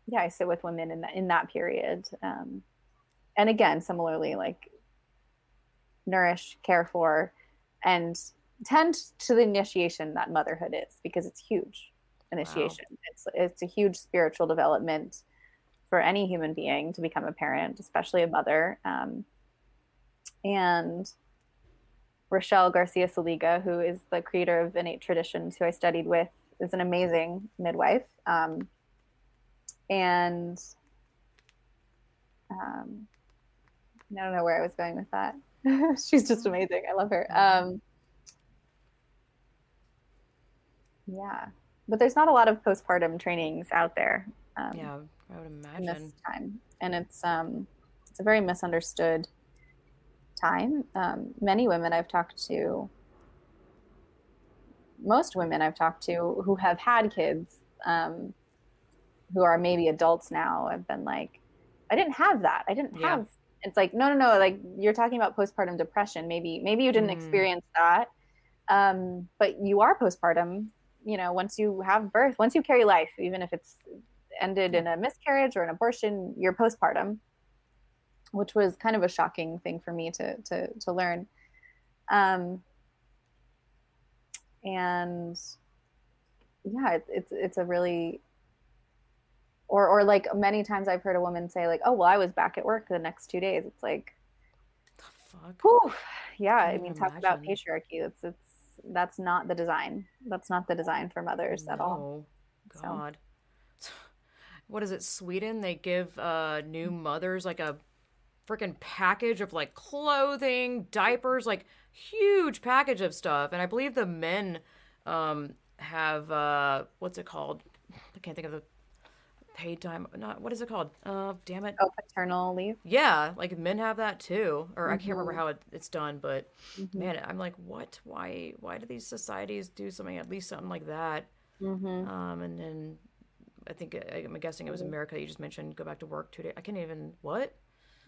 Speaker 2: yeah, I sit with women in that in that period, um, and again, similarly, like nourish, care for, and tend to the initiation that motherhood is because it's huge initiation. It's it's a huge spiritual development for any human being to become a parent, especially a mother. Um, and Rachelle Garcia Seliga, who is the creator of Innate Traditions, who I studied with, is an amazing midwife. Um, and um, I don't know where I was going with that. She's just amazing. I love her. Um, yeah, but there's not a lot of postpartum trainings out there. Um,
Speaker 1: yeah. I would imagine.
Speaker 2: this time, and it's um, it's a very misunderstood time. Um, many women I've talked to, most women I've talked to who have had kids, um, who are maybe adults now, have been like, I didn't have that. I didn't
Speaker 1: Yeah.
Speaker 2: have. It's like no, no, no. Like you're talking about postpartum depression. Maybe, maybe you didn't
Speaker 1: Mm.
Speaker 2: experience that, um, but you are postpartum. You know, once you have birth, once you carry life, even if it's ended in a miscarriage or an abortion, you're postpartum, which was kind of a shocking thing for me to to to learn. Um, and yeah, it, it's it's a really or or like many times I've heard a woman say like, "Oh, well, I was back at work the next two days." It's like,
Speaker 1: The fuck.
Speaker 2: whew, yeah. I
Speaker 1: Can't
Speaker 2: mean, talk about patriarchy. It's it's that's not the design. That's not the design for mothers at all.
Speaker 1: No.
Speaker 2: So-
Speaker 1: God. What is it? Sweden? They give uh new mothers like a freaking package of like clothing, diapers, like huge package of stuff. And I believe the men um have uh what's it called? I can't think of the paid time. Not what is it called? Uh damn it.
Speaker 2: Oh, paternal leave.
Speaker 1: Yeah, like men have that too. Or I can't remember
Speaker 2: Mhm.
Speaker 1: how it, it's done, but
Speaker 2: Mhm.
Speaker 1: man, I'm like, what? Why? Why do these societies do something at least something like that?
Speaker 2: Mhm.
Speaker 1: Um, and then I think I- I'm guessing it was
Speaker 2: Mhm.
Speaker 1: America. You just mentioned go back to work two days. I can't even what?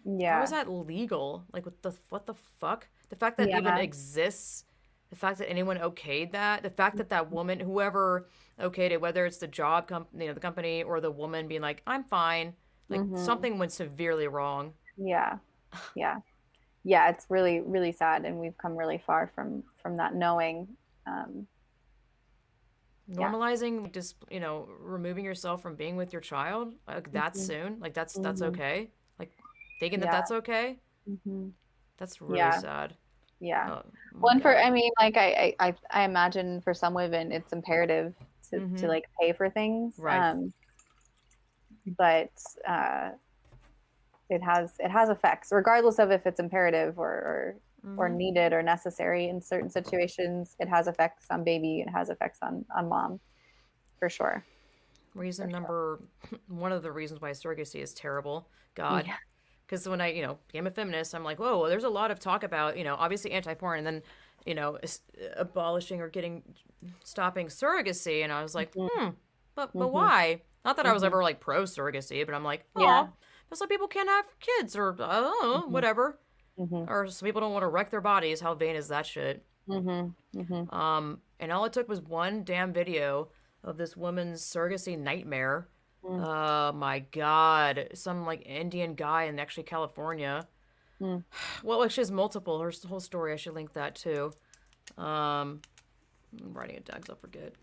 Speaker 2: Yeah.
Speaker 1: How is that legal? Like what the what the fuck? The fact that even exists, the fact that anyone okayed that, the fact that that woman, whoever okayed it, whether it's the job company, you know, the company or the woman being like, I'm fine, like
Speaker 2: Mhm.
Speaker 1: something went severely wrong.
Speaker 2: yeah yeah yeah it's really really sad and we've come really far from from that knowing um Yeah.
Speaker 1: Normalizing just you know removing yourself from being with your child like that
Speaker 2: Mhm.
Speaker 1: soon, like that's that's
Speaker 2: Mhm.
Speaker 1: okay. Like thinking that that's okay.
Speaker 2: hmm
Speaker 1: That's really
Speaker 2: Yeah.
Speaker 1: sad.
Speaker 2: Yeah.
Speaker 1: Oh, my
Speaker 2: Well, for I mean, like I, I I imagine for some women it's imperative to,
Speaker 1: Mhm.
Speaker 2: to like pay for things.
Speaker 1: Right.
Speaker 2: Um, but uh, it has it has effects, regardless of if it's imperative or or, or
Speaker 1: Mhm.
Speaker 2: needed or necessary in certain situations. It has effects on baby. It has effects on on mom, for sure.
Speaker 1: reason
Speaker 2: for sure.
Speaker 1: number one of the reasons why surrogacy is terrible. God.
Speaker 2: Yeah.
Speaker 1: because when I, you know, became a feminist, I'm like, whoa, well, there's a lot of talk about, you know, obviously anti-porn, and then, you know, abolishing or getting, stopping surrogacy, and I was like,
Speaker 2: Mhm.
Speaker 1: hmm, but but
Speaker 2: Mhm.
Speaker 1: why? Not that I was
Speaker 2: Mhm.
Speaker 1: ever like pro surrogacy, but I'm like, oh,
Speaker 2: Yeah.
Speaker 1: but some people can't have kids, or I don't know,
Speaker 2: Mhm.
Speaker 1: whatever,
Speaker 2: hmm
Speaker 1: or some people don't want to wreck their bodies. How vain is that shit? Um, and all it took was one damn video of this woman's surrogacy nightmare.
Speaker 2: Mm.
Speaker 1: Oh my god, some like Indian guy in actually California.
Speaker 2: Mm.
Speaker 1: Well, she has multiple. Her whole story. I should link that too. Um, I'm writing it down because I'll forget.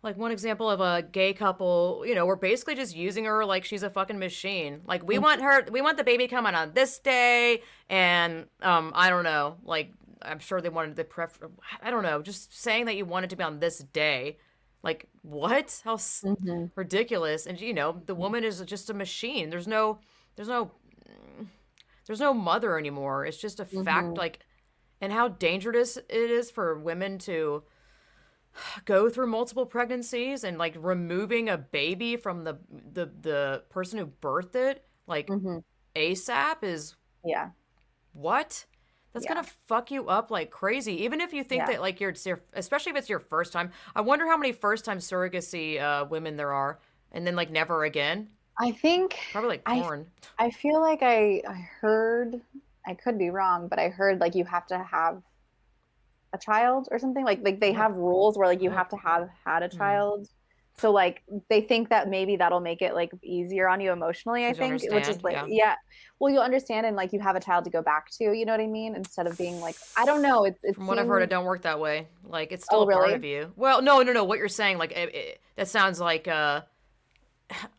Speaker 1: Like one example of a gay couple, you know, we're basically just using her like she's a fucking machine. Like we want her, we want the baby coming on this day, and um, I don't know, like I'm sure they wanted the pref. I don't know, just saying that you wanted to be on this day, like what? How s-
Speaker 2: hmm
Speaker 1: ridiculous! And you know, the woman is just a machine. There's no, there's no, there's no mother anymore. It's just a fact,
Speaker 2: Mhm.
Speaker 1: like, and how dangerous it is for women to go through multiple pregnancies and like removing a baby from the the the person who birthed it like
Speaker 2: hmm
Speaker 1: ASAP is
Speaker 2: Yeah.
Speaker 1: what? That's
Speaker 2: Yeah.
Speaker 1: gonna fuck you up like crazy. Even if you think
Speaker 2: Yeah.
Speaker 1: that like you're, especially if it's your first time. I wonder how many first time surrogacy uh, women there are, and then like never again.
Speaker 2: I think
Speaker 1: Probably like
Speaker 2: I-
Speaker 1: porn.
Speaker 2: I feel like I I heard I could be wrong, but I heard like you have to have a child or something. Like like they have rules where like you have to have had a
Speaker 1: Mhm.
Speaker 2: child. So like they think that maybe that'll make it like easier on you emotionally, I think. Which is like
Speaker 1: yeah.
Speaker 2: yeah. Well you'll understand and like you have a child to go back to, you know what I mean? Instead of being like I don't know, it, it
Speaker 1: From what I've heard, it don't work that way. Like it's still
Speaker 2: Oh,
Speaker 1: a part
Speaker 2: really?
Speaker 1: of you. Well, no, no, no. What you're saying, like it, it, that sounds like uh,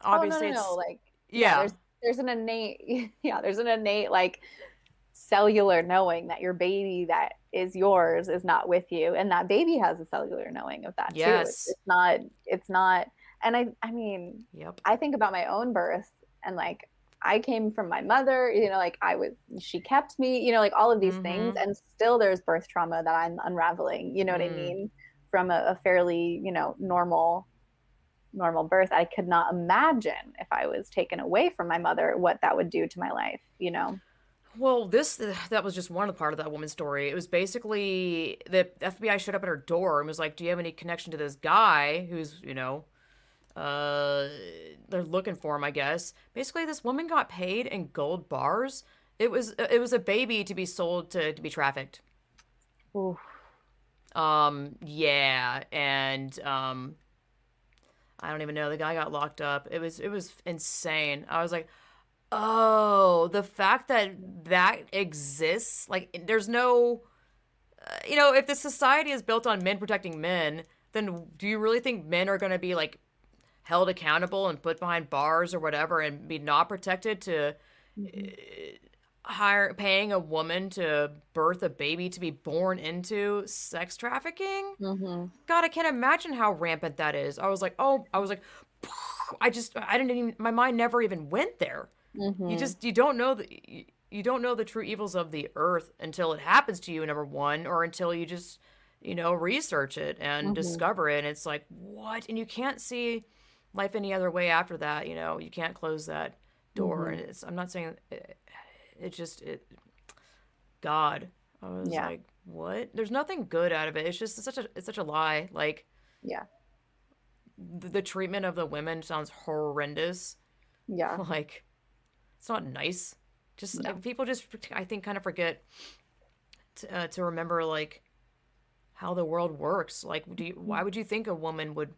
Speaker 1: obviously
Speaker 2: oh, no, no,
Speaker 1: it's
Speaker 2: no. like
Speaker 1: yeah,
Speaker 2: there's there's an innate yeah there's an innate like cellular knowing that your baby that is yours is not with you and that baby has a cellular knowing of that too
Speaker 1: Yes.
Speaker 2: it's, it's not it's not and i i mean
Speaker 1: yep,
Speaker 2: i think about my own birth and like i came from my mother you know like i was she kept me you know like all of these things and still there's birth trauma that i'm unraveling you know what i
Speaker 1: Mm.
Speaker 2: mean from a, a fairly you know normal normal birth i could not imagine if i was taken away from my mother what that would do to my life you know
Speaker 1: Well, this that was just one of the part of that woman's story. It was basically the FBI showed up at her door and was like, "Do you have any connection to this guy who's, you know, uh, they're looking for him, I guess." Basically, this woman got paid in gold bars. It was it was a baby to be sold to to be trafficked.
Speaker 2: Oof.
Speaker 1: Um, yeah, and um, I don't even know. The guy got locked up. It was it was insane. I was like, oh, the fact that that exists, like, there's no, uh, you know, if the society is built on men protecting men, then do you really think men are going to be like held accountable and put behind bars or whatever and be not protected to? Hire paying a woman to birth a baby to be born into sex trafficking?
Speaker 2: Hmm
Speaker 1: god i can't imagine how rampant that is. I was like oh i was like i just i didn't even my mind never even went there.
Speaker 2: Hmm
Speaker 1: you just you don't know the you, don't know the true evils of the earth until it happens to you number one or until you just you know research it and
Speaker 2: Mhm.
Speaker 1: discover it. And it's like what? And you can't see life any other way after that you know? You can't close that door.
Speaker 2: Mhm.
Speaker 1: and it's i'm not saying it, it just it god. I was
Speaker 2: Yeah.
Speaker 1: like what? There's nothing good out of it. It's just such a it's such a lie. Like
Speaker 2: yeah.
Speaker 1: the, the treatment of the women sounds horrendous.
Speaker 2: Yeah.
Speaker 1: Like it's not nice. Just
Speaker 2: No.
Speaker 1: people just i think kind of forget to, uh, to remember like how the world works. Like do you, why would you think a woman would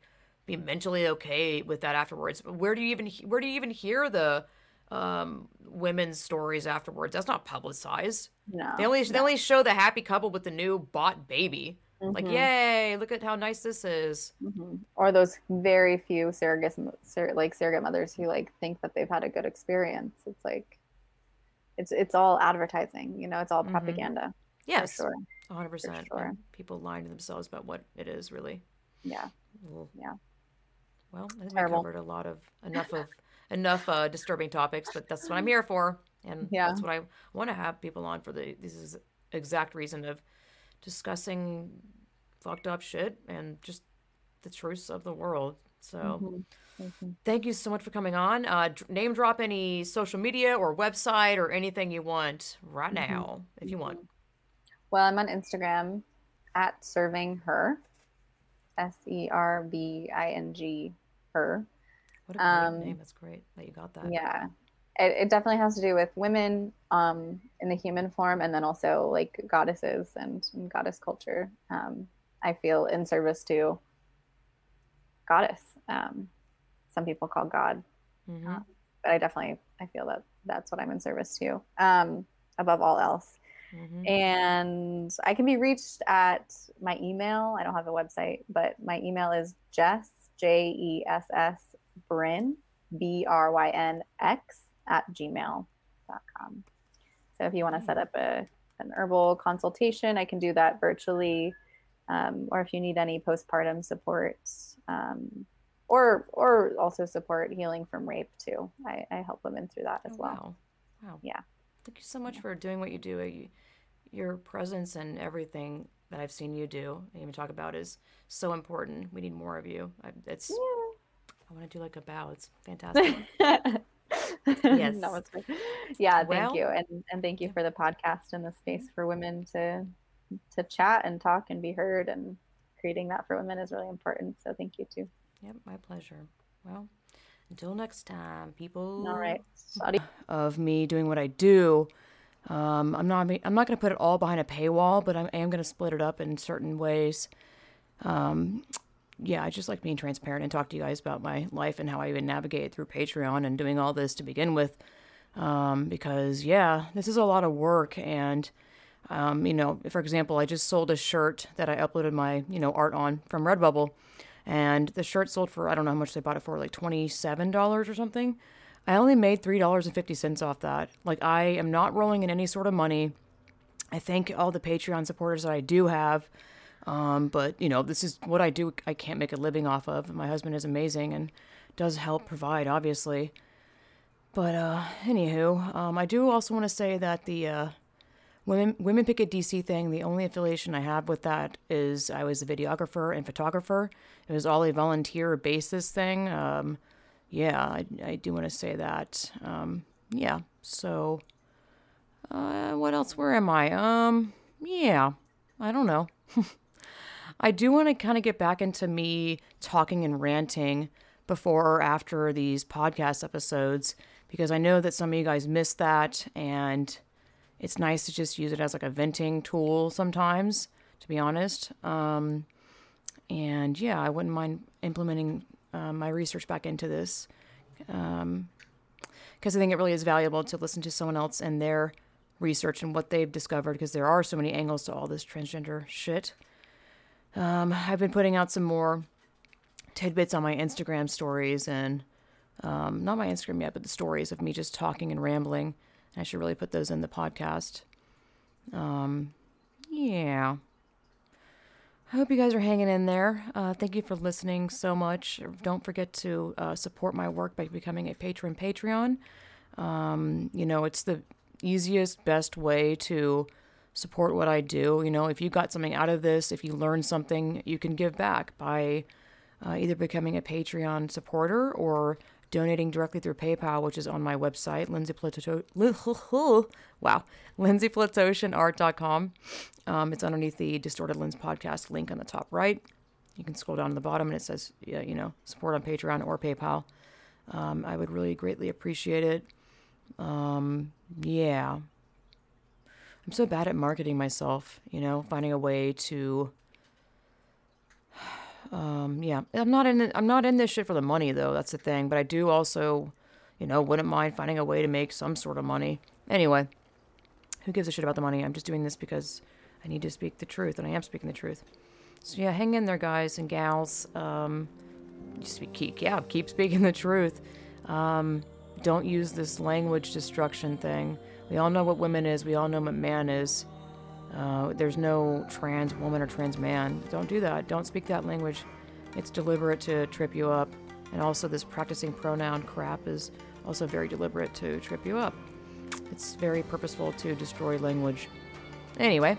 Speaker 1: be mentally okay with that afterwards? Where do you even where do you even hear the um women's stories afterwards that's not publicized
Speaker 2: no
Speaker 1: they only they only show the happy couple with the new bought baby like
Speaker 2: Mhm.
Speaker 1: yay look at how nice this is
Speaker 2: Mhm. or those very few surrogate sur- like surrogate mothers who like think that they've had a good experience it's like it's it's all advertising. You know, it's all
Speaker 1: Mhm.
Speaker 2: propaganda.
Speaker 1: Yes,
Speaker 2: For sure.
Speaker 1: 100%.
Speaker 2: sure.
Speaker 1: People lying to themselves about what it is really.
Speaker 2: Yeah.
Speaker 1: Well,
Speaker 2: Yeah.
Speaker 1: Well, I think
Speaker 2: Terrible.
Speaker 1: we covered a lot of enough of enough uh, disturbing topics, but that's what I'm here for, and
Speaker 2: Yeah.
Speaker 1: that's what I want to have people on for. The this is exact reason of discussing fucked up shit and just the truths of the world. So.
Speaker 2: Mhm. Mhm.
Speaker 1: Thank you so much for coming on. Uh, name drop any social media or website or anything you want right
Speaker 2: Mhm.
Speaker 1: now, if you want.
Speaker 2: Well, I'm on Instagram at serving her, S E R V I N G her.
Speaker 1: What a great
Speaker 2: Um,
Speaker 1: name. That's great that you got that.
Speaker 2: Yeah, it, it definitely has to do with women um, in the human form, and then also like goddesses and, and goddess culture. Um, I feel in service to goddess. Um, some people call God,
Speaker 1: hmm
Speaker 2: but I definitely I feel that that's what I'm in service to um, above all else.
Speaker 1: hmm
Speaker 2: And I can be reached at my email. I don't have a website, but my email is Jess, J E S S, Bryn, B R Y N X, at gmail.com. So if you want to set up a, an herbal consultation, I can do that virtually. Um, or if you need any postpartum support, um, or or also support healing from rape too. I, I help women through that as
Speaker 1: Oh,
Speaker 2: well.
Speaker 1: Wow. Wow.
Speaker 2: Yeah.
Speaker 1: Thank you so much for doing what you do. Uh, your presence and everything that I've seen you do and even talk about is so important. We need more of you. It's. I want to do like a bow. It's fantastic. Yes.
Speaker 2: No, it's fine. Yeah,
Speaker 1: Well-
Speaker 2: thank you. And and thank you for the podcast and the space for women to to chat and talk and be heard and creating that for women is really important. So thank you too.
Speaker 1: yep, my pleasure. Well, until next time, people.
Speaker 2: All right. Saudi-
Speaker 1: of me doing what I do. Um, I'm not. I'm not going to put it all behind a paywall, but I am going to split it up in certain ways. Um, yeah, I just like being transparent and talk to you guys about my life and how I even navigate through Patreon and doing all this to begin with. Um, because yeah, this is a lot of work, and um, you know, for example, I just sold a shirt that I uploaded my you know art on from Redbubble, and the shirt sold for I don't know how much they bought it for, like twenty seven dollars or something. I only made three dollars and fifty cents off that. Like I am not rolling in any sort of money. I thank all the Patreon supporters that I do have. Um, but you know, this is what I do. I can't make a living off of. My husband is amazing and does help provide, obviously. But uh, anywho, um, I do also want to say that the uh, women women picket DC thing. The only affiliation I have with that is I was a videographer and photographer. It was all a volunteer basis thing. Um, yeah, I, I do want to say that. Um, yeah, so uh, what else? Where am I? Um, yeah, I don't know. I do want to kind of get back into me talking and ranting before or after these podcast episodes because I know that some of you guys miss that and it's nice to just use it as like a venting tool sometimes, to be honest. Um, and yeah, I wouldn't mind implementing uh, my research back into this because I think it really is valuable to listen to someone else and their research and what they've discovered because there are so many angles to all this transgender shit. Um, I've been putting out some more tidbits on my Instagram stories and um, not my Instagram yet, but the stories of me just talking and rambling. I should really put those in the podcast. Um, yeah. I hope you guys are hanging in there. Uh, thank you for listening so much. Don't forget to uh, support my work by becoming a patron Patreon. Um, you know, it's the easiest, best way to support what I do. You know, if you got something out of this, if you learned something, you can give back by uh, either becoming a Patreon supporter or donating directly through PayPal, which is on my website, Lindsay Plato- wow. Um, it's underneath the Distorted Lens podcast link on the top right. You can scroll down to the bottom and it says, yeah, you know, support on Patreon or PayPal. Um, I would really greatly appreciate it. Um, yeah. I'm so bad at marketing myself, you know, finding a way to um, yeah, I'm not in. it- I'm not in this shit for the money though. That's the thing. But I do also, you know, wouldn't mind finding a way to make some sort of money. Anyway, who gives a shit about the money? I'm just doing this because I need to speak the truth, and I am speaking the truth. So yeah, hang in there, guys and gals. Um, just keep, yeah, keep speaking the truth. Um, don't use this language destruction thing We all know what women is. We all know what man is. Uh, there's no trans woman or trans man. Don't do that. Don't speak that language. It's deliberate to trip you up. And also, this practicing pronoun crap is also very deliberate to trip you up. It's very purposeful to destroy language. Anyway,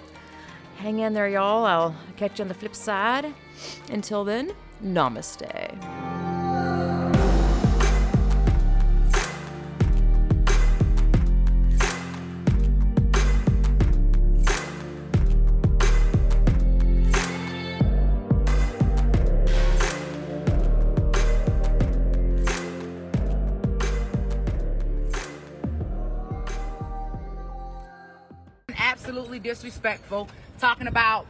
Speaker 1: hang in there, y'all. I'll catch you on the flip side. Until then, namaste.
Speaker 3: Disrespectful, talking about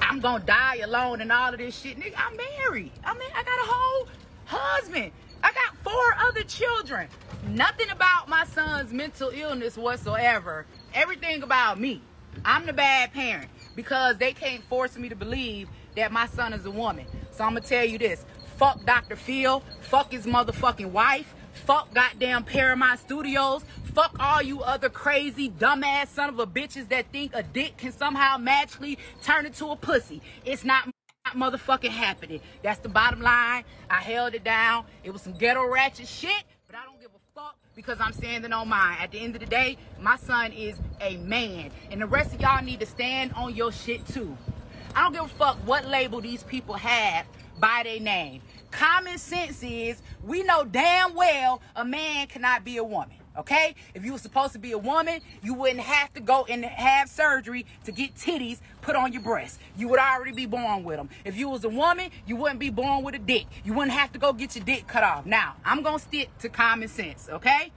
Speaker 3: I'm gonna die alone and all of this shit. Nigga, I'm married. I mean, I got a whole husband. I got four other children. Nothing about my son's mental illness whatsoever. Everything about me. I'm the bad parent because they can't force me to believe that my son is a woman. So I'm gonna tell you this. Fuck Dr. Phil. Fuck his motherfucking wife. Fuck goddamn Paramount Studios. Fuck all you other crazy, dumbass son of a bitches that think a dick can somehow magically turn into a pussy. It's not motherfucking happening. That's the bottom line. I held it down. It was some ghetto ratchet shit, but I don't give a fuck because I'm standing on mine. At the end of the day, my son is a man. And the rest of y'all need to stand on your shit too. I don't give a fuck what label these people have by their name. Common sense is we know damn well a man cannot be a woman. Okay? If you were supposed to be a woman, you wouldn't have to go and have surgery to get titties put on your breast. You would already be born with them. If you was a woman, you wouldn't be born with a dick. You wouldn't have to go get your dick cut off. Now, I'm going to stick to common sense, okay?